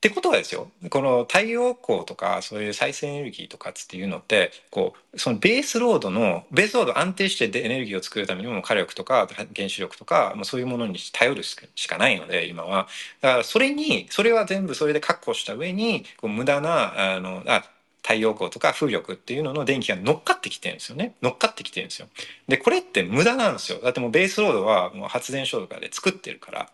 [SPEAKER 2] ってことはですよこの太陽光とかそういう再生エネルギーとかっていうのってこうそのベースロードのベースロード安定してエネルギーを作るためにも火力とか原子力とか、ま、そういうものに頼るしかないので今はだからそれにそれは全部それで確保した上にこう無駄なあのあ太陽光とか風力っていうのの電気が乗っかってきてるんですよね。乗っかってきてるんですよ。でこれって無駄なんですよ。だってもうベースロードはもう発電所とかで作ってるから。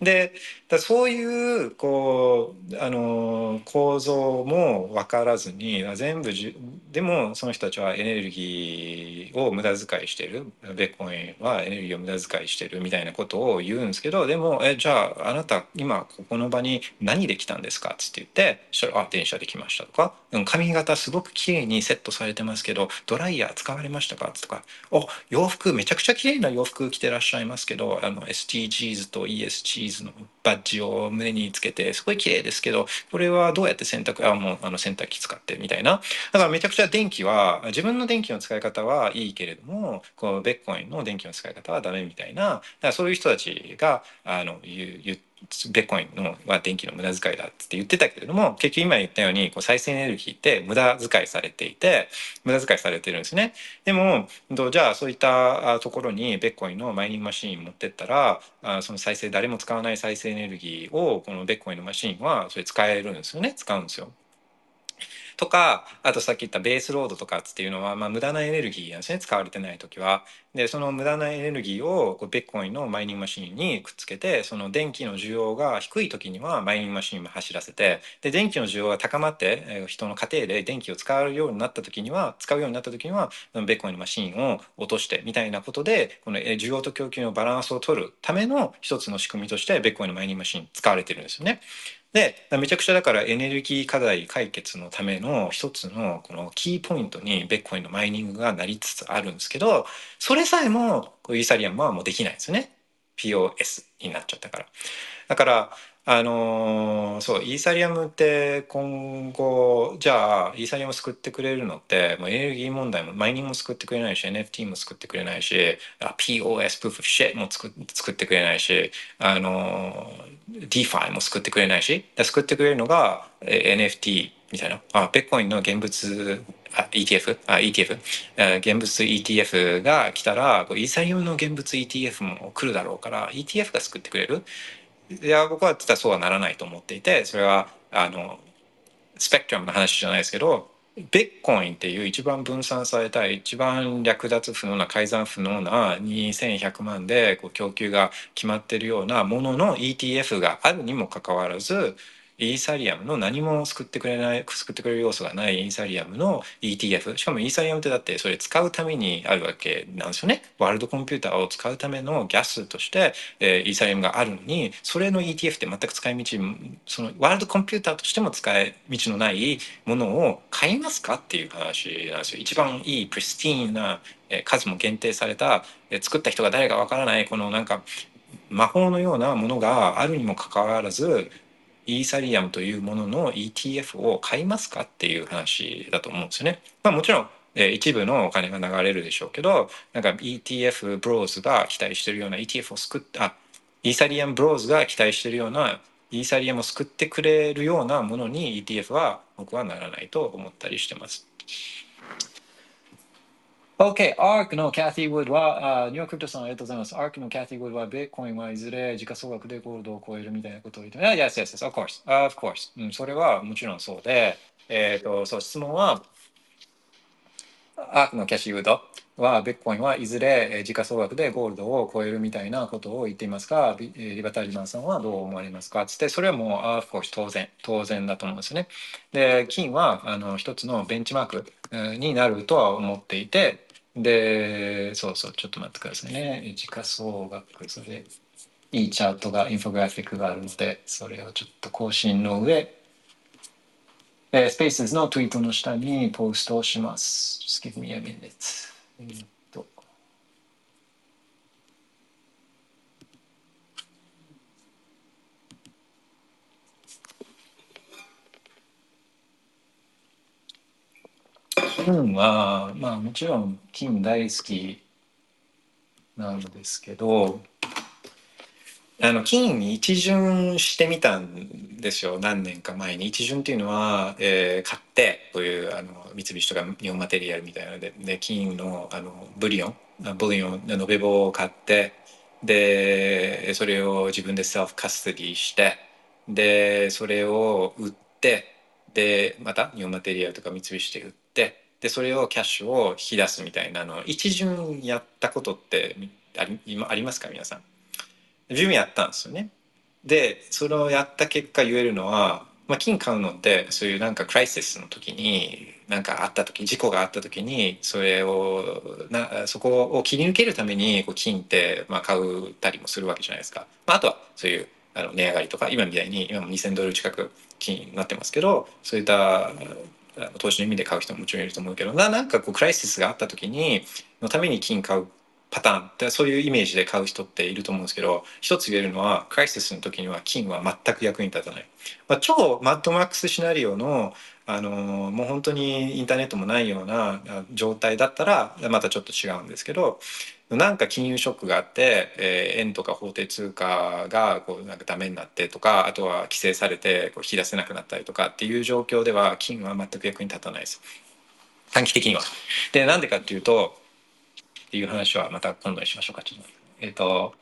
[SPEAKER 2] でだそういうこうあの構造も分からずに全部じでもその人たちはエネルギーを無駄遣いしてる。ベッコインはエネルギーを無駄遣いしてるみたいなことを言うんですけどでも「えじゃああなた今ここの場に何で来たんですか?」っつって言ってそしたら「あ電車で来ました」とか「髪型すごく綺麗にセットされてますけどドライヤー使われましたか?」とか「お洋服めちゃくちゃ綺麗な洋服着てらっしゃいますけどあの SDGs と ESGs のバッジを胸につけてすごい綺麗ですけどこれはどうやって洗濯あもうあの洗濯機使ってみたいなだからめちゃくちゃ電気は自分の電気の使い方はいいけれどもこうベッコインの電気の使い方はダメみたいなだからそういう人たちがあの言ってベッコインのは電気の無駄遣いだって言ってたけれども結局今言ったようにこう再生エネルギーって無駄遣いされていて無駄遣いされてるんですね。でもじゃあそういったところにベッコインのマイニングマシン持ってったらその再生誰も使わない再生エネルギーをこのベッコインのマシンはそれ使えるんですよね。使うんですよ。とかあとさっき言ったベースロードとかっていうのは、まあ、無駄なエネルギーなんですね使われてない時は。でその無駄なエネルギーをこうベッコインのマイニングマシンにくっつけてその電気の需要が低い時にはマイニングマシンも走らせてで電気の需要が高まって、人の家庭で電気を使うようになった時には使うようになった時にはベッコインのマシンを落としてみたいなことでこの需要と供給のバランスを取るための一つの仕組みとしてベッコインのマイニングマシン使われてるんですよね。でめちゃくちゃだからエネルギー課題解決のための一つのこのキーポイントにベッコインのマイニングがなりつつあるんですけどそれさえもイーサリアムはもうできないんですよね POS になっちゃったから。だからあのーそうイーサリアムって今後じゃあイーサリアムを救ってくれるのってもうエネルギー問題もマイニングも救ってくれないし NFT も救ってくれないしあ POS プーフ of shit も作作ってくれないしあのー DeFi も救ってくれないし救ってくれるのがえ NFT みたいな。あベッコインの現物あ ETF あ ETF 現物 ETF が来たらこうイーサリアムの現物 ETF も来るだろうから ETF が救ってくれる。いや僕は実はそうはならないと思っていてそれはあのスペクトラムの話じゃないですけどビットコインっていう一番分散された一番略奪不能な改ざん不能な2100万でこう供給が決まってるようなものの ETF があるにもかかわらずイーサリアムの何も救ってくれない救ってくれる要素がないイーサリアムの ETF しかもイーサリアムってだってそれ使うためにあるわけなんですよね。ワールドコンピューターを使うためのギャスとして、えー、イーサリアムがあるのにそれの ETF って全く使い道そのワールドコンピューターとしても使い道のないものを買いますかっていう話なんですよ。一番いいプリスティーンな数も限定された作った人が誰かわからないこのなんか魔法のようなものがあるにもかかわらずイーサリアムというものの ETF を買いますかっていう話だと思うんですよね。まあ、もちろんえ一部のお金が流れるでしょうけどなんか ETF ブローズが期待してるような ETF を救ったイーサリアムブローズが期待してるようなイーサリアムを救ってくれるようなものに ETF は僕はならないと思ったりしてます。OK、ARK のキャティ・ウッドは、あニューヨークリプトさんありがとうございます。ARK のキャティ・ウッドは、ビットコインはいずれ時価総額でゴールドを超えるみたいなことを言って、Yes, yes, yes, of course, of course、うん。それはもちろんそうで、えっ、ー、と、そう、質問は、ARK のキャシーウッドは、ビットコインはいずれ時価総額でゴールドを超えるみたいなことを言っていますが、リバタリマンさんはどう思われますか？つって、それはもう、of course 当然、当然だと思うんですね。で、金はあの一つのベンチマークになるとは思っていて、で、そうそう、ちょっと待ってくださいね。時価総額、それ、いいチャートが、インフォグラフィックがあるので、それをちょっと更新の上、えー、スペースのツイートの下にポストをします。Just give me a minute. 金は、まあもちろん金大好きなんですけど、あの金に一巡してみたんですよ何年か前に。一巡っていうのは、えー、買ってこういうあの三菱とか日本マテリアルみたいなのでで金のあのブリオン bullion 延べ棒を買ってでそれを自分で self-custody してでそれを売ってでまた日本マテリアルとか三菱で売ってでそれをキャッシュを引き出すみたいなの一巡やったことってありありますか？皆さん。自分やったんですよね。でそれをやった結果言えるのは、まあ、金買うのってそういうなんかクライシスの時になんかあった時事故があった時にそれをなそこを切り抜けるためにこう金ってまあ買うたりもするわけじゃないですか、まあ、あとはそういうあの値上がりとか今みたいに今も2,000ドル近く金になってますけどそういった投資の意味で買う人ももちろんいると思うけどな。んかこうクライシスがあった時にのために金買うパターン。ってそういうイメージで買う人っていると思うんですけど一つ言えるのはクライシスの時には金は全く役に立たない、まあ、超マッドマックスシナリオのあのもう本当にインターネットもないような状態だったらまたちょっと違うんですけどなんか金融ショックがあって、えー、円とか法定通貨がこうなんかダメになってとかあとは規制されてこう引き出せなくなったりとかっていう状況では金は全く役に立たないです短期的には。でなんでかっていうとっていう話はまた今度にしましょうかちょっと。えっ、ー、と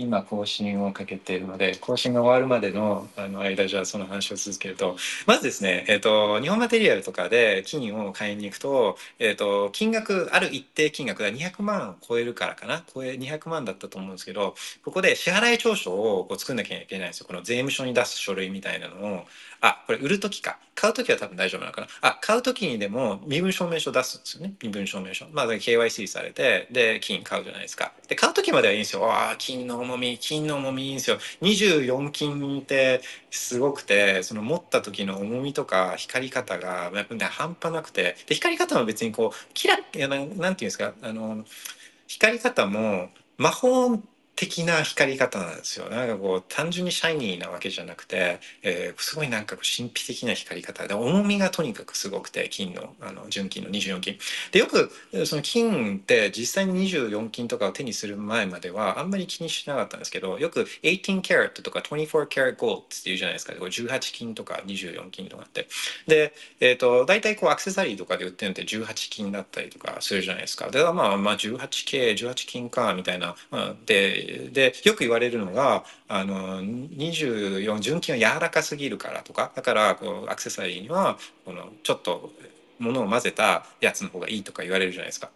[SPEAKER 2] 今更新をかけているので更新が終わるまでのあの間じゃあその話を続けると。まずですね、えーと、日本マテリアルとかで金を買いに行くと,、えーと、金額ある一定金額が200万を超えるからかな。超え200万だったと思うんですけどここで支払い調書をこう作んなきゃいけないんですよ。この税務署に出す書類みたいなのを。あこれ売る時か。買う時は多分大丈夫なのかな？あ買う時にでも身分証明書出すんですよね。身分証明書。まあ KYC されてで金買うじゃないですか。で買う時まではいいんですよ。ああ金の重み金の重みいいんですよ。24金ってすごくてその持った時の重みとか光り方がやっぱ、ね、半端なくて。で光り方も別にこうキラッなんていうんですか？あの光り方も魔法的な光り方なんですよ。なんかこう単純にシャイニーなわけじゃなくて、えー、すごいなんか神秘的な光り方。で重みがとにかくすごくて金のあの純金の24金。でよくその金って実際に24金とかを手にする前まではあんまり気にしなかったんですけどよく18 carat とか24 carat gold っていうじゃないですか。18金とか24金とかって。で、えーと、大体こうアクセサリーとかで売ってるのって18金だったりとかするじゃないですか。でまあまあ 18K18 金かみたいな、まあ、ででよく言われるのがあの24純金は柔らかすぎるからとかだからこうアクセサリーにはこのちょっと物を混ぜたやつの方がいいとか言われるじゃないですか。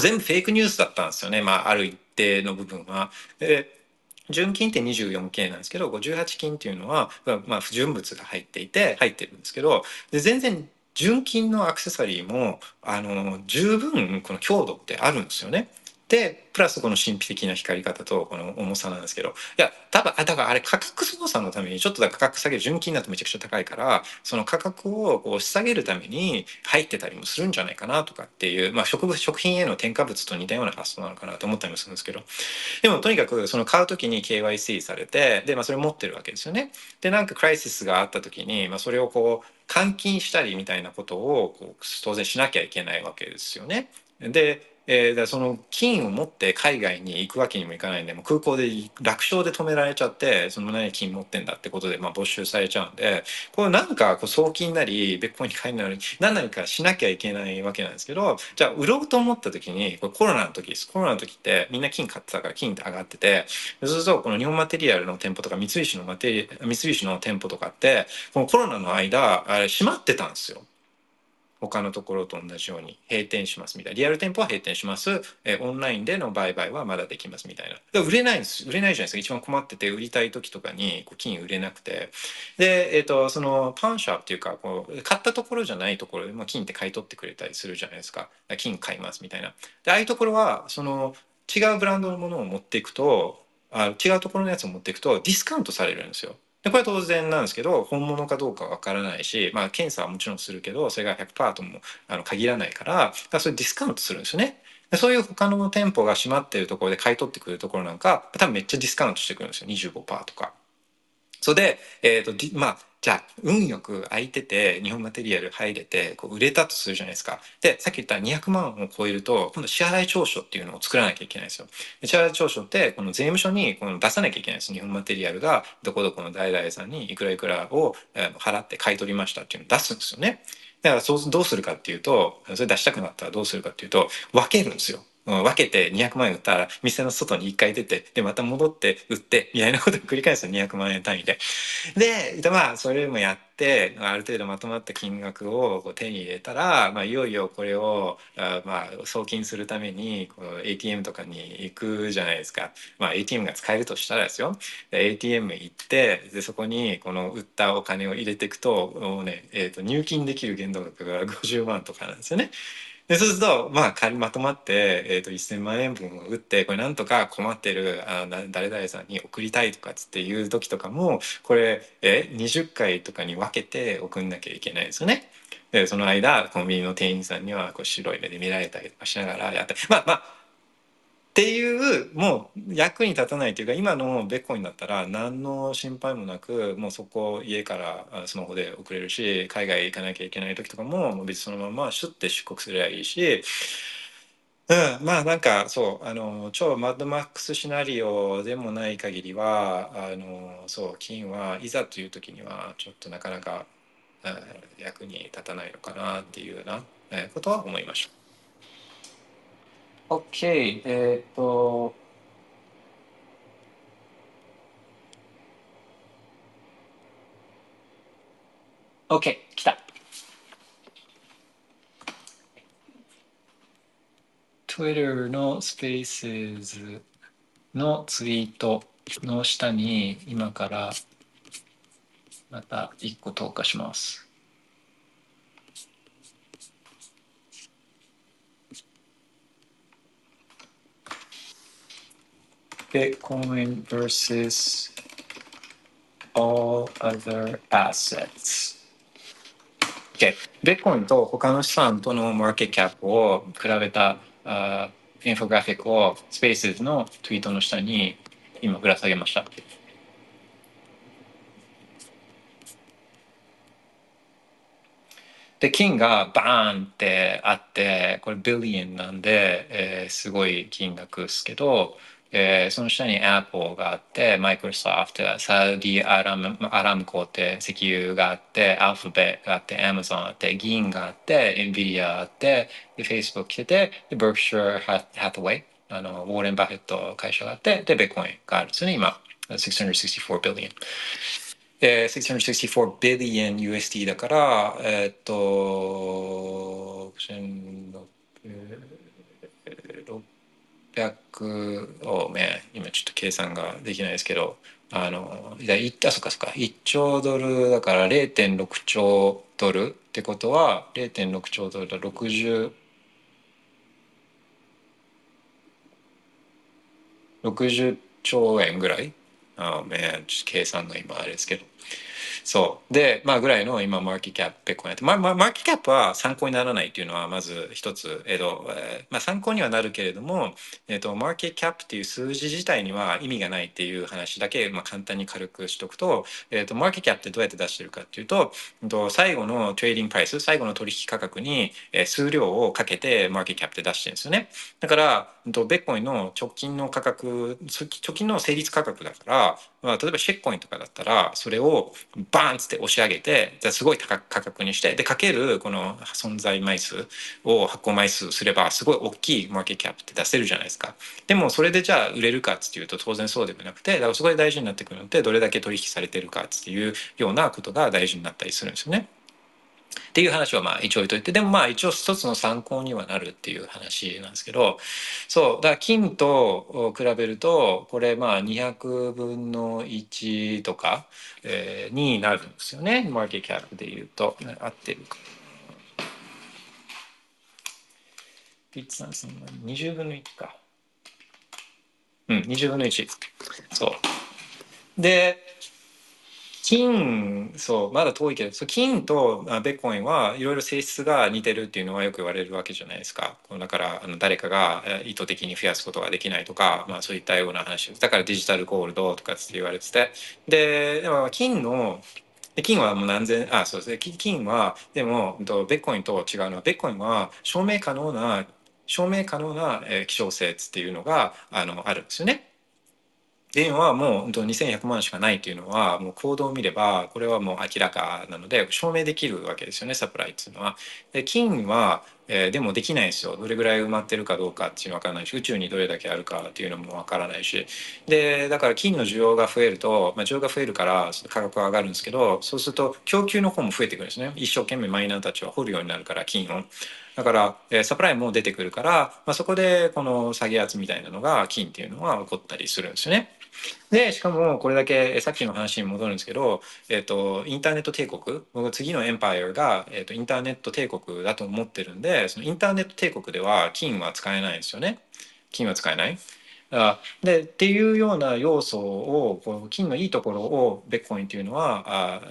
[SPEAKER 2] 全部フェイクニュースだったんですよね、まあ、ある一定の部分は。で純金って 24K なんですけど18金っていうのは、まあ、不純物が入っていて入ってるんですけどで全然純金のアクセサリーもあの十分この強度ってあるんですよね。でプラスこの神秘的な光り方とこの重さなんですけどいや多分だからあれ価格操作のためにちょっとだ価格下げる純金だとめちゃくちゃ高いからその価格をこう下げるために入ってたりもするんじゃないかなとかっていう、まあ、植物食品への添加物と似たような発想なのかなと思ったりもするんですけどでもとにかくその買う時に KYC されてで、まあ、それ持ってるわけですよね。でなんかクライシスがあった時に、まあ、それをこう換金したりみたいなことをこう当然しなきゃいけないわけですよね。でえー、だその金を持って海外に行くわけにもいかないんでもう空港で楽勝で止められちゃってその何金持ってんだってことでまあ没収されちゃうんでこれなんかこう送金なり別個に帰るなり何なりかしなきゃいけないわけなんですけどじゃあ売ろうと思った時にこれコロナの時ですコロナの時ってみんな金買ってたから金って上がっててそうするとこの日本マテリアルの店舗とか三菱のマテリ三菱の店舗とかってこのコロナの間あれ閉まってたんですよ。他のところと同じように閉店しますみたいな。リアル店舗は閉店します、え、オンラインでの売買はまだできますみたいな。売れないんです。売れないじゃないですか。一番困ってて売りたい時とかにこう金売れなくて。で、えーと、そのパンシャーっていうかこう買ったところじゃないところで、ま、金って買い取ってくれたりするじゃないですか。金買いますみたいな。でああいうところはその違うブランドのものを持っていくとあ違うところのやつを持っていくとディスカウントされるんですよ。でこれは当然なんですけど本物かどうかわからないし、まあ、検査はもちろんするけどそれが100%ともあの限らないからだからそれディスカウントするんですよね。そういう他の店舗が閉まっているところで買い取ってくるところなんか多分めっちゃディスカウントしてくるんですよ25%とか。それで、えーとまあじゃあ運よく空いてて日本マテリアル入れてこう売れたとするじゃないですか。でさっき言った200万を超えると今度支払い調書っていうのを作らなきゃいけないんですよ。支払い調書ってこの税務署にこの出さなきゃいけないんです。日本マテリアルがどこどこの代々さんにいくらいくらを払って買い取りましたっていうのを出すんですよね。だからそうどうするかっていうとそれ出したくなったらどうするかっていうと分けるんですよ。分けて200万円売ったら店の外に1回出てでまた戻って売ってみたいなことを繰り返す200万円単位で。でまあそれもやってある程度まとまった金額を手に入れたら、まあ、いよいよこれをあ、まあ、送金するためにこう ATM とかに行くじゃないですか、まあ、ATM が使えるとしたらですよ ATM 行ってでそこにこの売ったお金を入れていくともうね、えー、と入金できる限度額が50万とかなんですよね。でそうするとまあ仮まとまって、えー、と1,000万円分を打ってこれなんとか困ってるあ誰々さんに送りたいとかっつっていう時とかもこれえ20回とかに分けて送んなきゃいけないですよね。でその間コンビニの店員さんにはこう白い目で見られたりとかしながらやってまあまあっていうもう役に立たないというか今のベッコインだったら何の心配もなくもうそこ家からスマホで送れるし海外行かなきゃいけない時とかも別にそのままシュッて出国すればいいし。うん、まあなんかそうあの超マッドマックスシナリオでもない限りはあのそう金はいざという時にはちょっとなかなか、うん、役に立たないのかなっていうようなことは思いました。OK、えっ、ー、と、OK、来た。Twitter のスペースのツイートの下に今からまた1個投下します。Bitcoin versus all other assets. Okay. ビットコインと他の資産とのマーケットキャップを比べたあインフォグラフィックをスペースのツイートの下に今ぶら下げました。で、金がバーンってあって、これビリエンなんで、えー、すごい金額ですけど、えー、その下に Apple があって、Microsoft、サウディアラムアラムコって石油があって、アルファベットがあって、Amazon あって、銀があって、NVIDIA あって、で Facebook 来てて、で Berkshire Hathaway、あの、ウォーレン・バフェット会社があって、で、ベコインがあるんですね、今。664 billion。えー、664 billion USD だから、えー、っと、600をね、今ちょっと計算ができないですけど、あの、いや、あ、そっかそっか、1兆ドルだから0.6兆ドルってことは、0.6兆ドルだ。60、60兆円ぐらい？ああ、ね、計算が今あれですけど。そう。で、まあぐらいの今、 market cap ペコやって、まあ、まあ、 market cap は参考にならないっていうのは、まず一つ、えっ、と、えー、まあ参考にはなるけれども、えっ、と、 market cap っていう数字自体には意味がないっていう話だけ、まあ簡単に軽くしとくと、えっ、と、 market cap ってどうやって出してるかっていうと、えっと、最後の trading price、最後の取引価格に、えー、数量をかけて market cap って出してるんですよね。だから、えっと、ベッコインの直近の価格、直近の成立価格だから、まあ、例えばシェッコインとかだったら、それをバーンって押し上げて、じゃすごい高価格にして、で、かけるこの存在枚数を発行枚数すれば、すごい大きいマーケットキャップって出せるじゃないですか。でも、それでじゃあ売れるかっていうと当然そうでもなくて、だからそこで大事になってくるので、どれだけ取引されてるかっていうようなことが大事になったりするんですよね。っていう話はまあ一応置いといて、でもまあ一応一つの参考にはなるっていう話なんですけど、そう、だから金と比べると、これまあ200分の1とか、えー、になるんですよね。マーケットキャップで言うと。合ってるか。ピッツァンさんは20分の1か。うん、20分の1。そう。で、金そうまだ遠いけどそう金とあベッコインはいろいろ性質が似てるっていうのはよく言われるわけじゃないですか。だからあの誰かが意図的に増やすことができないとか、まあ、そういったような話だからデジタルゴールドとかって言われてて。ででも金の金はもう何千あそうですね。金はでもベッコインと違うのはベッコインは証明可能な証明可能な希少性っていうのがあのあるんですよね。円はもう2100万しかないというのはもう行動を見ればこれはもう明らかなので証明できるわけですよねサプライっていうのは。で金は、えー、でもできないですよどれぐらい埋まってるかどうかっていうのは分からないし宇宙にどれだけあるかっていうのも分からないしでだから金の需要が増えると、まあ、需要が増えるから価格が上がるんですけどそうすると供給の方も増えてくるんですね一生懸命マイナーたちは掘るようになるから金を。だから、えー、サプライも出てくるから、まあ、そこでこの下げ圧みたいなのが金っていうのは起こったりするんですよね。でしかもこれだけさっきの話に戻るんですけど、えーと、インターネット帝国僕次のエンパイアが、えーと、インターネット帝国だと思ってるんでそのインターネット帝国では金は使えないんですよね金は使えない。でっていうような要素をこう金のいいところをベッコインというのはあ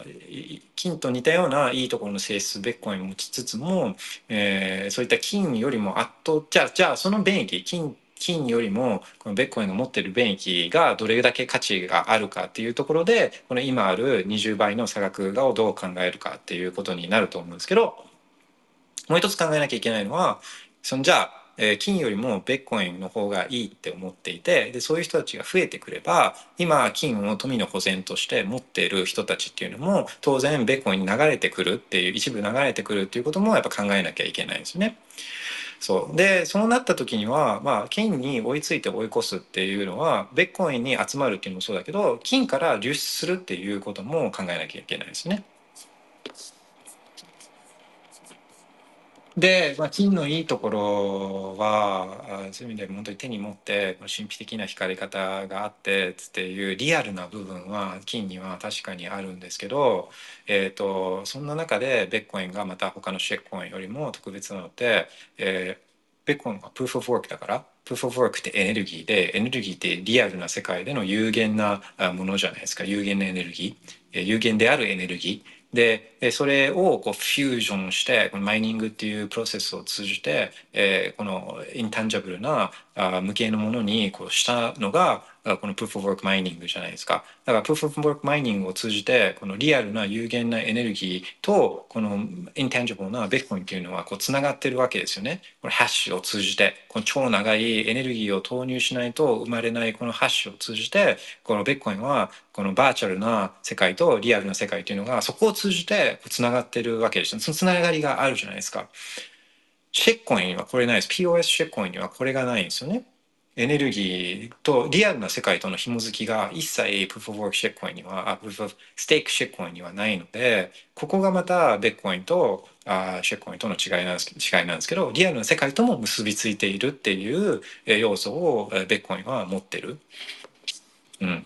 [SPEAKER 2] 金と似たようないいところの性質ベッコインを持ちつつも、えー、そういった金よりも圧倒じゃあじゃあその便益金金よりもこのベッコインが持ってる便益がどれだけ価値があるかっていうところでこの今ある20倍の差額をどう考えるかっていうことになると思うんですけどもう一つ考えなきゃいけないのはそのじゃあえ金よりもベッコインの方がいいって思っていてでそういう人たちが増えてくれば今金を富の保全として持っている人たちっていうのも当然ベッコインに流れてくるっていう一部流れてくるっていうこともやっぱ考えなきゃいけないんですよね。そうでそうなった時には、まあ、金に追いついて追い越すっていうのはベッコインに集まるっていうのもそうだけど金から流出するっていうことも考えなきゃいけないですね。で、まあ、金のいいところはそういう意味で本当に手に持って神秘的な光り方があってっていうリアルな部分は金には確かにあるんですけど、えーと、そんな中でベッコインがまた他のシェッコインよりも特別なので、えー、ベッコインはプーフ・オブ・ワークだからプーフ・オブ・ワークってエネルギーでエネルギーってリアルな世界での有限なものじゃないですか。有限なエネルギー有限であるエネルギー。でそれをこうフュージョンしてこのマイニングっていうプロセスを通じて、えー、このインタンジャブルなあ無形のものにこうしたのがこのプーフ・オブ・ワーク・マイニングじゃないですか。だからプーフ・オブ・ワーク・マイニングを通じてこのリアルな有限なエネルギーとこのインタンジャブルなベッコインっていうのはこうつながってるわけですよね。このハッシュを通じてこの超長いエネルギーを投入しないと生まれないこのハッシュを通じてこのベッコインはこのバーチャルな世界とリアルな世界というのがそこを通じてつながってるわけですよ。そのつながりがあるじゃないですか。シェッコインはこれないです。POS シェッコインにはこれがないんですよね。エネルギーとリアルな世界との紐づきが一切プーフ・オブ・ワーク・シェッコインにはあプーフ・オブ・ステーク・シェッコインにはないのでここがまたベッコインとあシェッコインとの違いなんです違いなんですけどリアルな世界とも結びついているっていう要素をベッコインは持ってる。うん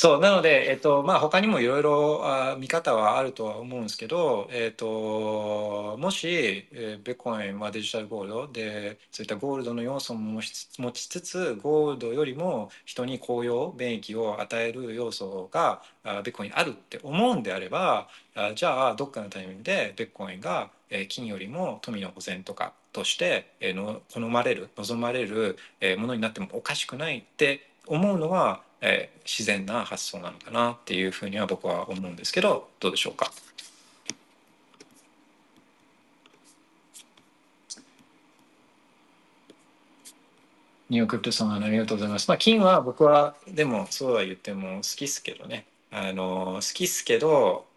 [SPEAKER 2] そうなので、えっとまあ、他にもいろいろ見方はあるとは思うんですけど、えっと、もし、えー、ベコインはデジタルゴールドでそういったゴールドの要素も持ちつつゴールドよりも人に高揚便益を与える要素がベッコインにあるって思うんであればじゃあどっかのタイミングでベッコインが金よりも富の保全とかとしての好まれる望まれるものになってもおかしくないって思うのはえー、自然な発想なのかなっていうふうには僕は思うんですけどどうでしょうか？ニュークリプトさんありがとうございます。まあ金は僕はでもそうは言っても好きっすけどね。あの好きっすけど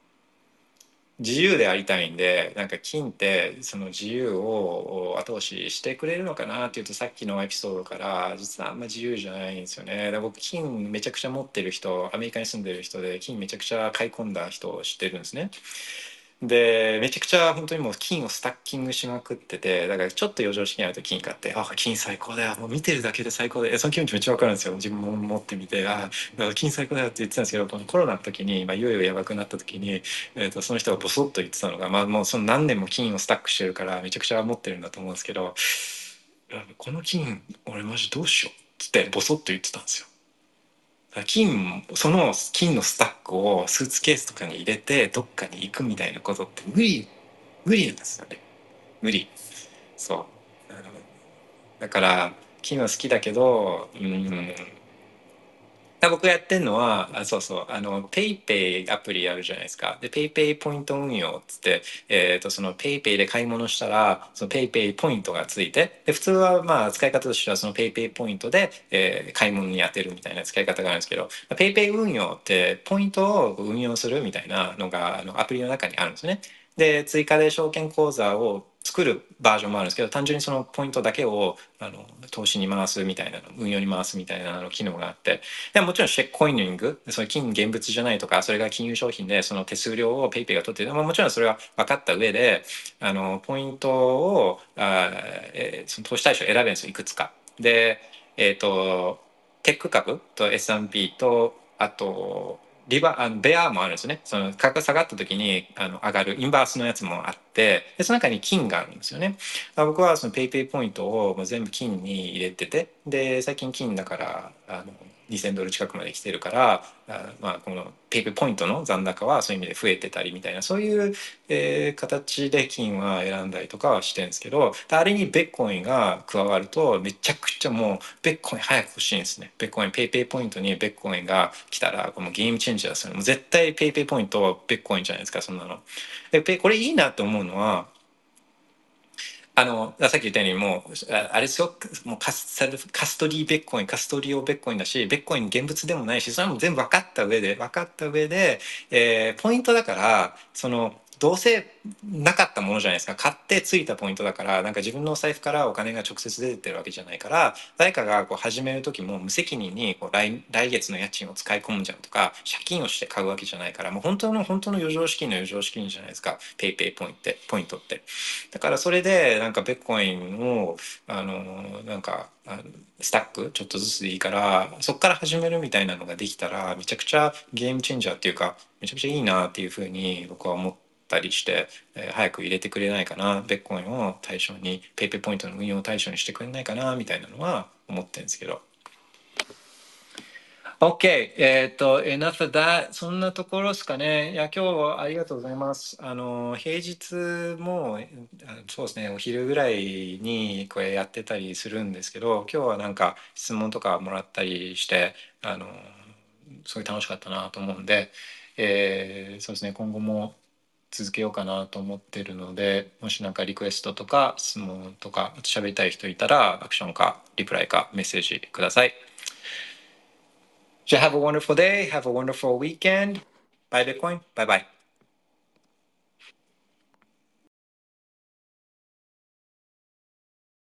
[SPEAKER 2] 自由でありたいんでなんか金ってその自由を後押ししてくれるのかなっていうとさっきのエピソードから実はあんま自由じゃないんですよね。だ僕金めちゃくちゃ持ってる人アメリカに住んでる人で金めちゃくちゃ買い込んだ人を知ってるんですね。でめちゃくちゃ本当にもう金をスタッキングしまくっててだからちょっと余剰資金あると金買ってあ金最高だよもう見てるだけで最高だよその気持ちめっちゃ分かるんですよ自分も持ってみてあ金最高だよって言ってたんですけどこのコロナの時に、まあ、いよいよやばくなった時に、えーと、その人がボソッと言ってたのが、まあ、もうその何年も金をスタックしてるからめちゃくちゃ持ってるんだと思うんですけどこの金俺マジどうしようっつってボソッと言ってたんですよ。金その金のスタックをスーツケースとかに入れてどっかに行くみたいなことって無理無理なんですよね。無理。そう。だから金は好きだけどうん僕がやってるのはあそうそうあの PayPay アプリあるじゃないですかで PayPay ポイント運用っつって、えーと、その PayPay で買い物したらその PayPay ポイントがついてで普通はまあ使い方としてはその PayPay ポイントで、えー、買い物に当てるみたいな使い方があるんですけど PayPay 運用ってポイントを運用するみたいなのがあのアプリの中にあるんですね。で追加で証券口座を作るバージョンもあるんですけど単純にそのポイントだけをあの投資に回すみたいな運用に回すみたいなの機能があってでもちろんシェックコイニングその金現物じゃないとかそれが金融商品でその手数料を PayPay が取ってもちろんそれは分かった上であのポイントをあ、えー、その投資対象選べるんですよいくつか。で、えーと、テック株と S&P とあとリバあのベアもあるんですね。その価格下がった時にあの上がるインバースのやつもあってでその中に金があるんですよね。僕はその PayPay ポイントを全部金に入れててで最近金だからあの2,000ドル近くまで来てるからあまあこの PayPay ポイントの残高はそういう意味で増えてたりみたいなそういう、えー、形で金は選んだりとかはしてるんですけどあれにビットコインが加わるとめちゃくちゃもうビットコイン早く欲しいんですねビットコイン PayPay ポイントにビットコインが来たらこのゲームチェンジャーですよねもう絶対 PayPay ポイントはビットコインじゃないですかそんなの。でこれいいなと思うのはあのさっき言ったようにもうあれですよ。もうカスカストリーベッコインカストリオベッコインだしベッコイン現物でもないしそれも全部分かった上で分かった上で、えー、ポイントだからそのどうせなかったものじゃないですか。買ってついたポイントだからなんか自分のお財布からお金が直接出てるわけじゃないから誰かがこう始める時も無責任にこう来来月の家賃を使い込んじゃうとか借金をして買うわけじゃないからもう本当の本当の余剰資金の余剰資金じゃないですか。ペイペイポイントポイントって。だからそれでなんかベッコインをあのなんかスタックちょっとずつでいいからそこから始めるみたいなのができたらめちゃくちゃゲームチェンジャーっていうかめちゃくちゃいいなっていうふうに僕は思ってたりして、えー、早く入れてくれないかなベッコインを対象に PayPay ポイントの運用を対象にしてくれないかなみたいなのは思ってるんですけど OK。えっ、と、enough of that. そんなところですかね。いや、今日はありがとうございます。あの、平日も、そうですね、お昼ぐらいにこれやってたりするんですけど、今日はなんか質問とかもらったりして、あの、すごい楽しかったなと思うんで、えーそうですね、今後も続けようかなと思ってるので、もし何かリクエストとか質問とか、あと喋りたい人いたら、アクションかリプライかメッセージください。じゃあ、have a wonderful day, have a wonderful weekend. Bye, Bitcoin. Bye bye.